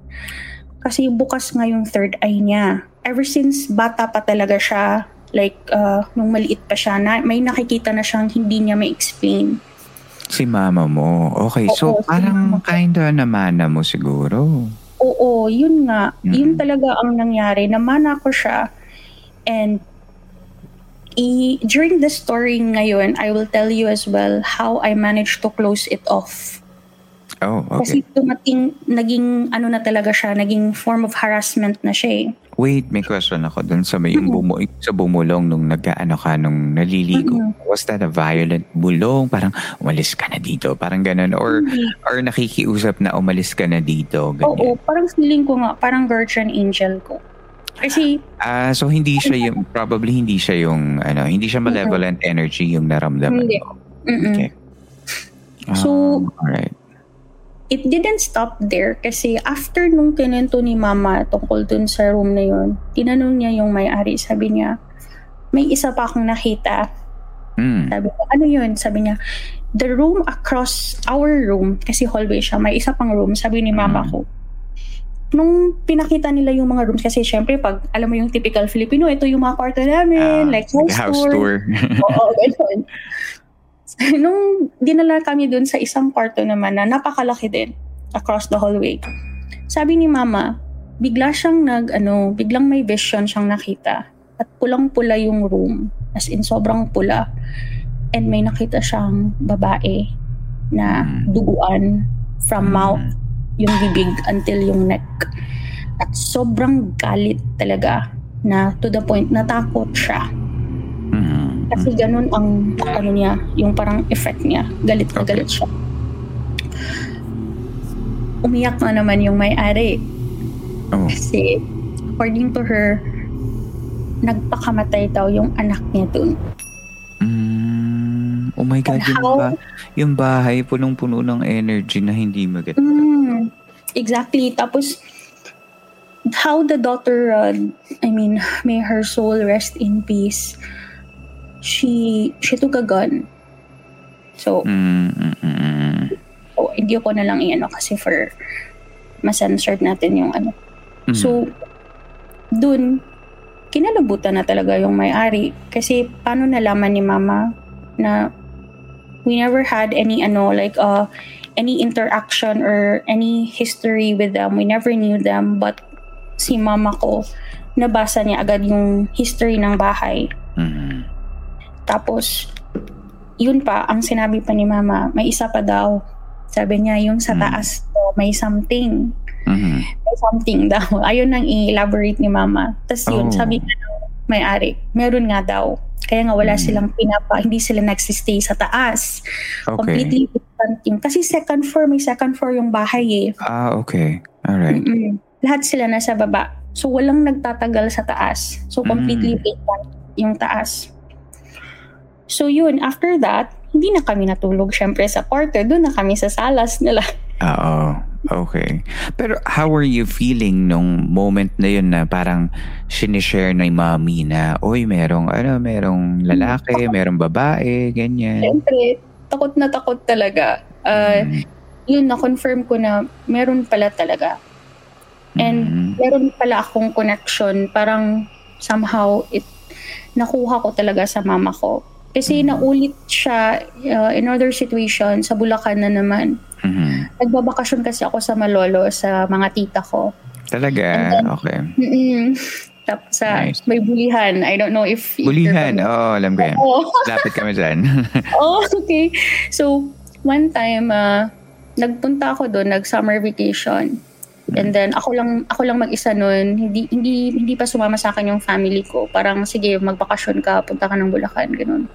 kasi bukas nga yung third eye niya. Ever since bata pa talaga siya, like, uh, nung maliit pa siya, na, may nakikita na siyang hindi niya may explain. Si mama mo. Okay, so Oo, si parang mama ko. kinda namana mo siguro. Oo, yun nga. Mm. Yun talaga ang nangyari. Namana ko siya. And i- during the story ngayon, I will tell you as well how I managed to close it off. Oh, Kasi okay. tumating, naging ano na talaga siya, naging form of harassment na siya eh. Wait, may question ako dun sa may yung bumu- sa bumulong nung nag-ano ka nung naliligo. Mm-mm. Was that a violent bulong? Parang umalis ka na dito, parang ganun or Hindi. or nakikiusap na umalis ka na dito, Oo, ganyan. parang feeling ko nga, parang guardian angel ko. Kasi, Ah, so hindi siya yung probably hindi siya yung ano, hindi siya malevolent energy yung naramdaman Hindi. mo. mm-mm. Okay. So- Um, alright. It didn't stop there kasi after nung kinento ni mama tungkol dun sa room na yun, tinanong niya yung may-ari, sabi niya, may isa pa akong nakita. Mm. Sabi ko, ano yun? Sabi niya, the room across our room, kasi hallway siya, may isa pang room, sabi ni mama Mm. ko. Nung pinakita nila yung mga rooms, kasi syempre pag, alam mo yung typical Filipino, ito yung mga kwarto namin, Ah, like house, house tour. tour. <laughs> Oo, ganun. <laughs> Nung dinala kami dun sa isang kwarto naman na napakalaki din across the hallway. Sabi ni mama, bigla siyang nag, ano, biglang may vision siyang nakita. At pulang-pula yung room. As in, sobrang pula. And may nakita siyang babae na Mm. duguan from Mm. mouth, yung bibig until yung neck. At sobrang galit talaga na to the point natakot siya. Kasi ganun ang ano niya, yung parang effect niya. Galit na Okay. galit siya. Umiyak na naman yung may-ari. Oh. Kasi according to her, nagpakamatay daw yung anak niya dun. Mm, oh my God, And yung, how- ba- yung bahay punong-puno ng energy na hindi maganda. Mm, exactly. Tapos, how the daughter, uh, I mean, may her soul rest in peace. She, she took a gun. So, Mm, mm, mm, mm. oh, hindi ko na lang i-ano kasi for masensored natin yung ano. Mhm. So, dun, kinalabutan na talaga yung may-ari. Kasi paano nalaman ni mama na we never had any ano, like, uh, any interaction or any history with them. We never knew them. But si mama ko, nabasa niya agad yung history ng bahay. Mhm. Tapos, yun pa, ang sinabi pa ni mama, may isa pa daw. Sabi niya, yung sa Mm. taas daw, may something. Mm-hmm. May something <laughs> daw. Ayun nang i-elaborate ni mama. Tapos yun, Oh. sabi ng may-ari, meron nga daw. Kaya nga wala silang pinapa, hindi sila nagsistay sa taas. Okay. Completely different. Kasi second floor, may second floor yung bahay eh. Ah, okay. Alright. Mm-mm. Lahat sila nasa baba. So, walang nagtatagal sa taas. So, completely Mm. vacant yung taas. So, yun. After that, hindi na kami natulog syempre sa kwarto. Doon na kami sa salas nila. Oo. Okay. Pero how were you feeling nung moment na yun na parang sinishare na yung mami na, oy, merong, ano, merong lalaki, merong babae, ganyan. Syempre, takot na takot talaga. Uh, Mm. Yun, na-confirm ko na meron pala talaga. And Mm. meron pala akong connection. Parang somehow, it nakuha ko talaga sa mama ko. Kasi naulit siya uh, in other situation sa Bulacan na naman. Mhm. Nagbabakasyon kasi ako sa Malolo sa mga tita ko. Talaga? Okay. Mm-mm. <laughs> Tapos sa Nice. may bulihan. I don't know if... Bulihan. Oo, alam ko yan. <laughs> Lapit kami dyan. <laughs> oh, okay. So, one time, uh, nagpunta ako doon, nag-summer vacation. And then, ako lang, ako lang mag-isa noon. Hindi, hindi, hindi pa sumama sa akin yung family ko. Parang, sige, magbakasyon ka, punta ka ng Bulacan, ganun.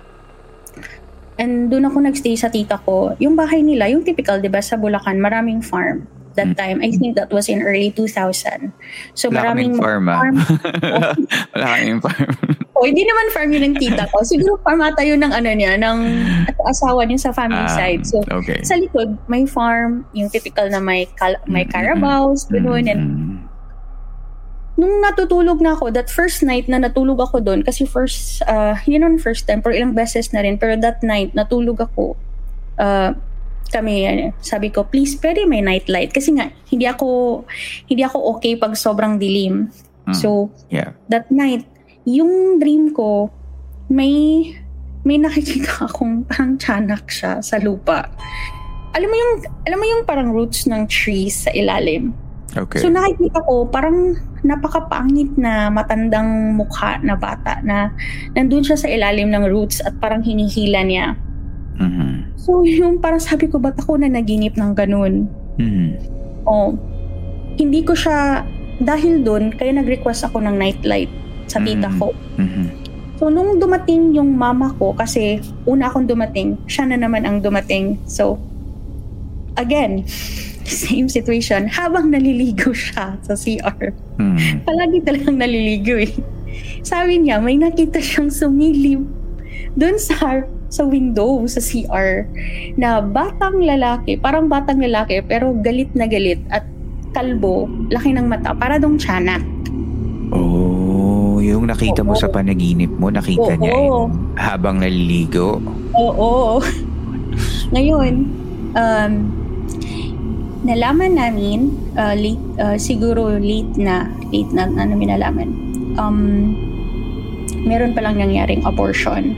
And doon ako nagstay sa tita ko. Yung bahay nila, yung typical, di ba, sa Bulacan, maraming farm. That time, I think that was in early 2000. So, Wala maraming farm, ah. farm. <laughs> Wala kaming farm. O, hindi naman farm yun ng tita ko. Siguro farm ata yun ng ano niya, ng asawa niya sa family Ah, side. So, okay. sa likod, may farm, yung typical na may, kal- may carabaos, gano'n. And nung natutulog na ako, that first night na natulog ako doon, kasi first, uh, hindi naman first time, pero ilang beses na rin, pero that night, natulog ako, uh, kami, ano, sabi ko, please, pwede may night light. Kasi nga, hindi ako, hindi ako okay pag sobrang dilim. Mm. So, Yeah. that night, yung dream ko, may may nakikita <laughs> akong parang tiyanak siya sa lupa. Alam mo yung alam mo yung parang roots ng trees sa ilalim. Okay. So nakikita ko parang napakapangit na matandang mukha na bata na nandun siya sa ilalim ng roots at parang hinihila niya. Mhm. So yung parang sabi ko, ba't ako na naginip ng ganun? Mhm. Oh, hindi ko siya, dahil doon, kaya nag-request ako ng nightlight sa tita Mm. ko. Mhm. So, nung dumating yung mama ko, kasi una akong dumating, siya na naman ang dumating. So, again, <laughs> same situation. Habang naliligo <laughs> siya sa CR, Mhm. palagi talagang naliligo eh. Sabi niya, may nakita siyang sumilip doon sa sa window sa CR na batang lalaki, parang batang lalaki pero galit na galit at kalbo, laki ng mata, para dong tiyanak. Oh, yung nakita mo Oo. sa panaginip mo, nakita niya Oo. habang naliligo. Oo. Ngayon, um, nalaman namin, uh, late, uh, siguro late na, late na, na namin nalaman, um, meron palang nangyaring abortion.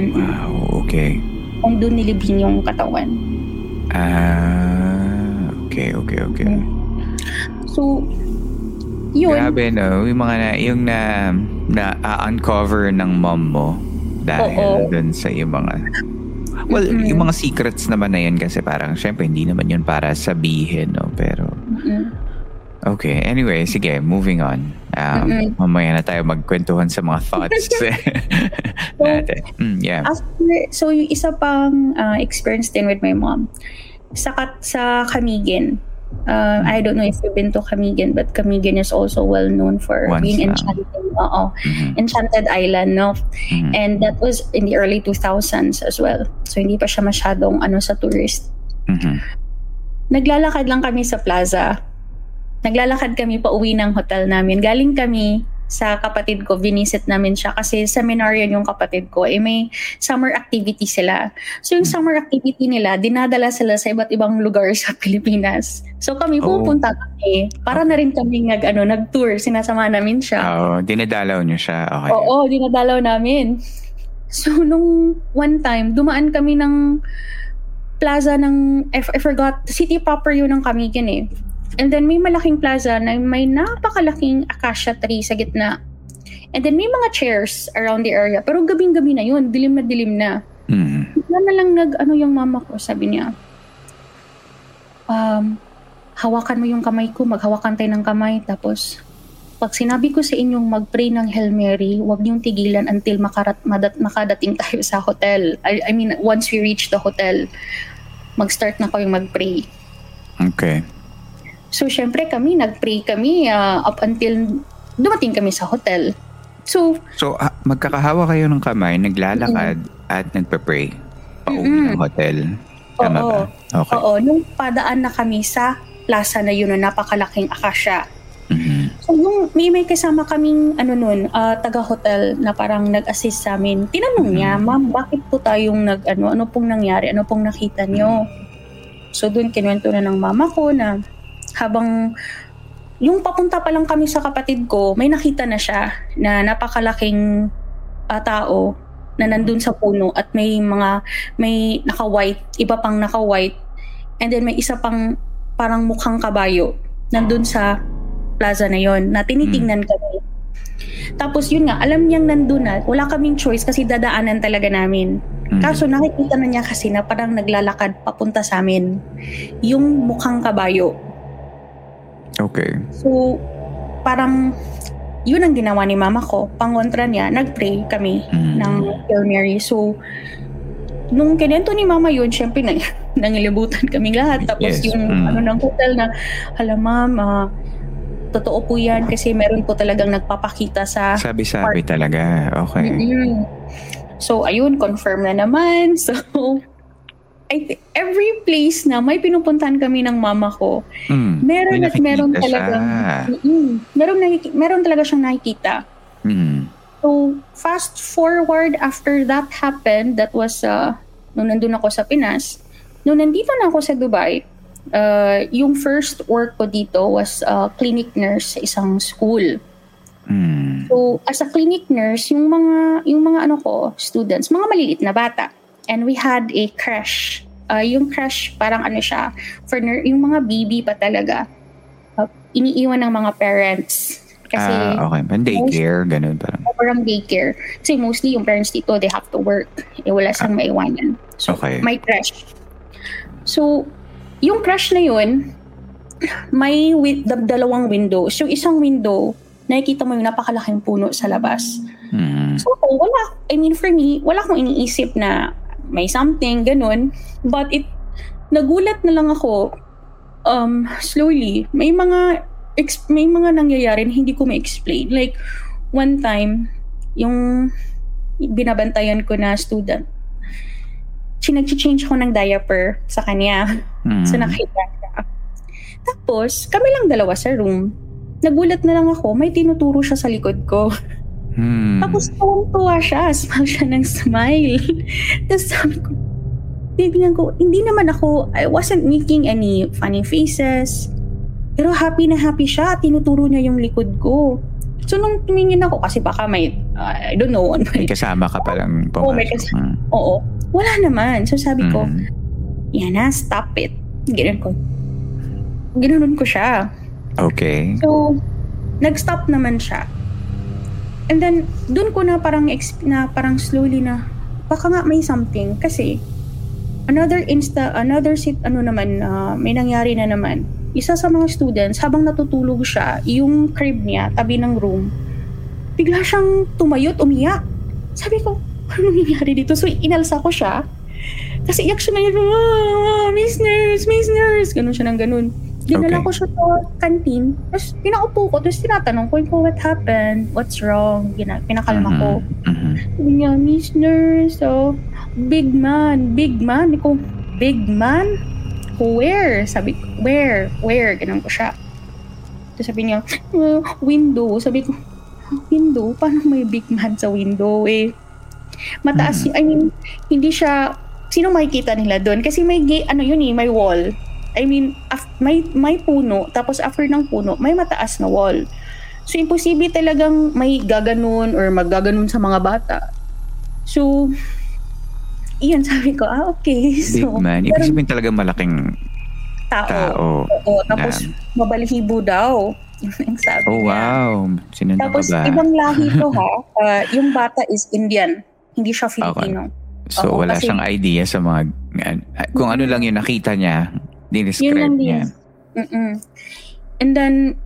Mm-mm. Wow, okay. Kung doon nilibing yung katawan. Ah, okay, okay, okay. So, yun. Grabe no, yung mga na, yung na, na uncover ng mom mo dahil Oo. dun sa yung mga Well, Mm-mm. yung mga secrets naman na yun kasi parang syempre hindi naman yun para sabihin, no? Pero, Mm-mm. okay. Anyway, sige, moving on. Um, Mm-mm. mamaya na tayo magkwentuhan sa mga thoughts <laughs> natin. Mm, yeah. After, so yung isa pang uh, experience din with my mom, sa, sa Camiguin, uh, I don't know if you've been to Camiguin, but Camiguin is also well known for Once being enchanted, oo, Mhm, enchanted island, no? mhm. And that was in the early 2000s as well. So hindi pa siya masyadong ano sa tourist. Mhm. Naglalakad lang kami sa plaza. Naglalakad kami pa uwi ng hotel namin. Galing kami sa kapatid ko, vinisit namin siya kasi seminaryan yung kapatid ko. Eh may summer activity sila. So yung summer activity nila, dinadala sila sa iba't ibang lugar <laughs> sa Pilipinas. So kami Oh. pupunta kami. Para na rin kami nag, ano, nag-tour. Sinasama namin siya. Oo, dinadalaw niyo siya. Okay. Oo, dinadalaw namin. So, nung one time, dumaan kami ng plaza ng, I, forgot, city proper yun ng Camiguin eh. And then may malaking plaza na may napakalaking acacia tree sa gitna. And then may mga chairs around the area. Pero gabing-gabi na yun, dilim na dilim na. Mhm. Bigla na lang nag, ano yung mama ko, sabi niya, um, hawakan mo yung kamay ko, maghawakan tayo ng kamay. Tapos, pag sinabi ko sa inyong mag-pray ng Hail Mary, huwag niyong tigilan until makarat, madat, makadating tayo sa hotel. I, I mean, once we reach the hotel, mag-start na kayong mag-pray. Okay. So, syempre kami, nag-pray kami uh, up until dumating kami sa hotel. So, so ha- magkakahawa kayo ng kamay, naglalakad mm-hmm. at nagpe-pray pauwi mm-hmm. ng hotel. Tama oo, ba? Okay. Oo, nung padaan na kami sa plaza na yun na napakalaking akasya. Mm-hmm. So, yung may may kasama kaming ano nun, uh, taga-hotel na parang nag-assist sa amin. Tinanong mm-hmm. niya, ma'am, bakit po tayong nag, ano, ano pong nangyari? Ano pong nakita niyo? So, doon kinuwento na ng mama ko na habang yung papunta pa lang kami sa kapatid ko, may nakita na siya na napakalaking uh, tao na nandun sa puno at may mga may naka-white, iba pang naka-white. And then may isa pang parang mukhang kabayo nandun sa plaza na yon na tinitingnan kami. Tapos yun nga, alam niyang nandun na, wala kaming choice kasi dadaanan talaga namin. Mm. Kaso nakikita na niya kasi na parang naglalakad papunta sa amin yung mukhang kabayo. Okay. So, parang yun ang ginawa ni mama ko. Pangontra niya, nag-pray kami mm. ng Hail Mary. So, nung kinento ni mama yun, syempre nang, <laughs> nangilibutan kami lahat. Tapos yes. yung mm. ano ng hotel na, hala ma'am, uh, totoo po yan kasi meron po talagang nagpapakita sa Sabi-sabi talaga. Okay. Mm-hmm. So, ayun, confirm na naman. <laughs> So, I th- every place na may pinupuntahan kami ng mama ko, mm, meron at meron talaga mm, meron nakik- meron talaga siyang nakikita. Mm. So, fast forward after that happened, that was uh, nung nandun ako sa Pinas, nung nandito na ako sa Dubai, uh, yung first work ko dito was uh, clinic nurse sa isang school. Mm. So, as a clinic nurse, yung mga yung mga ano ko, students, mga maliliit na bata and we had a crash. Uh, yung crash, parang ano siya, for ner- yung mga baby pa talaga. Uh, iniiwan ng mga parents. Kasi, ah, okay. Pan daycare, most, ganun parang. Parang daycare. Kasi mostly yung parents dito, they have to work. Eh, wala siyang ah. maiwanan. So, okay. may crash. So, yung crash na yun, may wi- dalawang windows. Yung isang window, nakikita mo yung napakalaking puno sa labas. Mm. So, wala, I mean, for me, wala akong iniisip na may something, ganun. But it, nagulat na lang ako, um, slowly, may mga, ex, may mga nangyayari na hindi ko ma-explain. Like, one time, yung binabantayan ko na student, sinag-change ako ng diaper sa kanya. Mm. So, nakita siya. Tapos, kami lang dalawa sa room. Nagulat na lang ako, may tinuturo siya sa likod ko. <laughs> Hmm. Tapos tuwang-tuwa siya. Smile siya ng smile. <laughs> Tapos sabi ko, bibigyan ko, hindi naman ako, I wasn't making any funny faces. Pero happy na happy siya. Tinuturo niya yung likod ko. So nung tumingin ako, kasi baka may, uh, I don't know. May kasama ka palang pumasok. Oo, may kasama. Hmm. Oo. Wala naman. So sabi ko, hmm. yan na, stop it. Ganun ko. Ginanon ko siya. Okay. So, nag-stop naman siya. And then, dun ko na parang, na parang slowly na, baka nga may something. Kasi, another insta, another sit, ano naman, uh, may nangyari na naman. Isa sa mga students, habang natutulog siya, yung crib niya, tabi ng room, bigla siyang tumayot, umiyak. Sabi ko, ano nangyari dito? So, inalsa ko siya. Kasi iyak siya na yun, ah, Miss Nurse, Miss Nurse. Ganun siya ng ganun. Dinala okay. ko siya sa canteen. Tapos pinaupo ko. Tapos tinatanong ko, what happened? What's wrong? Gina, pinakalma mm-hmm. ko. Mm-hmm. Sabi niya, Miss Nurse, oh, big man, big man. Ko, big man? Where? Sabi ko, where? Where? Ganun ko siya. Tapos sabi niya, uh, window. Sabi ko, window? Paano may big man sa window eh? Mataas, mm-hmm. I mean, hindi siya, sino makikita nila doon? Kasi may, ano yun eh, may wall. I mean, af- may, may puno, tapos after ng puno, may mataas na wall. So, imposible talagang may gaganon or maggaganon sa mga bata. So, iyan sabi ko, ah, okay. So, Big man. Ibig sabihin talagang malaking tao. tao. Oo, tapos na, mabalihibo daw. <laughs> Yung sabi oh, wow. Sinunod Tapos, ba? ibang lahi <laughs> to ha. Uh, yung bata is Indian. Hindi siya Filipino. Okay. So, Oo, wala kasi, siyang idea sa mga... Kung ano lang yung nakita niya, Dinescribe yun niya. Mm-mm. And then,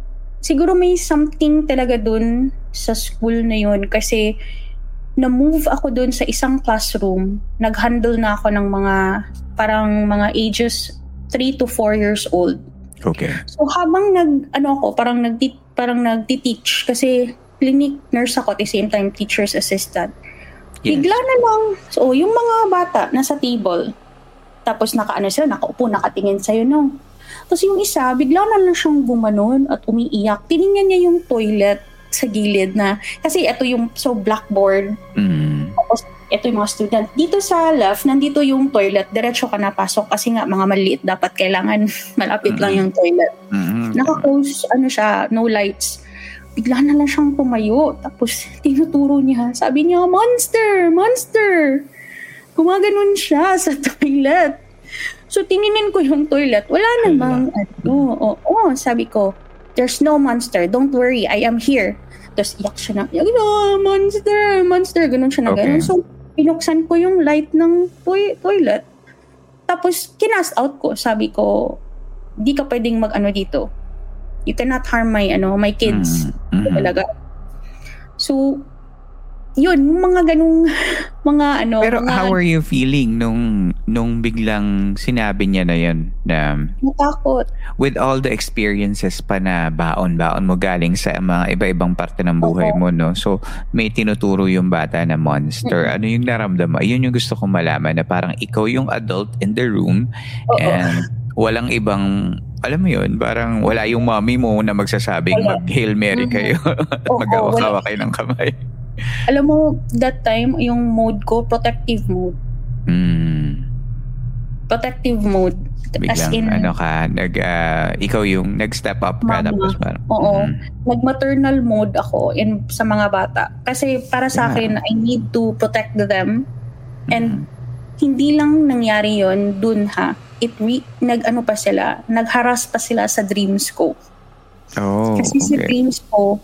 siguro may something talaga dun sa school na yun kasi na-move ako dun sa isang classroom. Nag-handle na ako ng mga parang mga ages 3 to 4 years old. Okay. So habang nag ano ako, parang nag parang nagti-teach kasi clinic nurse ako at the same time teacher's assistant. Yes. Bigla na lang, so yung mga bata nasa table, tapos nakaano sila, nakaupo, nakatingin sa'yo, no? Tapos yung isa, bigla na lang siyang gumanon at umiiyak. Tiningnan niya yung toilet sa gilid na, kasi ito yung, so blackboard. Mm. Tapos ito yung mga student. Dito sa left, nandito yung toilet. Diretso ka napasok kasi nga mga maliit dapat kailangan <laughs> malapit mm-hmm. lang yung toilet. Mm-hmm. Naka-close, ano siya, no lights bigla na lang siyang tumayo. Tapos <laughs> tinuturo niya. Sabi niya, monster! Monster! Gumaganon siya sa <laughs> toilet. So tininin ko yung toilet. Wala namang ano. Oo, oh, oh, sabi ko, there's no monster. Don't worry, I am here. Tapos iyak siya na, iyak, oh, monster, monster. Ganon siya na okay. ganon. So pinuksan ko yung light ng to- toilet. Tapos kinast out ko. Sabi ko, di ka pwedeng mag-ano dito you cannot harm my ano my kids mm-hmm. talaga so yun mga ganung mga ano pero mga, how are you feeling nung nung biglang sinabi niya na yun na natakot with all the experiences pa na baon-baon mo galing sa mga iba-ibang parte ng buhay mo no so may tinuturo yung bata na monster mm-hmm. ano yung naramdaman yun yung gusto kong malaman na parang ikaw yung adult in the room Uh-oh. and walang ibang alam mo yun, parang wala yung mommy mo na magsasabing mag-Hail Mary mm-hmm. kayo. <laughs> Mag-awak kayo ng kamay. Alam mo, that time, yung mode ko, protective mode. Mm. Protective mode. Biglang, As in, ano ka, nag, uh, ikaw yung nag-step up ka, mama. tapos parang, Oo. Mm. Nag-maternal mode ako in, sa mga bata. Kasi para sa yeah. akin, I need to protect them. And mm. hindi lang nangyari yon dun ha it re- nag-ano pa sila, nagharas pa sila sa dreams ko. Oh, Kasi okay. sa dreams ko,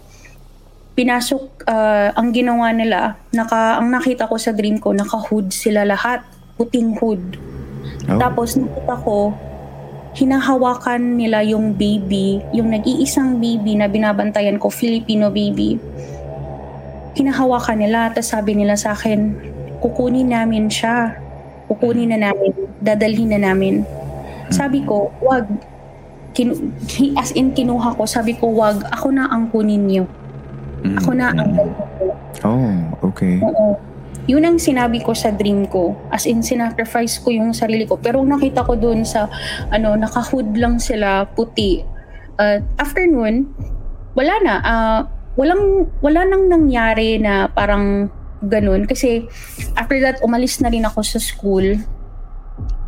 pinasok, uh, ang ginawa nila, naka, ang nakita ko sa dream ko, naka-hood sila lahat. Puting hood. Oh. Tapos nakita ko, hinahawakan nila yung baby, yung nag-iisang baby na binabantayan ko, Filipino baby. Hinahawakan nila, tapos sabi nila sa akin, kukunin namin siya kukunin na namin, dadalhin na namin. Sabi ko, wag. Kin- as in, kinuha ko, sabi ko, wag. Ako na ang kunin niyo. Ako na ang mm-hmm. Oh, okay. Oo. Yun ang sinabi ko sa dream ko. As in, sinacrifice ko yung sarili ko. Pero nakita ko dun sa, ano, nakahood lang sila, puti. Uh, after nun, wala na. Uh, walang, wala nang nangyari na parang ganun. Kasi after that, umalis na rin ako sa school.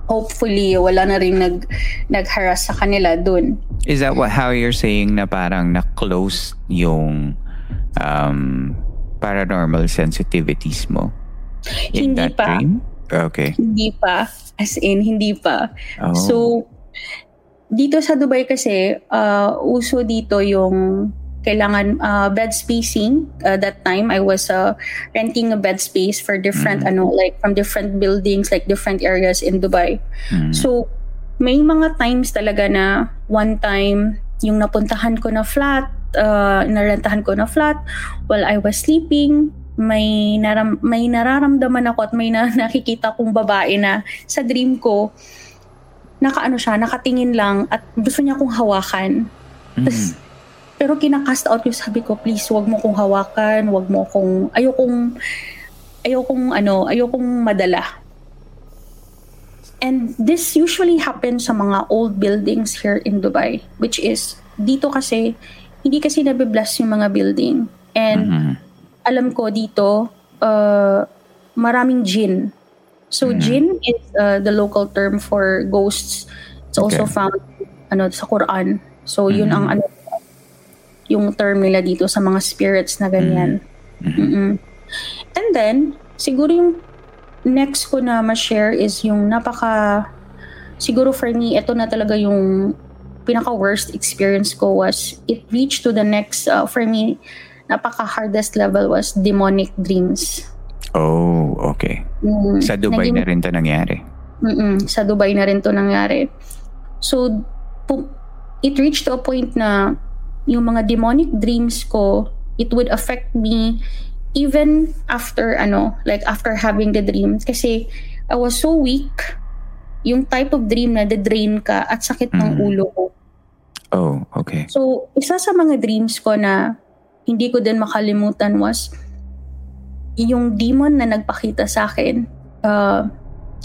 Hopefully, wala na rin nag, nag-harass sa kanila dun. Is that what, how you're saying na parang na-close yung um, paranormal sensitivities mo? In hindi pa. Dream? Okay. Hindi pa. As in, hindi pa. Oh. So, dito sa Dubai kasi, uh, uso dito yung kailangan uh, bed spacing. Uh, that time, I was uh, renting a bed space for different, mm-hmm. ano, like from different buildings, like different areas in Dubai. Mm-hmm. So, may mga times talaga na one time, yung napuntahan ko na flat, uh, narentahan ko na flat, while I was sleeping, may naram may nararamdaman ako at may na, <laughs> nakikita kong babae na sa dream ko nakaano siya, nakatingin lang at gusto niya kong hawakan. Tapos pero kinakast out yung sabi ko, please, wag mo kong hawakan, wag mo kong, ayokong, ayokong ano, ayokong madala. And this usually happens sa mga old buildings here in Dubai, which is, dito kasi, hindi kasi nabibless yung mga building. And mm-hmm. alam ko dito, uh, maraming jinn. So mm-hmm. jinn is uh, the local term for ghosts. It's okay. also found ano sa Quran. So mm-hmm. yun ang ano yung term nila dito sa mga spirits na ganyan. Mm-hmm. And then, siguro yung next ko na ma-share is yung napaka, siguro for me, ito na talaga yung pinaka-worst experience ko was, it reached to the next, uh, for me, napaka-hardest level was demonic dreams. Oh, okay. Mm, sa Dubai naging, na rin to nangyari? Mm-mm, sa Dubai na rin to nangyari. So, pu- it reached to a point na yung mga demonic dreams ko, it would affect me even after ano, like after having the dream. Kasi I was so weak, yung type of dream na de-drain ka at sakit ng Mhm. ulo ko. Oh, okay. So, isa sa mga dreams ko na hindi ko din makalimutan was yung demon na nagpakita sa akin. Uh,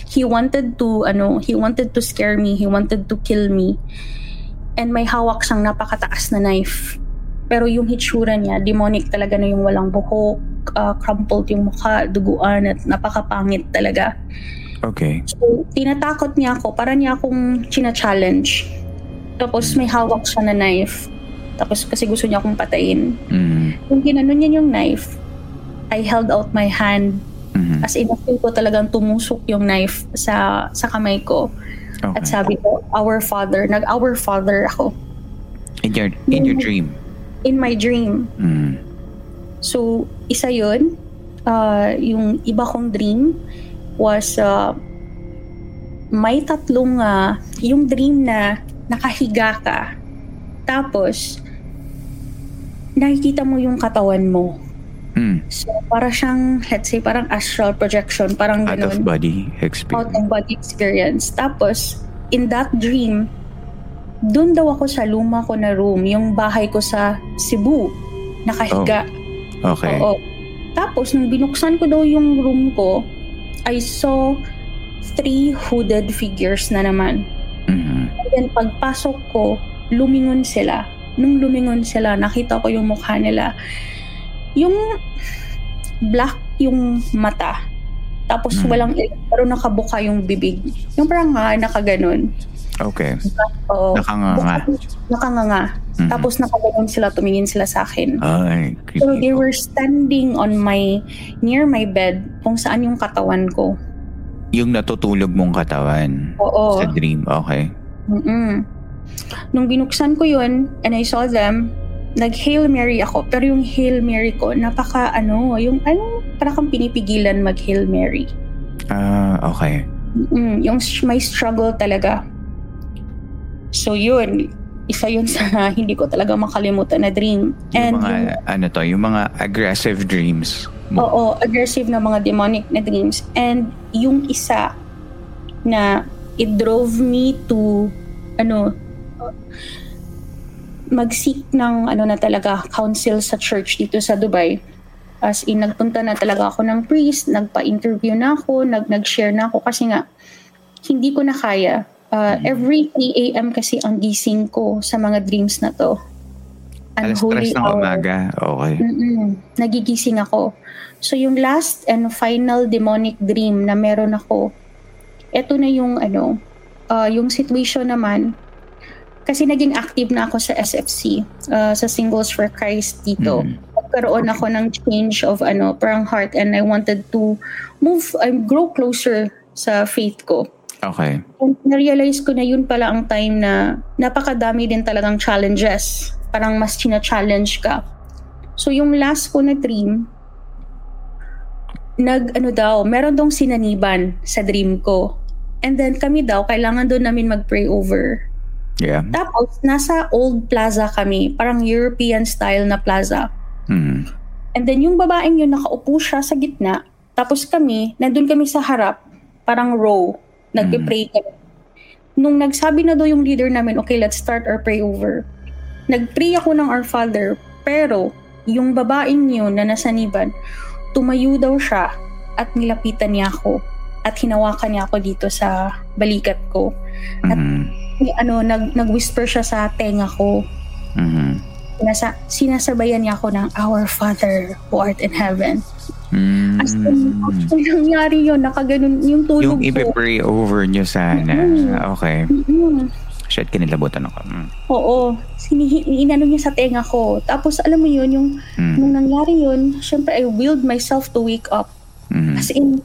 he wanted to ano, he wanted to scare me, he wanted to kill me. And may hawak siyang napakataas na knife. Pero yung hitsura niya, demonic talaga na yung walang buhok, uh, crumpled yung mukha, duguan at napakapangit talaga. Okay. So, tinatakot niya ako, para niya akong china-challenge. Tapos may hawak siya na knife. Tapos kasi gusto niya akong patayin. Mm. Kung ginanon niya yung knife, I held out my hand. Mhm. As in, feel ko talagang tumusok yung knife sa sa kamay ko. At Okay. sabi ko, Our Father. Nag-Our Father ako. In your in your dream. In my dream. Mm. So, isa yun. Uh, yung iba kong dream was uh, may tatlong uh, yung dream na nakahiga ka. Tapos, nakikita mo yung katawan mo. Mm. So, para siyang, let's say, parang astral projection. Parang Out of ganun. body Out experience. of body experience. Tapos, in that dream, doon daw ako sa luma ko na room, yung bahay ko sa Cebu, nakahiga. Okay. Oo. Tapos, nung binuksan ko daw yung room ko, I saw three hooded figures na naman. Mhm. And then, pagpasok ko, lumingon sila. Nung lumingon sila, nakita ko yung mukha nila. Yung black yung mata. Tapos Hmm. walang pero nakabuka yung bibig. Yung parang nga, nakaganon. Okay. Oo. Nakanganga. Nakanganga. Mhm. Tapos nakaganon sila, tumingin sila sa akin. Ay, So they creepy. were standing on my, near my bed, kung saan yung katawan ko. Yung natutulog mong katawan. Oo. Sa dream. Okay. Mm-mm. Nung binuksan ko yun, and I saw them, nag-Hail Mary ako. Pero yung Hail Mary ko, napaka ano, yung ano, parang kang pinipigilan mag-Hail Mary. Ah, okay. Mm, yung may struggle talaga. So yun, isa yun sa <laughs> hindi ko talaga makalimutan na dream. Yung And mga, yung, ano to, yung mga aggressive dreams. mo. oo, aggressive na mga demonic na dreams. And yung isa na it drove me to ano mag-seek ng ano na talaga counsel sa church dito sa Dubai. As in, nagpunta na talaga ako ng priest, nagpa-interview na ako, nag nag-share na ako kasi nga hindi ko na kaya. Uh, every 3 a.m. kasi ang gising ko sa mga dreams na to. Alas tres ng hour. umaga. Okay. Mm-mm. Nagigising ako. So yung last and final demonic dream na meron ako, eto na yung ano, uh, yung situation naman, kasi naging active na ako sa SFC, uh, sa Singles for Christ dito. Mm. Nagkaroon ako ng change of ano, parang heart and I wanted to move, and grow closer sa faith ko. Okay. And na-realize ko na yun pala ang time na napakadami din talagang challenges. Parang mas china-challenge ka. So yung last ko na dream, nag ano daw, meron dong sinaniban sa dream ko. And then kami daw, kailangan doon namin mag-pray over. Yeah. Tapos, nasa old plaza kami, parang European style na plaza. Mm. And then yung babaeng yun, nakaupo siya sa gitna. Tapos kami, nandun kami sa harap, parang row, nagpe-pray kami. Nung nagsabi na daw yung leader namin, okay, let's start our pray over. Nag-pray ako ng Our Father, pero yung babaeng yun na nasaniban, tumayo daw siya at nilapitan niya ako at hinawakan niya ako dito sa balikat ko. At Mhm. ano, nag, nag-whisper siya sa tenga ko. Mhm. Nasa, sinasabayan niya ako ng Our Father who art in heaven. Mm. As in, actually, nangyari yun. Nakaganon yung tulog Yung ko. ipe-pray over nyo sana. Mm. Okay. Mm, Shit, kinilabutan ako. Mm. oo. Sinihi, inano niya sa tenga ko. Tapos, alam mo yun, yung, Mm. nung nangyari yun, syempre, I willed myself to wake up. Mhm. As in,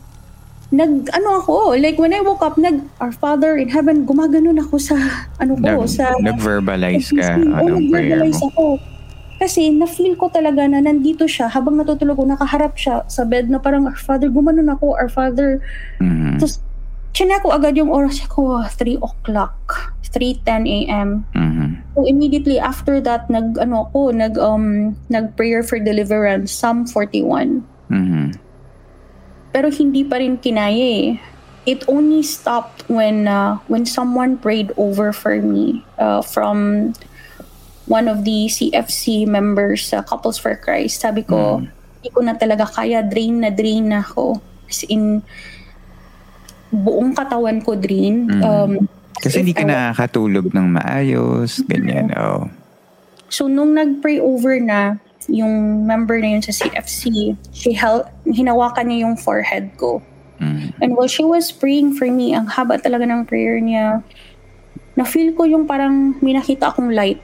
nag, ano ako, like when I woke up, nag, Our Father in Heaven, gumaganon ako sa, ano ko, Nag, sa, nag-verbalize ka. Prayer nag-verbalize ako. Kasi na-feel ko talaga na nandito siya habang natutulog ko, nakaharap siya sa bed na parang, Our Father, gumanon ako, Our Father. Mhm. Tapos, chinek ko agad yung oras ko, 3 o'clock, 3.10 a.m. Mhm. So immediately after that, nag ano ako, nag um nag prayer for deliverance, Psalm 41. Mhm. Pero hindi pa rin kinaya eh. It only stopped when uh, when someone prayed over for me uh, from one of the CFC members, uh, Couples for Christ. Sabi ko, hindi ko na talaga kaya, drain na drain na ako. As in, buong katawan ko drain. Mm. Um, Kasi hindi ka I- nakakatulog ng maayos, ganyan. Oh. So, nung nag-pray over na yung member na yun sa CFC, she held, hinawakan niya yung forehead ko. Mm. And while she was praying for me, ang haba talaga ng prayer niya, na-feel ko yung parang may nakita akong light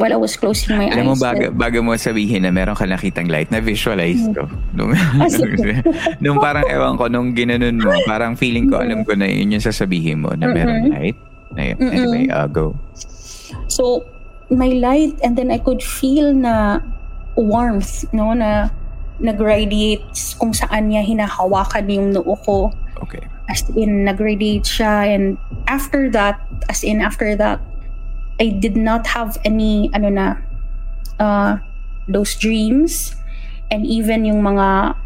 while I was closing my Alam mo, eyes. bago, bago mo sabihin na meron ka nakitang light, na-visualize ko. Nung, Ah, <laughs> nung parang ewan ko, nung ginanon mo, parang feeling ko, alam ko na yun yung sasabihin mo, na meron light. Anyway, uh, go. So, my light and then I could feel na warmth, no, na nag-radiate kung saan niya hinahawakan yung noo ko. Okay. As in, nag-radiate siya. And after that, as in, after that, I did not have any, ano na, uh, those dreams and even yung mga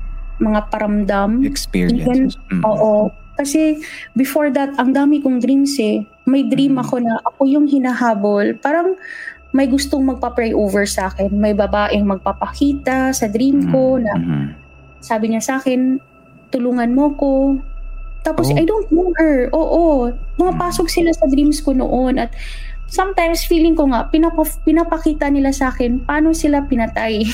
mga paramdam. Experiences. Even, oo. Kasi before that, ang dami kong dreams eh. May dream ako na ako yung hinahabol. Parang may gustong magpa-pray over sa akin. May babaeng magpapakita sa dream ko na Mm-hmm. sabi niya sa akin, tulungan mo ko. Tapos, Oh. I don't know her. Oo. Pumapasok sila sa dreams ko noon. At sometimes, feeling ko nga, pinapa- pinapakita nila sa akin paano sila pinatay.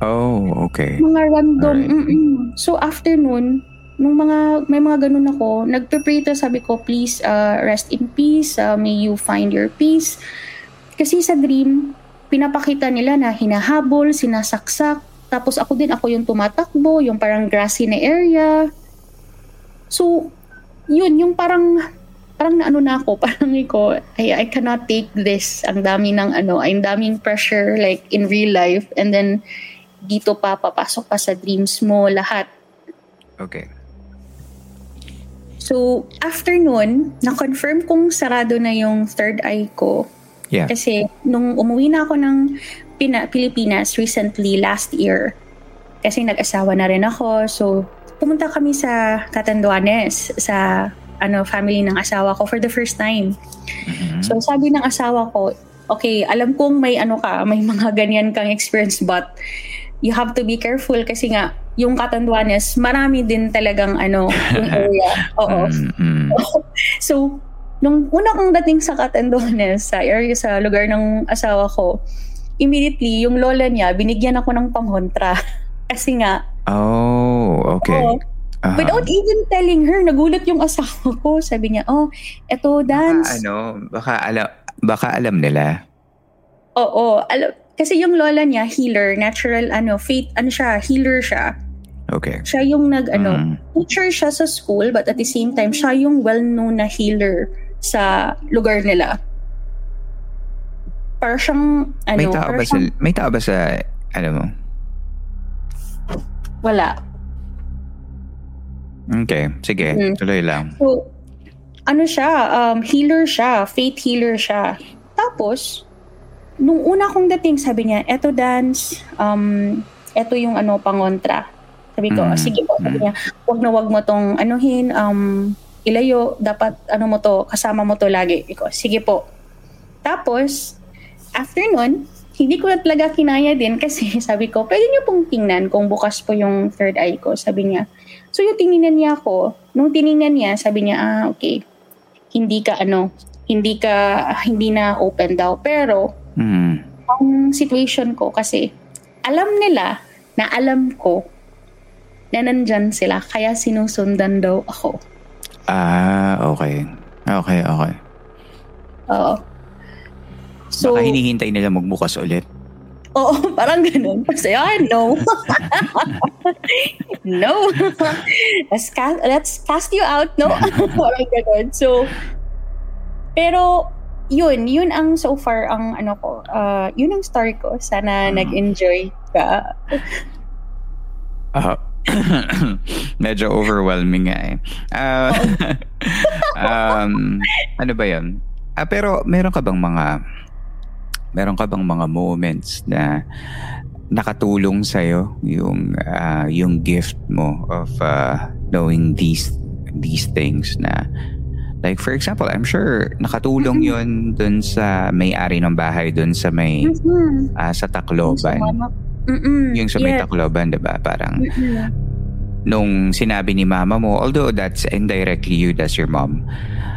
Oh, okay. mga random. Mm-mm. So, after nun, nung mga, may mga ganun ako, nagpe-pray to, sabi ko, please, uh, rest in peace. Uh, may you find your peace. Kasi sa dream, pinapakita nila na hinahabol, sinasaksak. Tapos ako din, ako yung tumatakbo, yung parang grassy na area. So, yun, yung parang, parang naano na ako, <laughs> parang ko, I, I cannot take this. Ang dami ng ano, ang daming pressure like in real life. And then, dito pa, papasok pa sa dreams mo, lahat. Okay. So, after nun, na-confirm kong sarado na yung third eye ko. Yeah. Kasi nung umuwi na ako ng Pina- Pilipinas recently, last year, kasi nag-asawa na rin ako. So, pumunta kami sa Catanduanes, sa ano family ng asawa ko for the first time. So, sabi ng asawa ko, okay, alam kong may ano ka, may mga ganyan kang experience, but you have to be careful kasi nga, yung Catanduanes, marami din talagang ano, yung <laughs> area. Oo. Mm-mm. <laughs> So, nung una kong dating sa Catanduanes, sa area, sa lugar ng asawa ko, immediately, yung lola niya, binigyan ako ng pangontra. <laughs> Kasi nga, Oh, okay. Oo. Aha. without even telling her, nagulat yung asawa ko. Sabi niya, oh, eto, dance. Ano, baka alam, baka alam nila. Oo, alam, kasi yung lola niya, healer, natural, ano, faith, ano siya, healer siya. Okay. Siya yung nag, ano, Mm. teacher siya sa school, but at the same time, siya yung well-known na healer sa lugar nila. Para siyang, ano, may tao ba sa, siyang- may tao ba sa, ano mo? wala. Okay, sige, Mm. tuloy lang. So, ano siya, um, healer siya, faith healer siya. Tapos, nung una kong dating, sabi niya, eto dance, um, eto yung ano, pangontra. Sabi ko, Mm, sige po, sabi niya, wag na wag mo tong anuhin, um, ilayo, dapat ano mo to, kasama mo to lagi. Iko, sige po. Tapos, after nun, hindi ko na talaga kinaya din kasi <laughs> sabi ko, pwede niyo pong tingnan kung bukas po yung third eye ko. Sabi niya, So yung tiningnan niya ako, nung tiningnan niya, sabi niya, ah, okay, hindi ka ano, hindi ka, hindi na open daw. Pero, Mm. ang situation ko kasi, alam nila na alam ko na nandyan sila, kaya sinusundan daw ako. Ah, okay. Okay, okay. Oo. So, Baka hinihintay nila magbukas ulit. oo, <laughs> parang ganun. Kasi, ah, no. <laughs> no. let's, cast, let's cast you out, no? <laughs> parang ganun. So, pero, yun, yun ang so far ang ano ko, uh, yun ang story ko. Sana nag-enjoy ka. Ah, <coughs> medyo overwhelming nga eh. Ah, <laughs> um, ano ba yun? Ah, pero meron ka bang mga meron ka bang mga moments na nakatulong sa iyo yung uh, yung gift mo of uh, knowing these these things na like for example I'm sure nakatulong mm-hmm. yon dun sa may-ari ng bahay dun sa may mm-hmm. uh, sa Tacloban Mm-mm. yung sa may yes. Tacloban 'di ba parang mm-hmm. nung sinabi ni mama mo although that's indirectly you that's your mom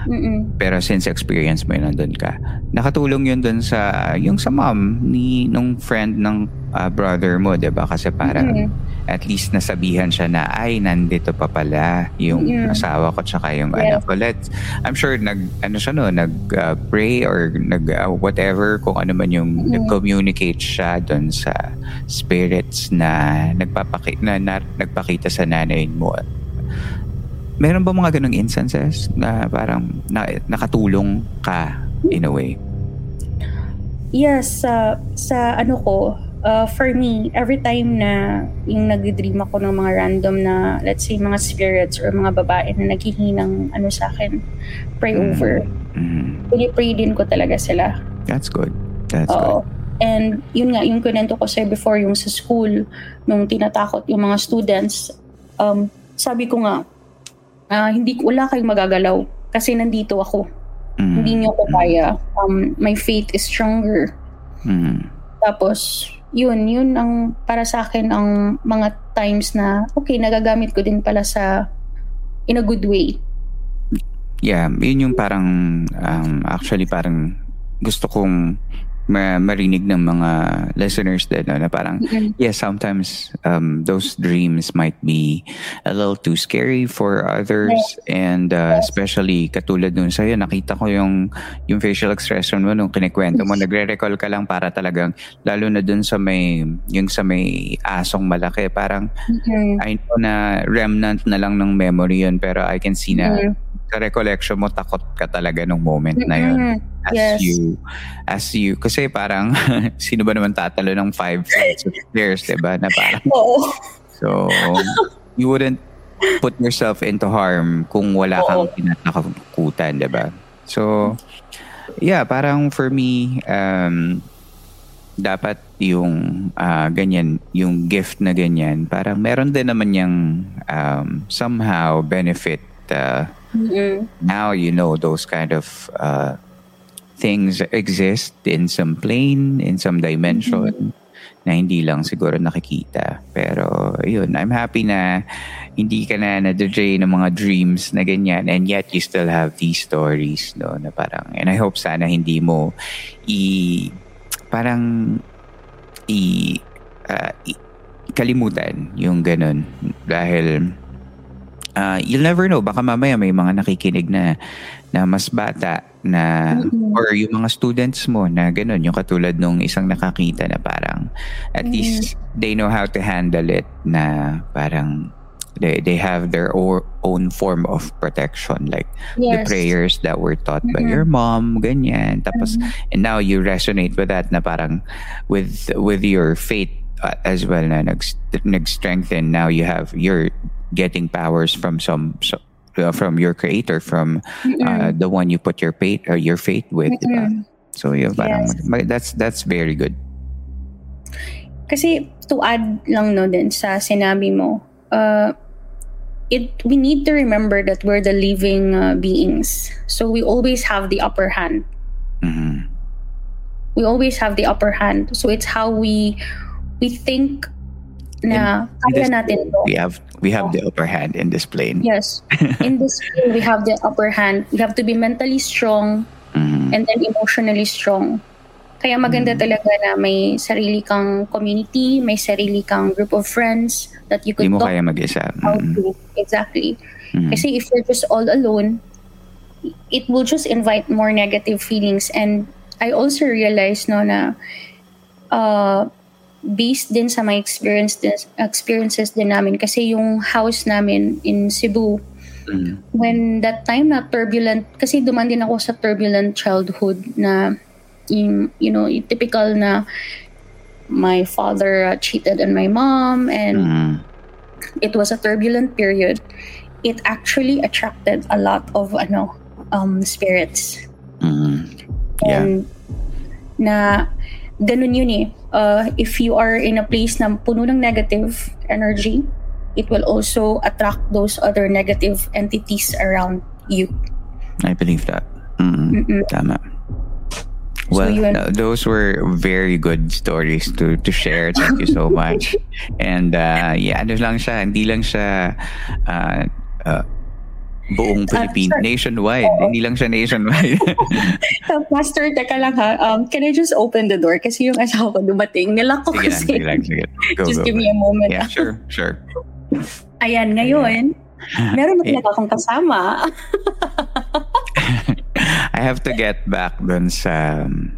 Mm-mm. Pero since experience mo yun nandun ka, nakatulong yun dun sa, yung sa mom ni, nung friend ng uh, brother mo, di ba? Kasi parang mm-hmm. at least nasabihan siya na, ay, nandito pa pala yung mm-hmm. asawa ko tsaka yung yeah. anak ko. Let's, I'm sure nag, ano siya no, nag uh, pray or nag uh, whatever, kung ano man yung mm-hmm. nag-communicate siya dun sa spirits na nagpapaki, na, na nagpakita sa nanay mo meron ba mga ganong instances na parang na, nakatulong ka in a way? Yes, sa sa ano ko, uh, for me, every time na yung nag-dream ako ng mga random na, let's say, mga spirits or mga babae na naghihinang ano sa akin, pray mm-hmm. over. Mm-hmm. Pini-pray din ko talaga sila. That's good. That's Oo. good. And yun nga, yung kunento ko sa'yo before, yung sa school, nung tinatakot yung mga students, um, sabi ko nga, uh, hindi wala kayong magagalaw kasi nandito ako. Mm-hmm. Hindi niyo ako kaya. Um, my faith is stronger. Mm-hmm. Tapos, yun, yun ang para sa akin ang mga times na okay, nagagamit ko din pala sa in a good way. Yeah, yun yung parang um, actually parang gusto kong ma- marinig ng mga listeners din no, na parang mm-hmm. yes sometimes um, those dreams might be a little too scary for others yes. and uh, yes. especially katulad nun sa'yo nakita ko yung yung facial expression mo nung kinikwento mo nagre-recall ka lang para talagang lalo na dun sa may yung sa may asong malaki parang mm-hmm. I know na remnant na lang ng memory yun pero I can see na mm-hmm sa recollection mo takot ka talaga nung moment na yun as yes. you as you kasi parang <laughs> sino ba naman tatalo ng five flights of stairs diba na parang <laughs> Oo. so you wouldn't put yourself into harm kung wala kang pinatakakutan diba so yeah parang for me um dapat yung uh, ganyan, yung gift na ganyan, parang meron din naman yung um, somehow benefit uh, Mm-hmm. Now you know those kind of uh, things exist in some plane, in some dimension mm-hmm. na hindi lang siguro nakikita. Pero yun, I'm happy na hindi ka na na-drain ng mga dreams na ganyan and yet you still have these stories no na parang and I hope sana hindi mo i parang i, uh, i kalimutan yung ganun dahil uh, you'll never know. Baka mamaya may mga nakikinig na na mas bata na mm-hmm. or yung mga students mo na ganun yung katulad nung isang nakakita na parang at mm-hmm. least they know how to handle it na parang they they have their own form of protection like yes. the prayers that were taught mm-hmm. by your mom ganyan tapos mm-hmm. and now you resonate with that na parang with with your faith uh, as well na nag nag strengthen now you have your getting powers from some so, uh, from your creator from uh, the one you put your faith or uh, your faith with mm-hmm. diba? so yeah parang, yes. that's that's very good kasi to add lang no din sa sinabi mo uh, it we need to remember that we're the living uh, beings so we always have the upper hand mm-hmm. we always have the upper hand so it's how we we think na kaya natin to. We have we have oh. the upper hand in this plane. Yes. <laughs> in this plane, we have the upper hand. We have to be mentally strong mm-hmm. and then emotionally strong. Kaya maganda mm-hmm. talaga na may sarili kang community, may sarili kang group of friends that you could Hindi mo talk kaya mag-isa. Mm-hmm. to. Exactly. Mm-hmm. Kasi if you're just all alone, it will just invite more negative feelings. And I also realized no na uh, based din sa my experience din, experiences din namin kasi yung house namin in Cebu mm. when that time na turbulent kasi duman din ako sa turbulent childhood na yung, you know typical na my father uh, cheated on my mom and mm. it was a turbulent period it actually attracted a lot of ano um spirits Mm. Yeah. And na ganun yun eh. Uh, if you are in a place na puno ng negative energy, it will also attract those other negative entities around you. I believe that. Mm-mm. Mm-mm. Tama. So Well, yun. no, those were very good stories to to share. Thank you so <laughs> much. And uh, yeah, ano lang siya, hindi lang siya uh, uh, buong Philippine, sure. nationwide. Hindi lang siya nationwide. <laughs> Master, teka lang ha. Um, can I just open the door? Kasi yung asawa ko dumating. Nilak ko sige lang, kasi. sige lang, sige. <laughs> Go, just go, give go. me a moment. Yeah, sure, sure. Ayan, ngayon, meron na talaga akong kasama. <laughs> I have to get back dun sa um,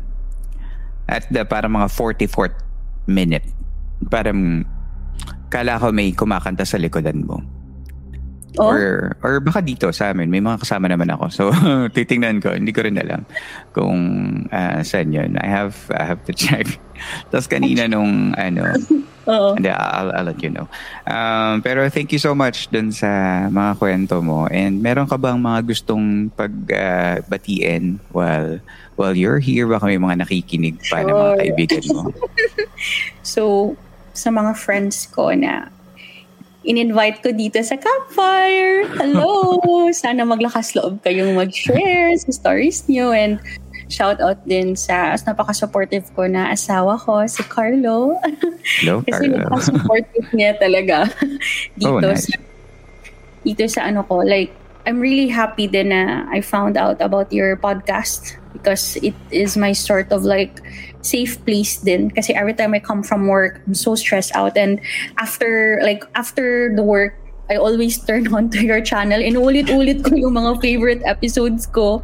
at the para mga 44th minute. Parang kala ko may kumakanta sa likodan mo. Oh? Or, or baka dito sa amin, may mga kasama naman ako. So, <laughs> titingnan ko. Hindi ko rin alam kung uh, saan yun. I have, I have to check. <laughs> Tapos kanina nung, ano, <laughs> Oo. hindi, I'll, I'll let you know. Um, pero thank you so much dun sa mga kwento mo. And meron ka bang mga gustong pagbatiin while, while you're here? Baka may mga nakikinig pa na mga Sure. kaibigan mo. So, sa mga friends ko na in-invite ko dito sa campfire. Hello! <laughs> Sana maglakas loob kayong mag-share sa stories niyo and shout out din sa as napaka-supportive ko na asawa ko, si Carlo. Hello, <laughs> Kasi Carlo. napaka-supportive niya talaga <laughs> dito Oh, nice. sa dito sa ano ko. Like, I'm really happy din na I found out about your podcast because it is my sort of like safe place din. Kasi every time I come from work, I'm so stressed out. And after, like, after the work, I always turn <laughs> on to your channel. Inuulit-ulit ko yung mga favorite episodes ko.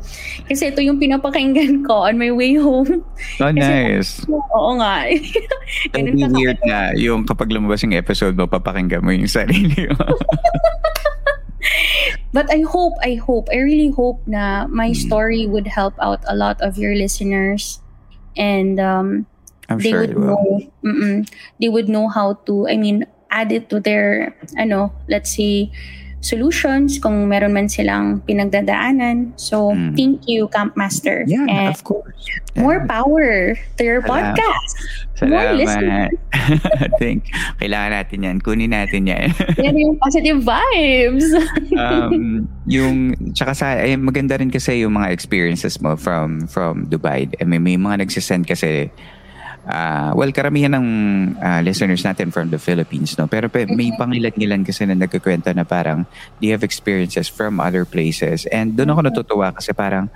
Kasi ito yung pinapakinggan ko on my way home. Oh, Kasi- nice. Oo nga. <laughs> Ka weird na yung kapag lumabas yung episode mo, papakinggan mo yung sarili mo. <laughs> But I hope, I hope, I really hope na my story would help out a lot of your listeners. And um, I'm they sure would know, they would know how to, I mean, add it to their, ano, let's say, solutions kung meron man silang pinagdadaanan. So, Mm. thank you, Camp Master. Yeah, and of course. more power to your Salamat. podcast. More listeners. <laughs> Salamat. Think, kailangan natin yan. Kunin natin yan. Yan yung <laughs> positive vibes. um, <laughs> yung, tsaka sa, eh, maganda rin kasi yung mga experiences mo from from Dubai. I mean, may mga nagsisend kasi, ah, well, karamihan ng ah, listeners natin from the Philippines, no? Pero pe, may pangilan-ngilan kasi na nagkikwento na parang they have experiences from other places. And doon ako natutuwa kasi parang,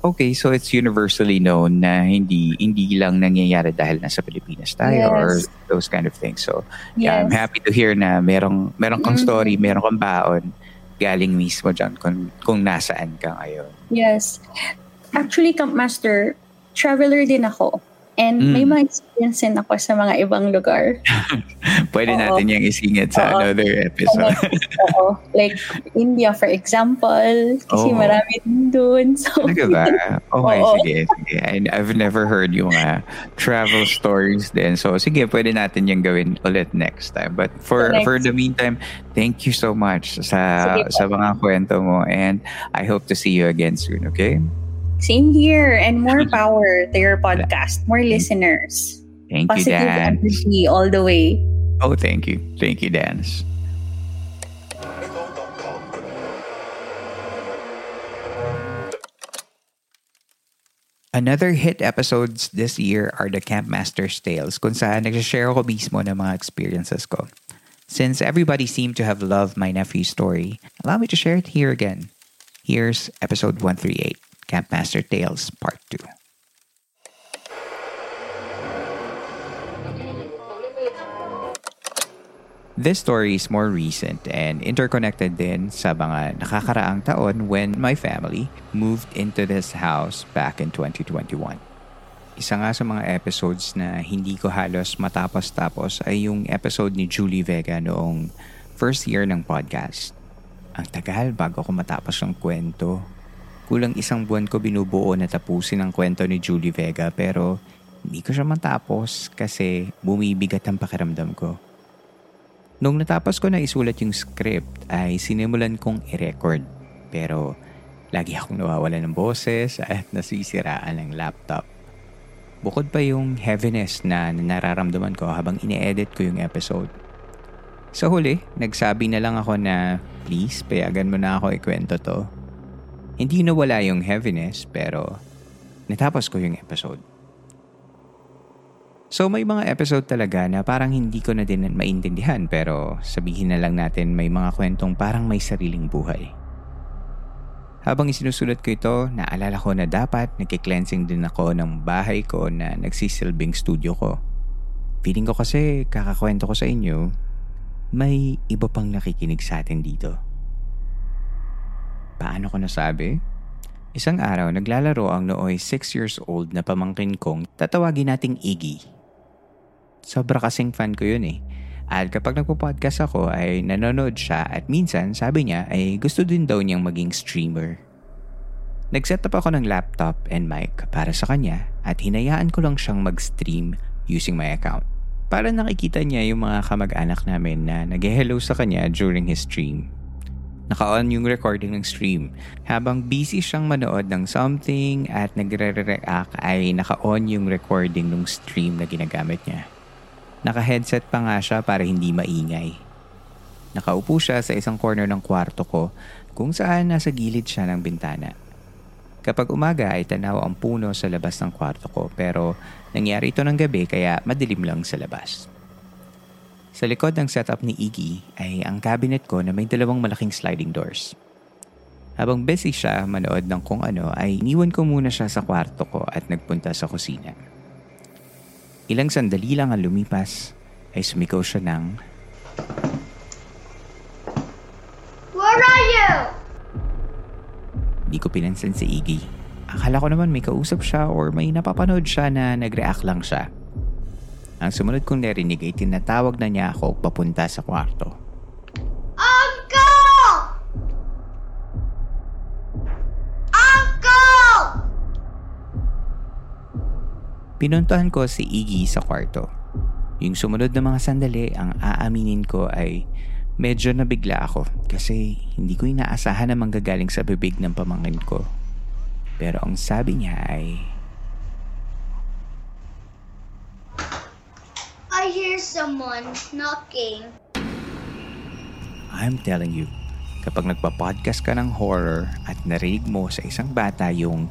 okay, so it's universally known na hindi hindi lang nangyayari dahil nasa Pilipinas tayo or Yes. those kind of things. So, yeah, I'm Yes. happy to hear na merong, merong kang Mm. story, merong kang baon galing mismo dyan kung, kung nasaan ka ngayon. Yes. Actually, Camp Master, traveler din ako. And Mm. may mga experience din ako sa mga ibang lugar. <laughs> Pwede Oo. natin yung isingit sa Oo. another episode. Oo. Like, India, for example. Kasi Oo. marami din doon. So, Talaga ba? <laughs> Okay, Oo. sige. sige. I, I've never heard yung uh, travel stories din. So, sige, pwede natin yung gawin ulit next time. But for Next. for the meantime, thank you so much sa Sige sa mga kwento mo and I hope to see you again soon, okay? Same here. And more <laughs> power to your podcast. More listeners. Thank you, Positive Dan. energy all the way. Oh, thank you. Thank you, Dance. Another hit episodes this year are the Camp Master's Tales kung saan nagsashare ako mismo ng mga experiences ko. Since everybody seemed to have loved my nephew's story, allow me to share it here again. Here's episode 138, Camp Master Tales Part 2. This story is more recent and interconnected din sa mga nakakaraang taon when my family moved into this house back in 2021. Isa nga sa mga episodes na hindi ko halos matapos-tapos ay yung episode ni Julie Vega noong first year ng podcast. Ang tagal bago ko matapos ang kwento. Kulang isang buwan ko binubuo na tapusin ang kwento ni Julie Vega pero hindi ko siya matapos kasi bumibigat ang pakiramdam ko. Nung natapos ko na isulat yung script ay sinimulan kong i-record. Pero Lagi akong nawawala ng boses at nasisiraan ng laptop. Bukod pa yung heaviness na nararamdaman ko habang ine-edit ko yung episode. Sa huli, nagsabi na lang ako na please payagan mo na ako ikwento to. Hindi nawala yung heaviness pero natapos ko yung episode. So may mga episode talaga na parang hindi ko na din maintindihan pero sabihin na lang natin may mga kwentong parang may sariling buhay. Habang isinusulat ko ito, naalala ko na dapat nagki-cleansing din ako ng bahay ko na nagsisilbing studio ko. Feeling ko kasi kakakwento ko sa inyo, may iba pang nakikinig sa atin dito. Paano ko nasabi? Isang araw, naglalaro ang nooy 6 years old na pamangkin kong tatawagin nating Iggy. Sobra kasing fan ko yun eh. At kapag nagpo-podcast ako ay nanonood siya at minsan sabi niya ay gusto din daw niyang maging streamer. Nag-set up ako ng laptop and mic para sa kanya at hinayaan ko lang siyang mag-stream using my account. Para nakikita niya yung mga kamag-anak namin na nag-hello sa kanya during his stream. Naka-on yung recording ng stream. Habang busy siyang manood ng something at nagre-react ay naka-on yung recording ng stream na ginagamit niya. Naka-headset pa nga siya para hindi maingay. Nakaupo siya sa isang corner ng kwarto ko kung saan nasa gilid siya ng bintana. Kapag umaga ay tanaw ang puno sa labas ng kwarto ko pero nangyari ito ng gabi kaya madilim lang sa labas. Sa likod ng setup ni Iggy ay ang cabinet ko na may dalawang malaking sliding doors. Habang busy siya manood ng kung ano ay iniwan ko muna siya sa kwarto ko at nagpunta sa kusina. Ilang sandali lang ang lumipas ay sumikaw siya ng Where are you? Di ko pinansin si Iggy. Akala ko naman may kausap siya or may napapanood siya na nag-react lang siya. Ang sumunod kong narinig ay tinatawag na niya ako papunta sa kwarto. Pinuntahan ko si Iggy sa kwarto. Yung sumunod na mga sandali, ang aaminin ko ay medyo nabigla ako kasi hindi ko inaasahan na manggagaling sa bibig ng pamangkin ko. Pero ang sabi niya ay... I hear someone knocking. I'm telling you, kapag nagpa-podcast ka ng horror at narinig mo sa isang bata yung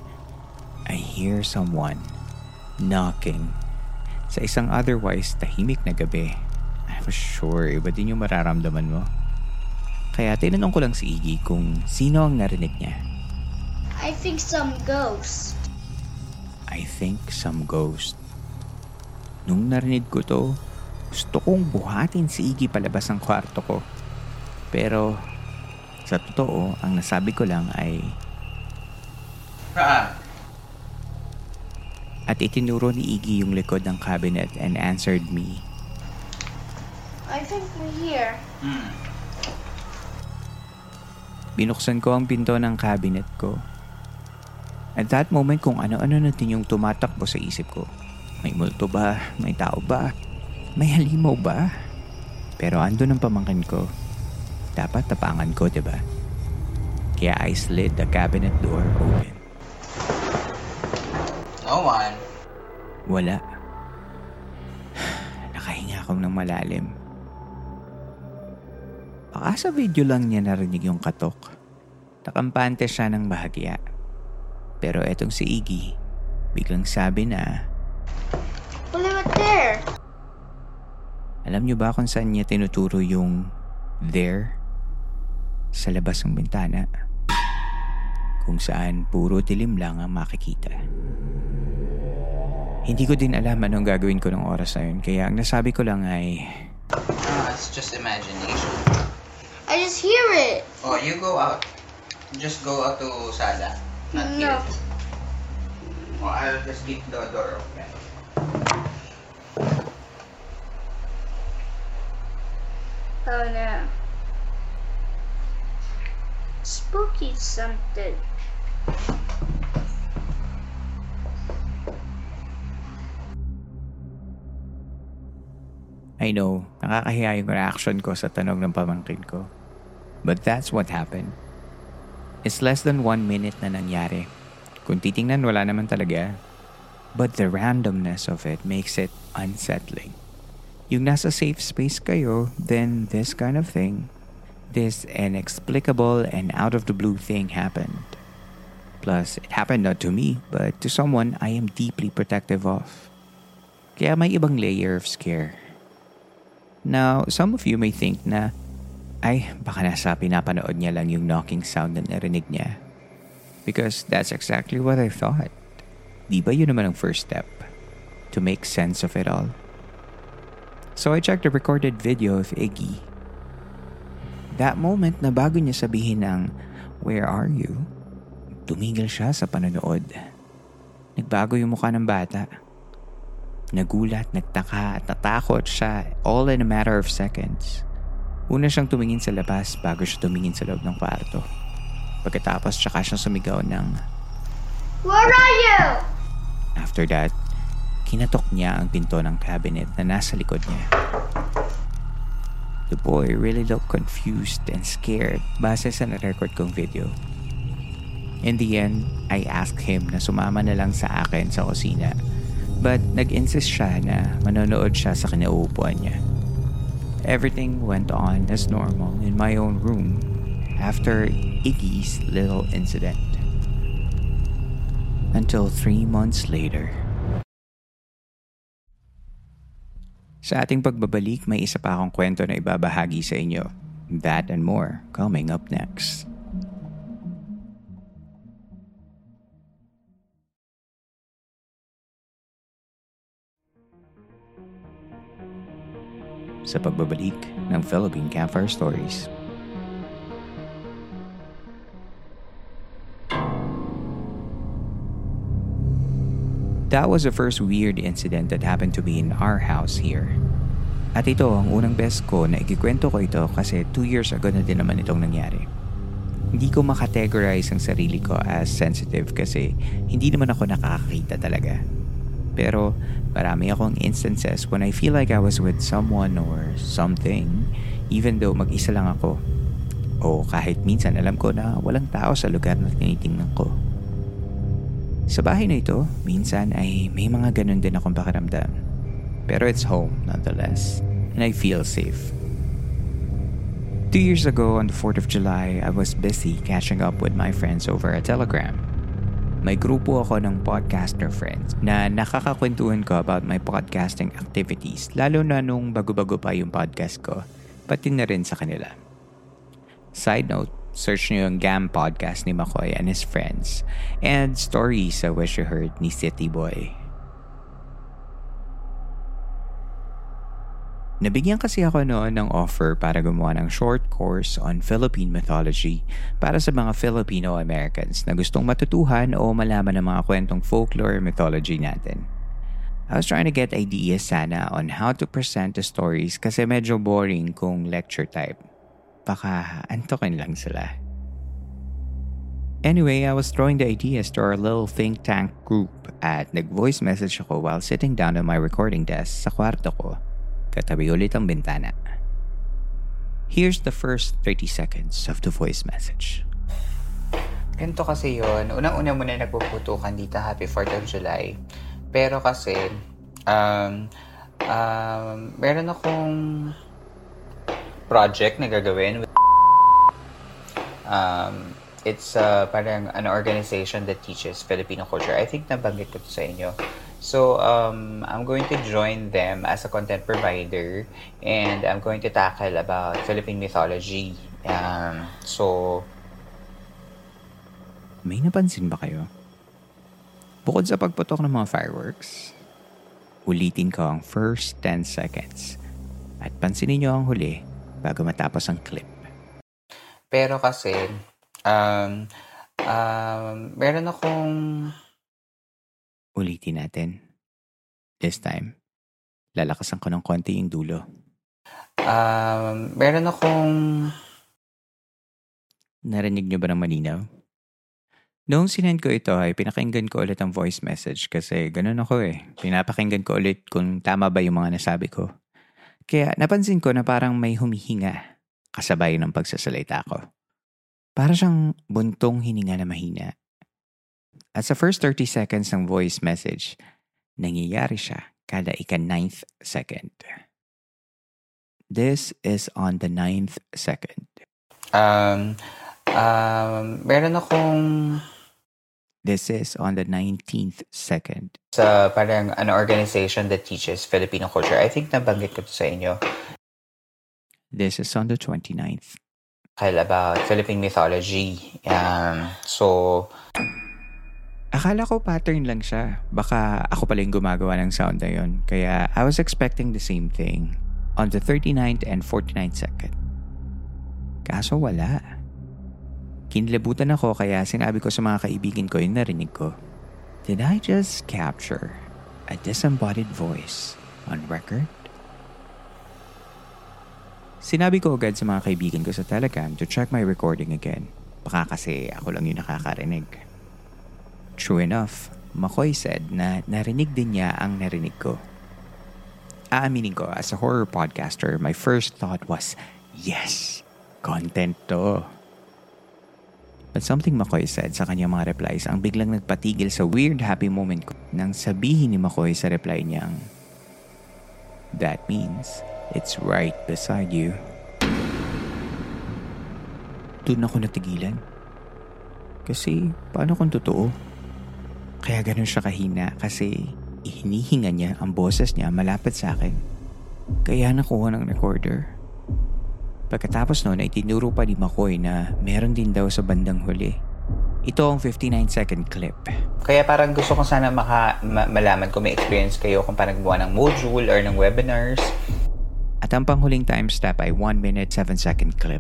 I hear someone knocking sa isang otherwise tahimik na gabi. I'm sure iba din yung mararamdaman mo. Kaya tinanong ko lang si Iggy kung sino ang narinig niya. I think some ghost. I think some ghost. Nung narinig ko to, gusto kong buhatin si Iggy palabas ng kwarto ko. Pero sa totoo, ang nasabi ko lang ay... Saan? At itinuro ni Iggy yung likod ng cabinet and answered me. I think we're here. Hmm. Binuksan ko ang pinto ng cabinet ko. At that moment kung ano-ano na din yung tumatakbo sa isip ko. May multo ba? May tao ba? May halimaw ba? Pero ando ng pamangkin ko. Dapat tapangan ko, di ba? Kaya I slid the cabinet door open. No one. Wala. <sighs> Nakahinga akong ng malalim. Baka sa video lang niya narinig yung katok. Nakampante siya ng bahagya. Pero etong si Iggy, biglang sabi na... Well, right there. Alam niyo ba kung saan niya tinuturo yung there? Sa labas ng bintana. Kung saan puro dilim lang ang makikita. Hindi ko din alam anong gagawin ko ng oras na yun. Kaya ang nasabi ko lang ay... No, it's just imagination. I just hear it. Oh, you go out. Just go out to sala. Not No. here. Oh, I'll just keep the door open. Oh no. Spooky something. I know, nakakahiya yung reaction ko sa tanong ng pamangkin ko. But that's what happened. It's less than one minute na nangyari. Kung titingnan, wala naman talaga. But the randomness of it makes it unsettling. Yung nasa safe space kayo, then this kind of thing, this inexplicable and out of the blue thing happened. Plus, it happened not to me, but to someone I am deeply protective of. Kaya may ibang layer of scare. Now, some of you may think na, ay, baka nasa pinapanood niya lang yung knocking sound na narinig niya. Because that's exactly what I thought. Di ba yun naman ang first step? To make sense of it all. So I checked the recorded video of Iggy. That moment na bago niya sabihin ng, Where are you? Tumigil siya sa panonood. Nagbago yung mukha ng bata. Nagulat, nagtaka at natakot siya all in a matter of seconds. Una siyang tumingin sa labas bago siya tumingin sa loob ng kwarto. Pagkatapos tsaka siyang sumigaw ng Where are you? After that, kinatok niya ang pinto ng cabinet na nasa likod niya. The boy really looked confused and scared base sa na-record kong video. In the end, I asked him na sumama na lang sa akin sa kusina But nag-insist siya na manonood siya sa kinauupuan niya. Everything went on as normal in my own room after Iggy's little incident. Until three months later. Sa ating pagbabalik, may isa pa akong kwento na ibabahagi sa inyo. That and more coming up next. sa pagbabalik ng Philippine Campfire Stories. That was the first weird incident that happened to me in our house here. At ito ang unang best ko na ikikwento ko ito kasi 2 years ago na din naman itong nangyari. Hindi ko makategorize ang sarili ko as sensitive kasi hindi naman ako nakakakita talaga. Pero marami akong instances when I feel like I was with someone or something even though mag-isa lang ako. O kahit minsan alam ko na walang tao sa lugar na tinitingnan ko. Sa bahay na ito, minsan ay may mga ganun din akong pakiramdam. Pero it's home nonetheless, and I feel safe. Two years ago on the 4th of July, I was busy catching up with my friends over a telegram. May grupo ako ng podcaster friends na nakakakwentuhan ko about my podcasting activities lalo na nung bago-bago pa yung podcast ko, pati na rin sa kanila. Side note, search nyo yung GAM podcast ni McCoy and his friends and stories I wish you heard ni City Boy. Nabigyan kasi ako noon ng offer para gumawa ng short course on Philippine mythology para sa mga Filipino-Americans na gustong matutuhan o malaman ng mga kwentong folklore mythology natin. I was trying to get ideas sana on how to present the stories kasi medyo boring kung lecture type. Baka antokin lang sila. Anyway, I was throwing the ideas to our little think tank group at nag-voice message ako while sitting down on my recording desk sa kwarto ko Katabi ulit ang bintana. Here's the first 30 seconds of the voice message. Ganito kasi yon Unang-una muna nagpuputukan dito Happy 4th of July. Pero kasi, um, um, meron akong project na gagawin with um, it's uh, parang an organization that teaches Filipino culture. I think nabanggit ko to sa inyo. So, um, I'm going to join them as a content provider and I'm going to tackle about Philippine mythology. Um, so, may napansin ba kayo? Bukod sa pagputok ng mga fireworks, ulitin ko ang first 10 seconds at pansinin nyo ang huli bago matapos ang clip. Pero kasi, um, um, meron akong Ulitin natin. This time, lalakasan ko ng konti yung dulo. Um, meron akong... Narinig niyo ba ng malinaw? Noong sinend ko ito ay pinakinggan ko ulit ang voice message kasi ganun ako eh. Pinapakinggan ko ulit kung tama ba yung mga nasabi ko. Kaya napansin ko na parang may humihinga kasabay ng pagsasalita ko. Para siyang buntong hininga na mahina. At sa first 30 seconds ng voice message, nangyayari siya kada ika-ninth second. This is on the ninth second. Um, um, meron akong This is on the 19th second. sa parang an organization that teaches Filipino culture. I think nabanggit ko to sa inyo. This is on the 29th. Kyle about Philippine mythology. Um, so, Akala ko pattern lang siya. Baka ako pala yung gumagawa ng sound na yun. Kaya I was expecting the same thing on the 39th and 49th second. Kaso wala. Kinilabutan ako kaya sinabi ko sa mga kaibigan ko yung narinig ko. Did I just capture a disembodied voice on record? Sinabi ko agad sa mga kaibigan ko sa Telegram to check my recording again. Baka kasi ako lang yung nakakarinig. True enough, McCoy said na narinig din niya ang narinig ko. Aaminin ko, as a horror podcaster, my first thought was, yes, content to. But something McCoy said sa kanyang mga replies ang biglang nagpatigil sa weird happy moment ko nang sabihin ni McCoy sa reply niyang, That means it's right beside you. Doon ako natigilan. Kasi paano kung totoo? Kaya ganun siya kahina kasi hinihinga niya ang boses niya malapit sa akin. Kaya nakuha ng recorder. Pagkatapos noon ay tinuro pa ni McCoy na meron din daw sa bandang huli. Ito ang 59 second clip. kaya parang gusto ko sana maka, ma- malaman kung may experience kayo kung parang gumawa ng module or ng webinars. At ang panghuling timestamp ay 1 minute 7 second clip.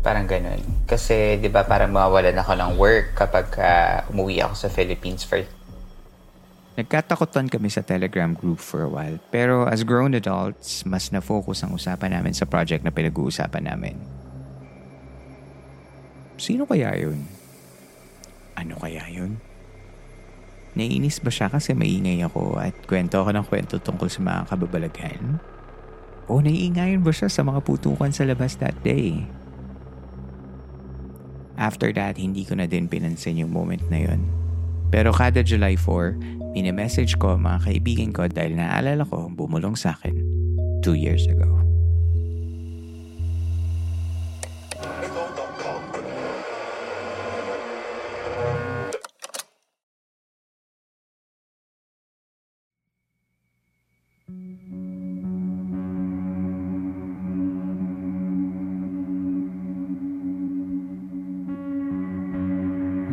Parang ganun. Kasi, di ba, parang mawawalan ako ng work kapag ah, umuwi ako sa Philippines for Nagkatakutan kami sa Telegram group for a while. Pero as grown adults, mas na-focus ang usapan namin sa project na pinag-uusapan namin. Sino kaya yun? Ano kaya yun? Naiinis ba siya kasi maingay ako at kwento ako ng kwento tungkol sa mga kababalaghan? O naiingayan ba siya sa mga putukan sa labas that day? After that, hindi ko na din pinansin yung moment na yun. Pero kada July 4, Mine-message ko mga kaibigan ko dahil naalala ko bumulong sa akin two years ago.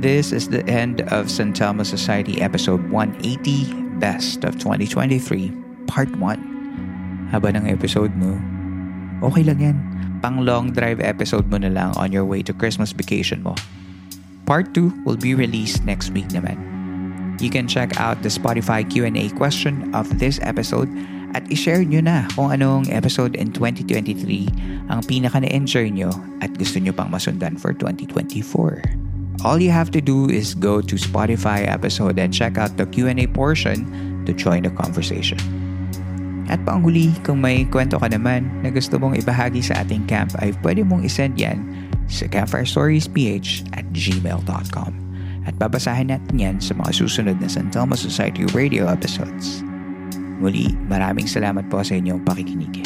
This is the end of San Telmo Society episode 180, Best of 2023, Part 1. Haba ng episode mo. Okay lang yan. Pang long drive episode mo na lang on your way to Christmas vacation mo. Part 2 will be released next week naman. You can check out the Spotify Q&A question of this episode at ishare nyo na kung anong episode in 2023 ang pinaka na-enjoy nyo at gusto nyo pang masundan for 2024. All you have to do is go to Spotify episode and check out the Q&A portion to join the conversation. At panghuli, kung may kwento ka naman na gusto mong ibahagi sa ating camp ay pwede mong isend yan sa campfirestoriesph at gmail.com at babasahin natin yan sa mga susunod na San Telmo Society Radio episodes. Muli, maraming salamat po sa inyong pakikinig.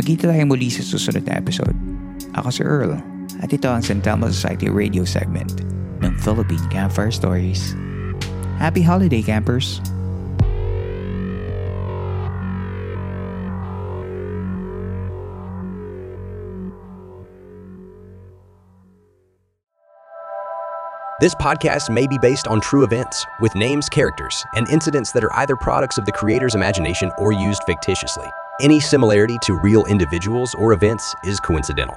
Magkita tayo muli sa susunod na episode. Ako si Earl at ito ang San Telmo Society Radio segment ng Philippine Campfire Stories. Happy holiday, campers! This podcast may be based on true events, with names, characters, and incidents that are either products of the creator's imagination or used fictitiously. Any similarity to real individuals or events is coincidental.